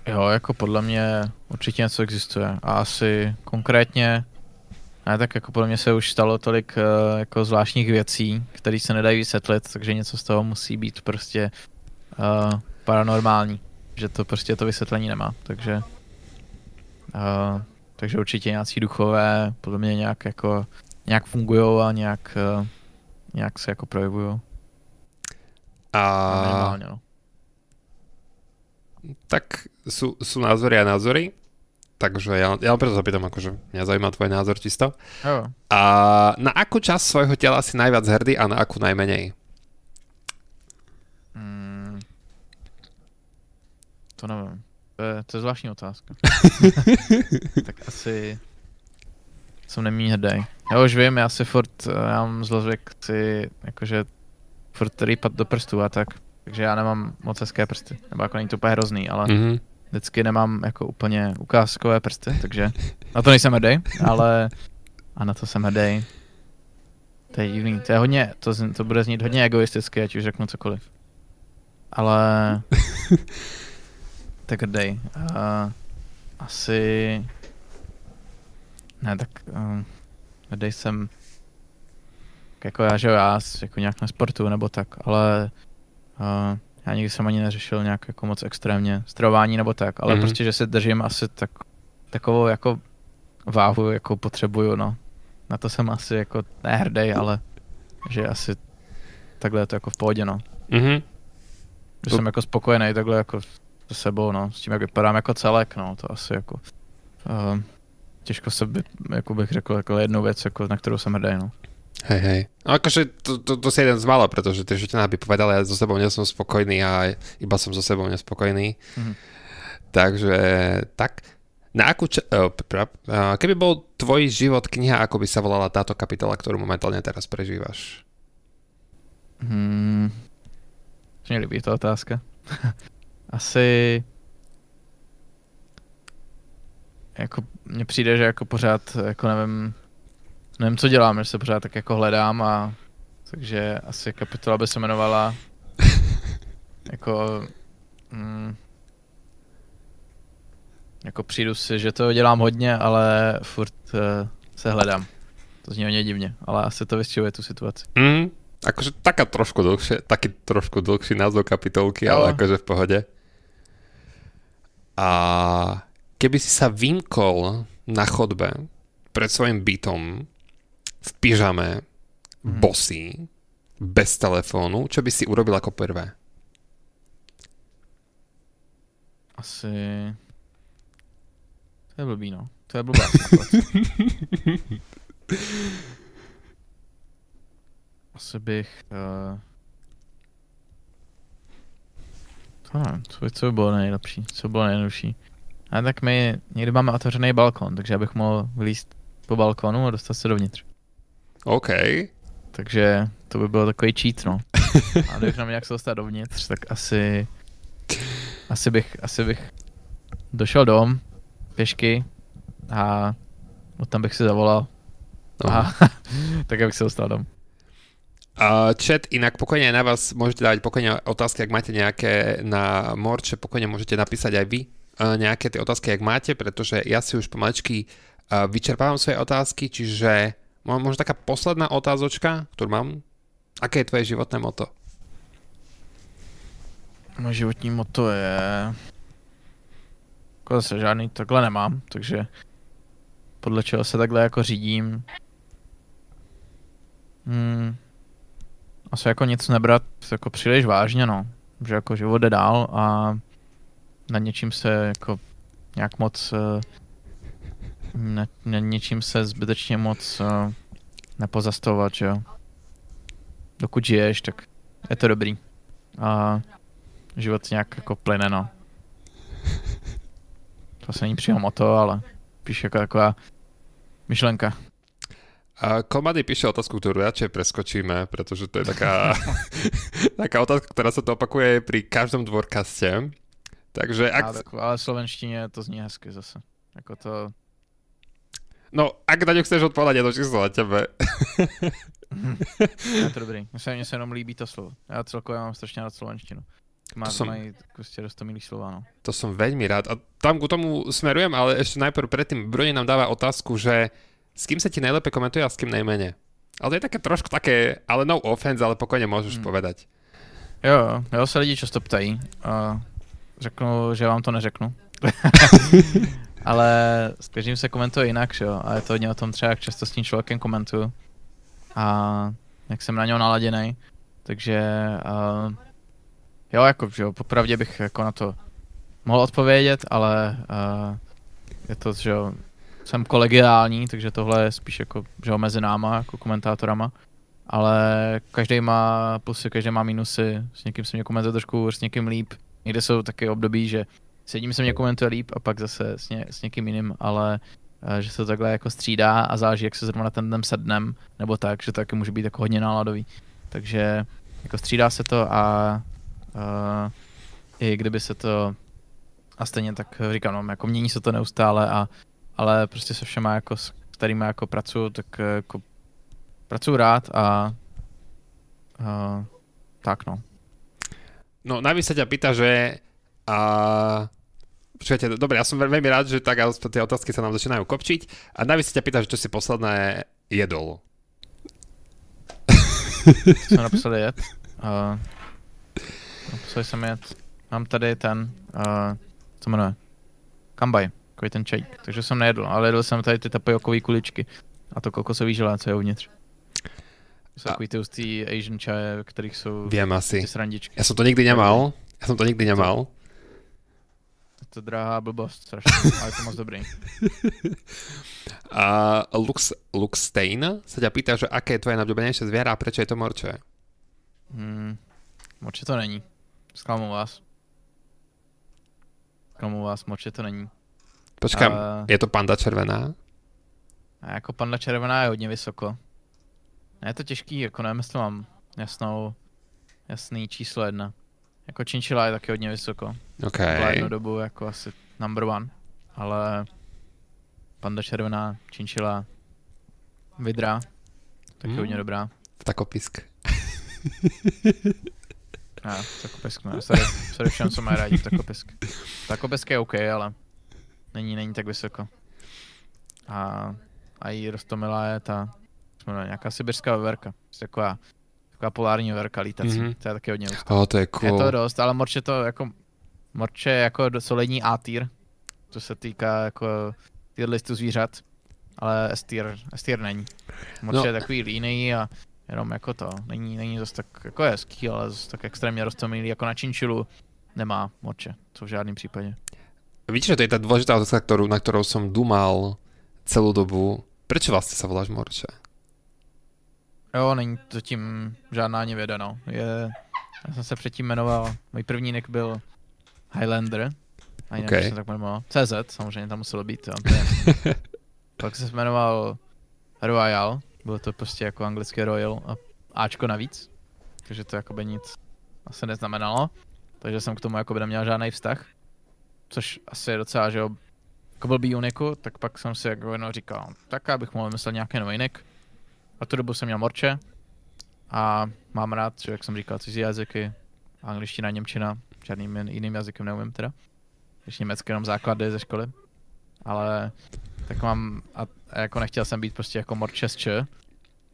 Jo, jako podle mě určitě něco existuje. A asi konkrétně, ne, tak jako podle mě se už stalo tolik eh, jako zvláštních věcí, které se nedají vysvětlit, takže něco z toho musí být prostě uh, paranormální. Že to prostě to vysvětlení nemá, takže uh, takže určitě nějací duchové podle mě nějak jako nějak fungují a nějak, uh, nějak se jako projevují. A Minimálně, no. tak sú, sú názory a názory, takže ja, ja len preto zapýtam, akože mňa zaujíma tvoj názor čisto. Jo. A na akú časť svojho tela si najviac hrdý a na akú najmenej? Mm, to nevím. To je, to je zvláštní otázka. tak asi jsem nemí hrdý. Já už vím, já si furt, eh, já mám zlozvyk si jakože furt rýpat do prstů a tak. Takže já nemám moc hezké prsty. Nebo jako není to úplně hrozný, ale Mhm. vždycky nemám jako úplně ukázkové prsty, takže na to nejsem hrdý, ale a na to jsem hrdý. To je divný, to je hodně, to, z- to bude znít hodně egoisticky, ať už řeknu cokoliv. Ale tak hrdý. Uh, asi ne, tak uh, hrdý jsem jako já, že jo, já jako nějak na sportu nebo tak, ale uh, já nikdy jsem ani neřešil nějak jako moc extrémně stravování nebo tak, ale Mhm. mm-hmm. prostě, že si držím asi tak, takovou jako váhu, jako potřebuju, no. Na to jsem asi jako nehrdej, ale že asi takhle je to jako v pohodě, no. Mhm. Že To- jsem jako spokojený takhle jako sebou, no, s tím, jak vypadám jako celek, no, to asi jako uh, těžko se by, jako bych řekl, jako jednu věc, jako, na kterou jsem hrdý, no. Hej, hej. No akože to, to, to si jeden z mála, pretože tie žena by povedala, ja so sebou nie som spokojný a iba som so sebou nespokojný. Mhm. Takže tak. Na akú ča- pra, uh, keby bol tvoj život kniha, ako by sa volala táto kapitola, ktorú momentálne teraz prežívaš? Hmm. To mě líbí ta otázka. Asi... Jako, mně přijde, že jako pořád, jako nevím, nevím, co dělám, že se pořád tak jako hledám a takže asi kapitola by se jmenovala jako mm, jako přijdu si, že to dělám hodně, ale furt uh, se hledám. To zní hodně divně, ale asi to vystihuje tu situaci. Mm, akože taká trošku dlhšie, taký trošku dlhší názov kapitolky, Jo. ale akože v pohode. A keby si sa vymkol na chodbe pred svojim bytom v pyžame, Mhm. bosý, bez telefónu, čo by si urobil ako prvé? Asi... To je blbý, no. To je blbá. Asi bych... Uh... To nevím, co by, co by bylo nejlepší, co by bylo nejlepší. A tak my někdy máme otevřený balkon, takže já bych mohl vylíst po balkonu a dostat se dovnitř. OK. Takže to by byl takový cheat, no. A kdybych nám nějak se dostat dovnitř, tak asi... Asi bych, asi bych došel dom, pěšky a od tam bych si zavolal. No. A tak abych se dostal dom. A chat, inak pokojne na vás môžete dávať pokojne otázky, ak máte nejaké na Morče, pokojne môžete napísať aj vy uh, nejaké tie otázky, ak máte, pretože ja si už pomaličky uh, vyčerpávam svoje otázky, čiže mo- možno taká posledná otázočka, ktorú mám. Aké je tvoje životné moto? Moje životní moto je... Jako zase žádný takhle nemám, takže podle čeho se takhle jako řídím. Hmm. Asi jako nic nebrat jako příliš vážně, no. Že jako život jde dál a na něčím se jako nějak moc uh, na, na něčím se zbytečně moc uh, nepozastavovat, že jo. Dokud žiješ, tak je to dobrý. A život nějak jako plyne, no. To se není přímo o to, ale píš jako taková myšlenka. A Komady píše otázku, ktorú radšej preskočíme, pretože to je taká, taká otázka, ktorá sa to opakuje pri každom dvorkaste. Takže ak... A, tak, ale v slovenštině to zní hezky zase. Jako to... No, ak na ňu chceš odpovedať, je to čisto na tebe. je to dobrý. Mně se, jenom líbí to slovo. Já celkově mám strašně rád slovenštinu. Má, to som, mají prostě dost milých slova, no. To som veľmi rád. A tam k tomu smerujem, ale ešte najprv predtým Bruni nám dáva otázku, že s kým sa ti najlepšie komentuje a s kým najmenej. Ale to je také trošku také, ale no offense, ale pokojně môžeš hmm. povedať. Jo, jo, se lidi často ptají. Uh, řeknu, že vám to neřeknu. ale s každým se komentuje jinak, že jo. A je to hodně o tom třeba, jak často s tím člověkem komentuju. A jak jsem na něho naladěný. Takže uh, jo, jako, že jo, popravdě bych jako na to mohl odpovědět, ale uh, je to, že jo, jsem kolegiální, takže tohle je spíš jako, že mezi náma, jako komentátorama. Ale každý má plusy, každý má minusy, s někým se mě komentuje trošku s někým líp. Někde jsou také období, že s jedním se mě komentuje líp a pak zase s, ně, s někým jiným, ale uh, že se to takhle jako střídá a záleží, jak se zrovna ten den sednem, nebo tak, že to taky může být jako hodně náladový. Takže jako střídá se to a Uh, I kdyby se to a stejně tak říkám, no, jako mění se to neustále, a, ale prostě se všema, jako, s kterými jako pracuju, tak jako pracuju rád a uh, tak no. No, najvíc sa ťa pýta, že a Počkajte, dobre, ja som veľmi rád, že tak tie otázky sa nám začínajú kopčiť. A najvíc sa ťa pýta, že čo si posledné jedol. Som napísal jet. Uh, Musel jsem jet. Mám tady ten, uh, co jmenuje? Kambaj, takový ten čaj. Takže jsem nejedl, ale jedl jsem tady ty tapiokový kuličky. A to kokosový želé, co je uvnitř. Jsou takový ty hustý Asian čaje, kterých jsou Viem asi. ty srandičky. Já jsem to nikdy nemal. Já jsem to nikdy nemal. Je to drahá blbost, strašně, ale je to moc dobrý. A Lux, Lux Stain sa ťa pýta, že aké je tvoje najobľúbenejšie zviera a prečo je to morče? Hmm, morče to není. Zklamu vás. Zklamu vás, moče to není. Počkám, uh, je to panda červená? A jako panda červená je hodně vysoko. Je to těžký, jako nevím, jestli mám jasnou, jasný číslo jedna. Jako činčila je taky hodně vysoko. Ok. Byla jednu dobu jako asi number one. Ale panda červená, činčila, vidra, taky mm. hodně dobrá. Takopisk. Ne, takopisk ne. Sorry, sorry všem, co mají rádi takopisk. Takopisk je OK, ale není, není tak vysoko. A, a jí rostomilá je ta, jsme nějaká sibirská veverka. Taková, taková polární veverka lítací. Mm-hmm. To je taky hodně. Oh, to je cool. Je to dost, ale morče to jako, morče je jako solidní A-tier. To se týká jako tier listu zvířat. Ale S-tier, S-tier není. Morče no. je takový línej a jenom jako to, není, není zase tak jako hezký, ale zase tak extrémně rostomilý, jako na činčilu nemá moče, to v žádném případě. Víš, že to je ta důležitá otázka, kterou, na kterou jsem dumal celou dobu. Proč vlastně se voláš Morče? Jo, není to tím žádná ani věda, no. Je, já jsem se předtím jmenoval, můj první nick byl Highlander, a jinak okay. se tak jmenoval. CZ, samozřejmě tam muselo být, jo. Pak se jmenoval Royal, bylo to prostě jako anglické Royal a Ačko navíc. Takže to jako by nic asi neznamenalo. Takže jsem k tomu jako by neměl žádný vztah. Což asi je docela, že jo, jako blbý uniku, tak pak jsem si jako jenom říkal, tak já bych mohl vymyslet nějaký nový nick. A tu dobu jsem měl Morče. A mám rád, že jak jsem říkal, cizí jazyky, angličtina, němčina, žádným jiným jazykem neumím teda. Když německy jenom základy ze školy. Ale tak mám, a, a jako nechtěl jsem být prostě jako Morčesče,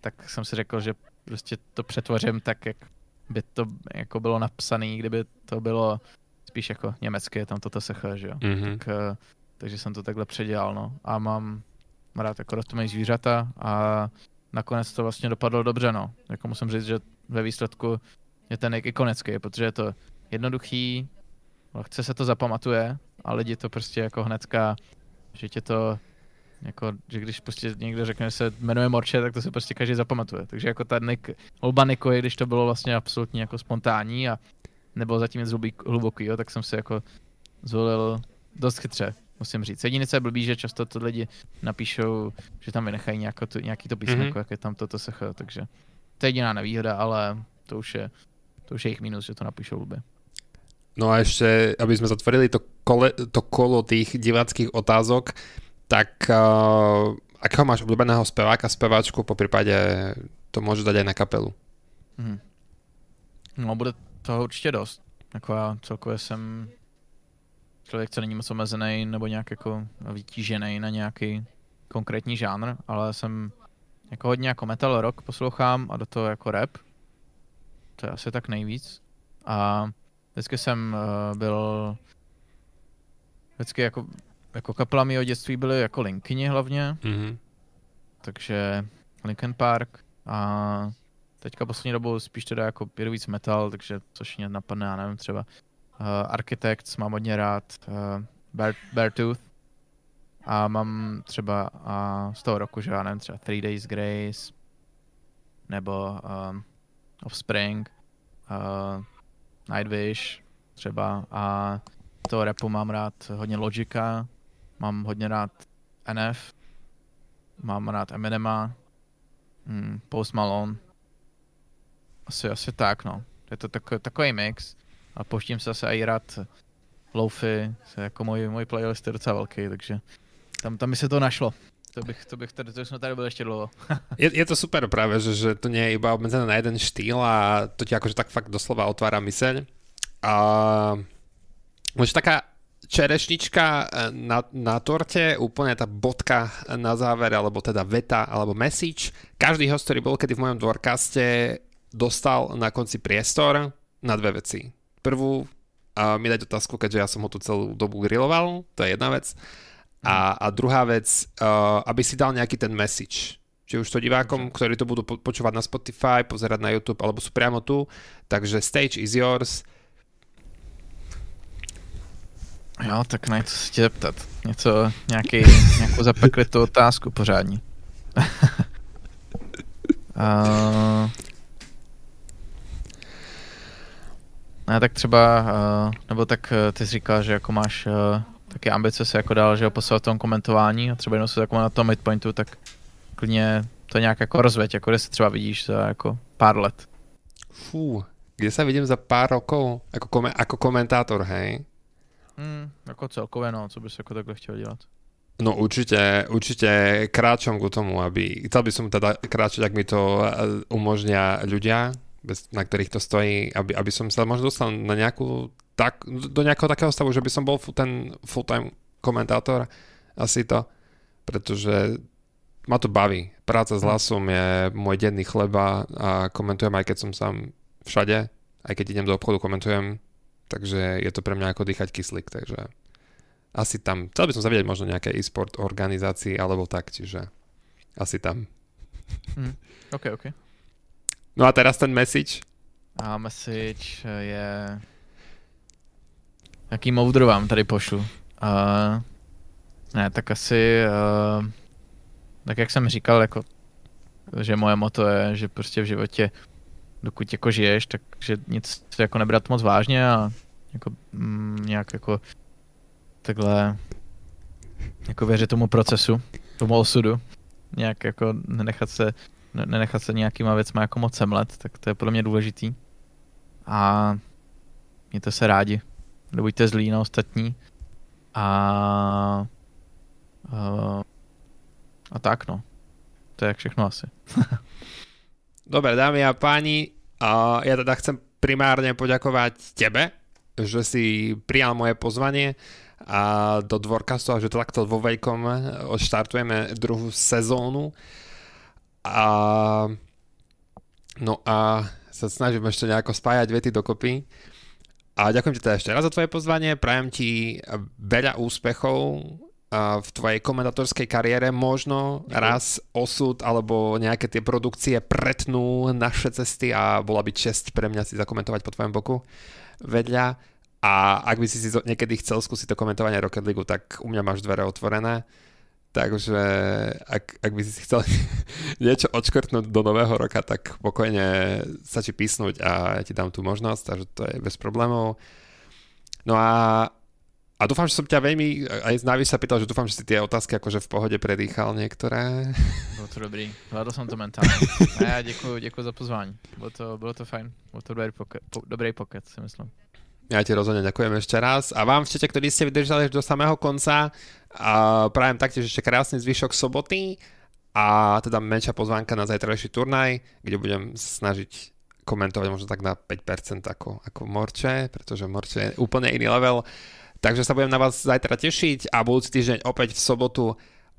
tak jsem si řekl, že prostě to přetvořím tak, jak by to jako bylo napsané, kdyby to bylo spíš jako německé, tam toto se že jo. Mm-hmm. Tak, eh, takže jsem to takhle předělal, no. A mám rád jako rostomilý zvířata a nakonec to vlastně dopadlo dobře, no. Jako musím říct, že ve výsledku je ten ikonický, protože je to jednoduchý, chce se to zapamatuje a lidi to prostě jako hnedka, že tě to jako, že když prostě někdo řekne, že se jmenuje Morče, tak to se prostě každý zapamatuje. Takže jako ta Nick, volba Nikoje, když to bylo vlastně absolutně jako spontánní a nebo zatím nic hluboký, jo, tak jsem si jako zvolil dost chytře, musím říct. Jediné, co je blbý, že často to lidi napíšou, že tam vynechají nějako to, nějaký to písmenko, mm-hmm. jak je tam toto SH, takže to je jediná nevýhoda, ale to už je, to už je jejich mínus, že to napíšou blbě. No a ešte, aby sme zatvorili to, kole, to kolo tých diváckých otázok, tak uh, akého máš obľúbeného speváka, speváčku, po prípade to môžeš dať aj na kapelu. Hmm. No bude toho určitě dost. Jako já celkově jsem člověk, co není moc omezený nebo nějak jako vytížený na nějaký konkrétní žánr, ale jsem jako hodně jako metal rock poslouchám a do toho jako rap. To je asi tak nejvíc. A vždycky jsem uh, byl vždycky jako, jako kapela mého dětství byly jako Linkyni hlavně. Mm-hmm. Takže Linkin Park a teďka poslední dobou spíš teda jako pědu víc metal, takže což mě napadne, já nevím, třeba uh, Architects mám hodně rád, uh, Bear, Beartooth a mám třeba uh, z toho roku, že já nevím, třeba Three Days Grace nebo um, Offspring, uh, Nightwish třeba a toho repu mám rád hodně Logika, mám hodně rád NF, mám rád Eminema, hmm, Post Malone, asi, asi tak, no. Je to takový, takový mix. A pouštím se zase i rád loufy, jako můj, můj playlist je docela velký, takže tam, tam mi se to našlo. To bych, to bych tady, to jsme tady byli ještě dlouho. je, je, to super právě, že, že to nie je iba obmedzené na jeden štýl a to ti akože tak fakt doslova otvára myseľ. A možno taká čerešnička eh, na, na torte, úplne tá bodka na záver, alebo teda veta, alebo message. Každý host, ktorý bol kedy v mojom dvorkaste, dostal na konci priestor na dve veci. Prvú, a mi dať otázku, keďže ja som ho tu celú dobu griloval, to je jedna vec. A, a druhá vec, uh, aby si dal nejaký ten message. Či už to divákom, ktorí to budú po- počúvať na Spotify, pozerať na YouTube, alebo sú priamo tu. Takže stage is yours. Jo, tak na něco se tě zeptat. Něco, nějaký, nějakou zapeklitou otázku pořádní. uh, Ne, tak třeba, uh, nebo tak uh, ty jsi říkal, že jako máš uh, taky ambice se jako dál, že ho poslat v tom komentování a třeba jenom se jako na tom midpointu, tak klidně to nějak jako rozveď, jako kde se třeba vidíš za jako pár let. Fú, kde se vidím za pár rokov? Jako, kome, jako komentátor, hej? Hmm, jako celkově, no, co bys jako takhle chtěl dělat? No určite, určite kráčam k tomu, aby, chcel by som teda kráčať, ak mi to umožnia ľudia, bez, na ktorých to stojí, aby, aby som sa možno dostal na nejakú, tak, do nejakého takého stavu, že by som bol ten full-time komentátor, asi to, pretože ma to baví. Práca s hlasom je môj denný chleba a komentujem aj keď som sám všade, aj keď idem do obchodu, komentujem, takže je to pre mňa ako dýchať kyslík, takže asi tam. Chcel by som sa vidieť možno nejaké e-sport organizácii alebo tak, čiže asi tam. Mm, OK, OK. No a teraz ten message? A message je... Jaký moudr vám tady pošlu? Uh, ne, tak asi... Uh, tak jak jsem říkal, jako, že moje moto je, že prostě v životě, dokud jako žiješ, takže nic jako nebrat moc vážně a jako mm, nějak jako takhle jako věřit tomu procesu, tomu osudu, nějak jako nenechat se nenechat se nějakýma věcma jako moc semlet, tak to je podle mě důležitý. A mějte se rádi. Nebuďte zlí na ostatní. A, a, a tak no. To je všechno asi. Dobre, dámy a páni, a ja teda chcem primárne poďakovať tebe, že si prijal moje pozvanie a do Dvorkastu a že to takto vo veľkom odštartujeme druhú sezónu. A no a sa snažím ešte nejako spájať vety dokopy. A ďakujem ti teda ešte raz za tvoje pozvanie, prajem ti veľa úspechov v tvojej komentatorskej kariére možno raz osud alebo nejaké tie produkcie pretnú naše cesty a bola by čest pre mňa si zakomentovať po tvojom boku vedľa. A ak by si si niekedy chcel skúsiť to komentovanie Rocket League, tak u mňa máš dvere otvorené. Takže ak, ak by si chcel niečo odškrtnúť do nového roka, tak pokojne sa ti písnuť a ja ti dám tú možnosť, takže to je bez problémov. No a a dúfam, že som ťa veľmi, aj z Navi sa pýtal, že dúfam, že si tie otázky akože v pohode predýchal niektoré. Bylo to dobrý, zvládl jsem to mentálně. A já děkuji, děkuji za pozvání. Bylo to, bylo to fajn, bylo to dobrý pocket, po, dobrý pocket, si myslím. Ja ti rozhodne ďakujem ešte raz. A vám všetci, ktorí ste vydržali až do samého konca, a prajem taktiež ešte krásny zvyšok soboty a teda menšia pozvánka na zajtrajší turnaj, kde budem snažiť komentovať možno tak na 5% ako, ako Morče, pretože Morče je úplne iný level. Takže sa budem na vás zajtra tešiť a budúci týždeň opäť v sobotu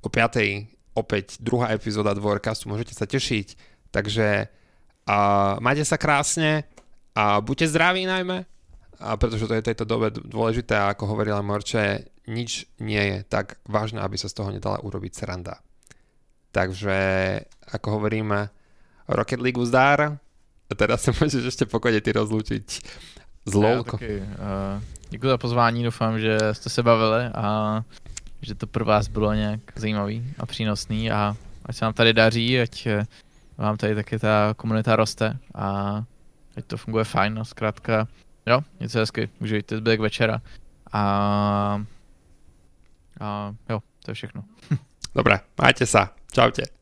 o 5. opäť druhá epizóda dvorkastu, môžete sa tešiť. Takže a majte sa krásne a buďte zdraví najmä, a pretože to je tejto dobe dôležité a ako hovorila Morče, nič nie je tak vážne, aby sa z toho nedala urobiť sranda. Takže ako hovoríme, Rocket League zdár a teraz sa môžeš ešte pokojne ty rozlúčiť s LOLko. Ja, uh, za pozvání, doufám, že jste se bavili a že to pro vás bylo nějak zajímavý a přínosný a ať se vám tady daří, ať eh, vám tady taky ta komunita roste a ať to funguje fajn, no zkrátka, jo, něco hezky, užijte zbytek večera a, a jo, to je všechno. Dobré, majte sa, čaute.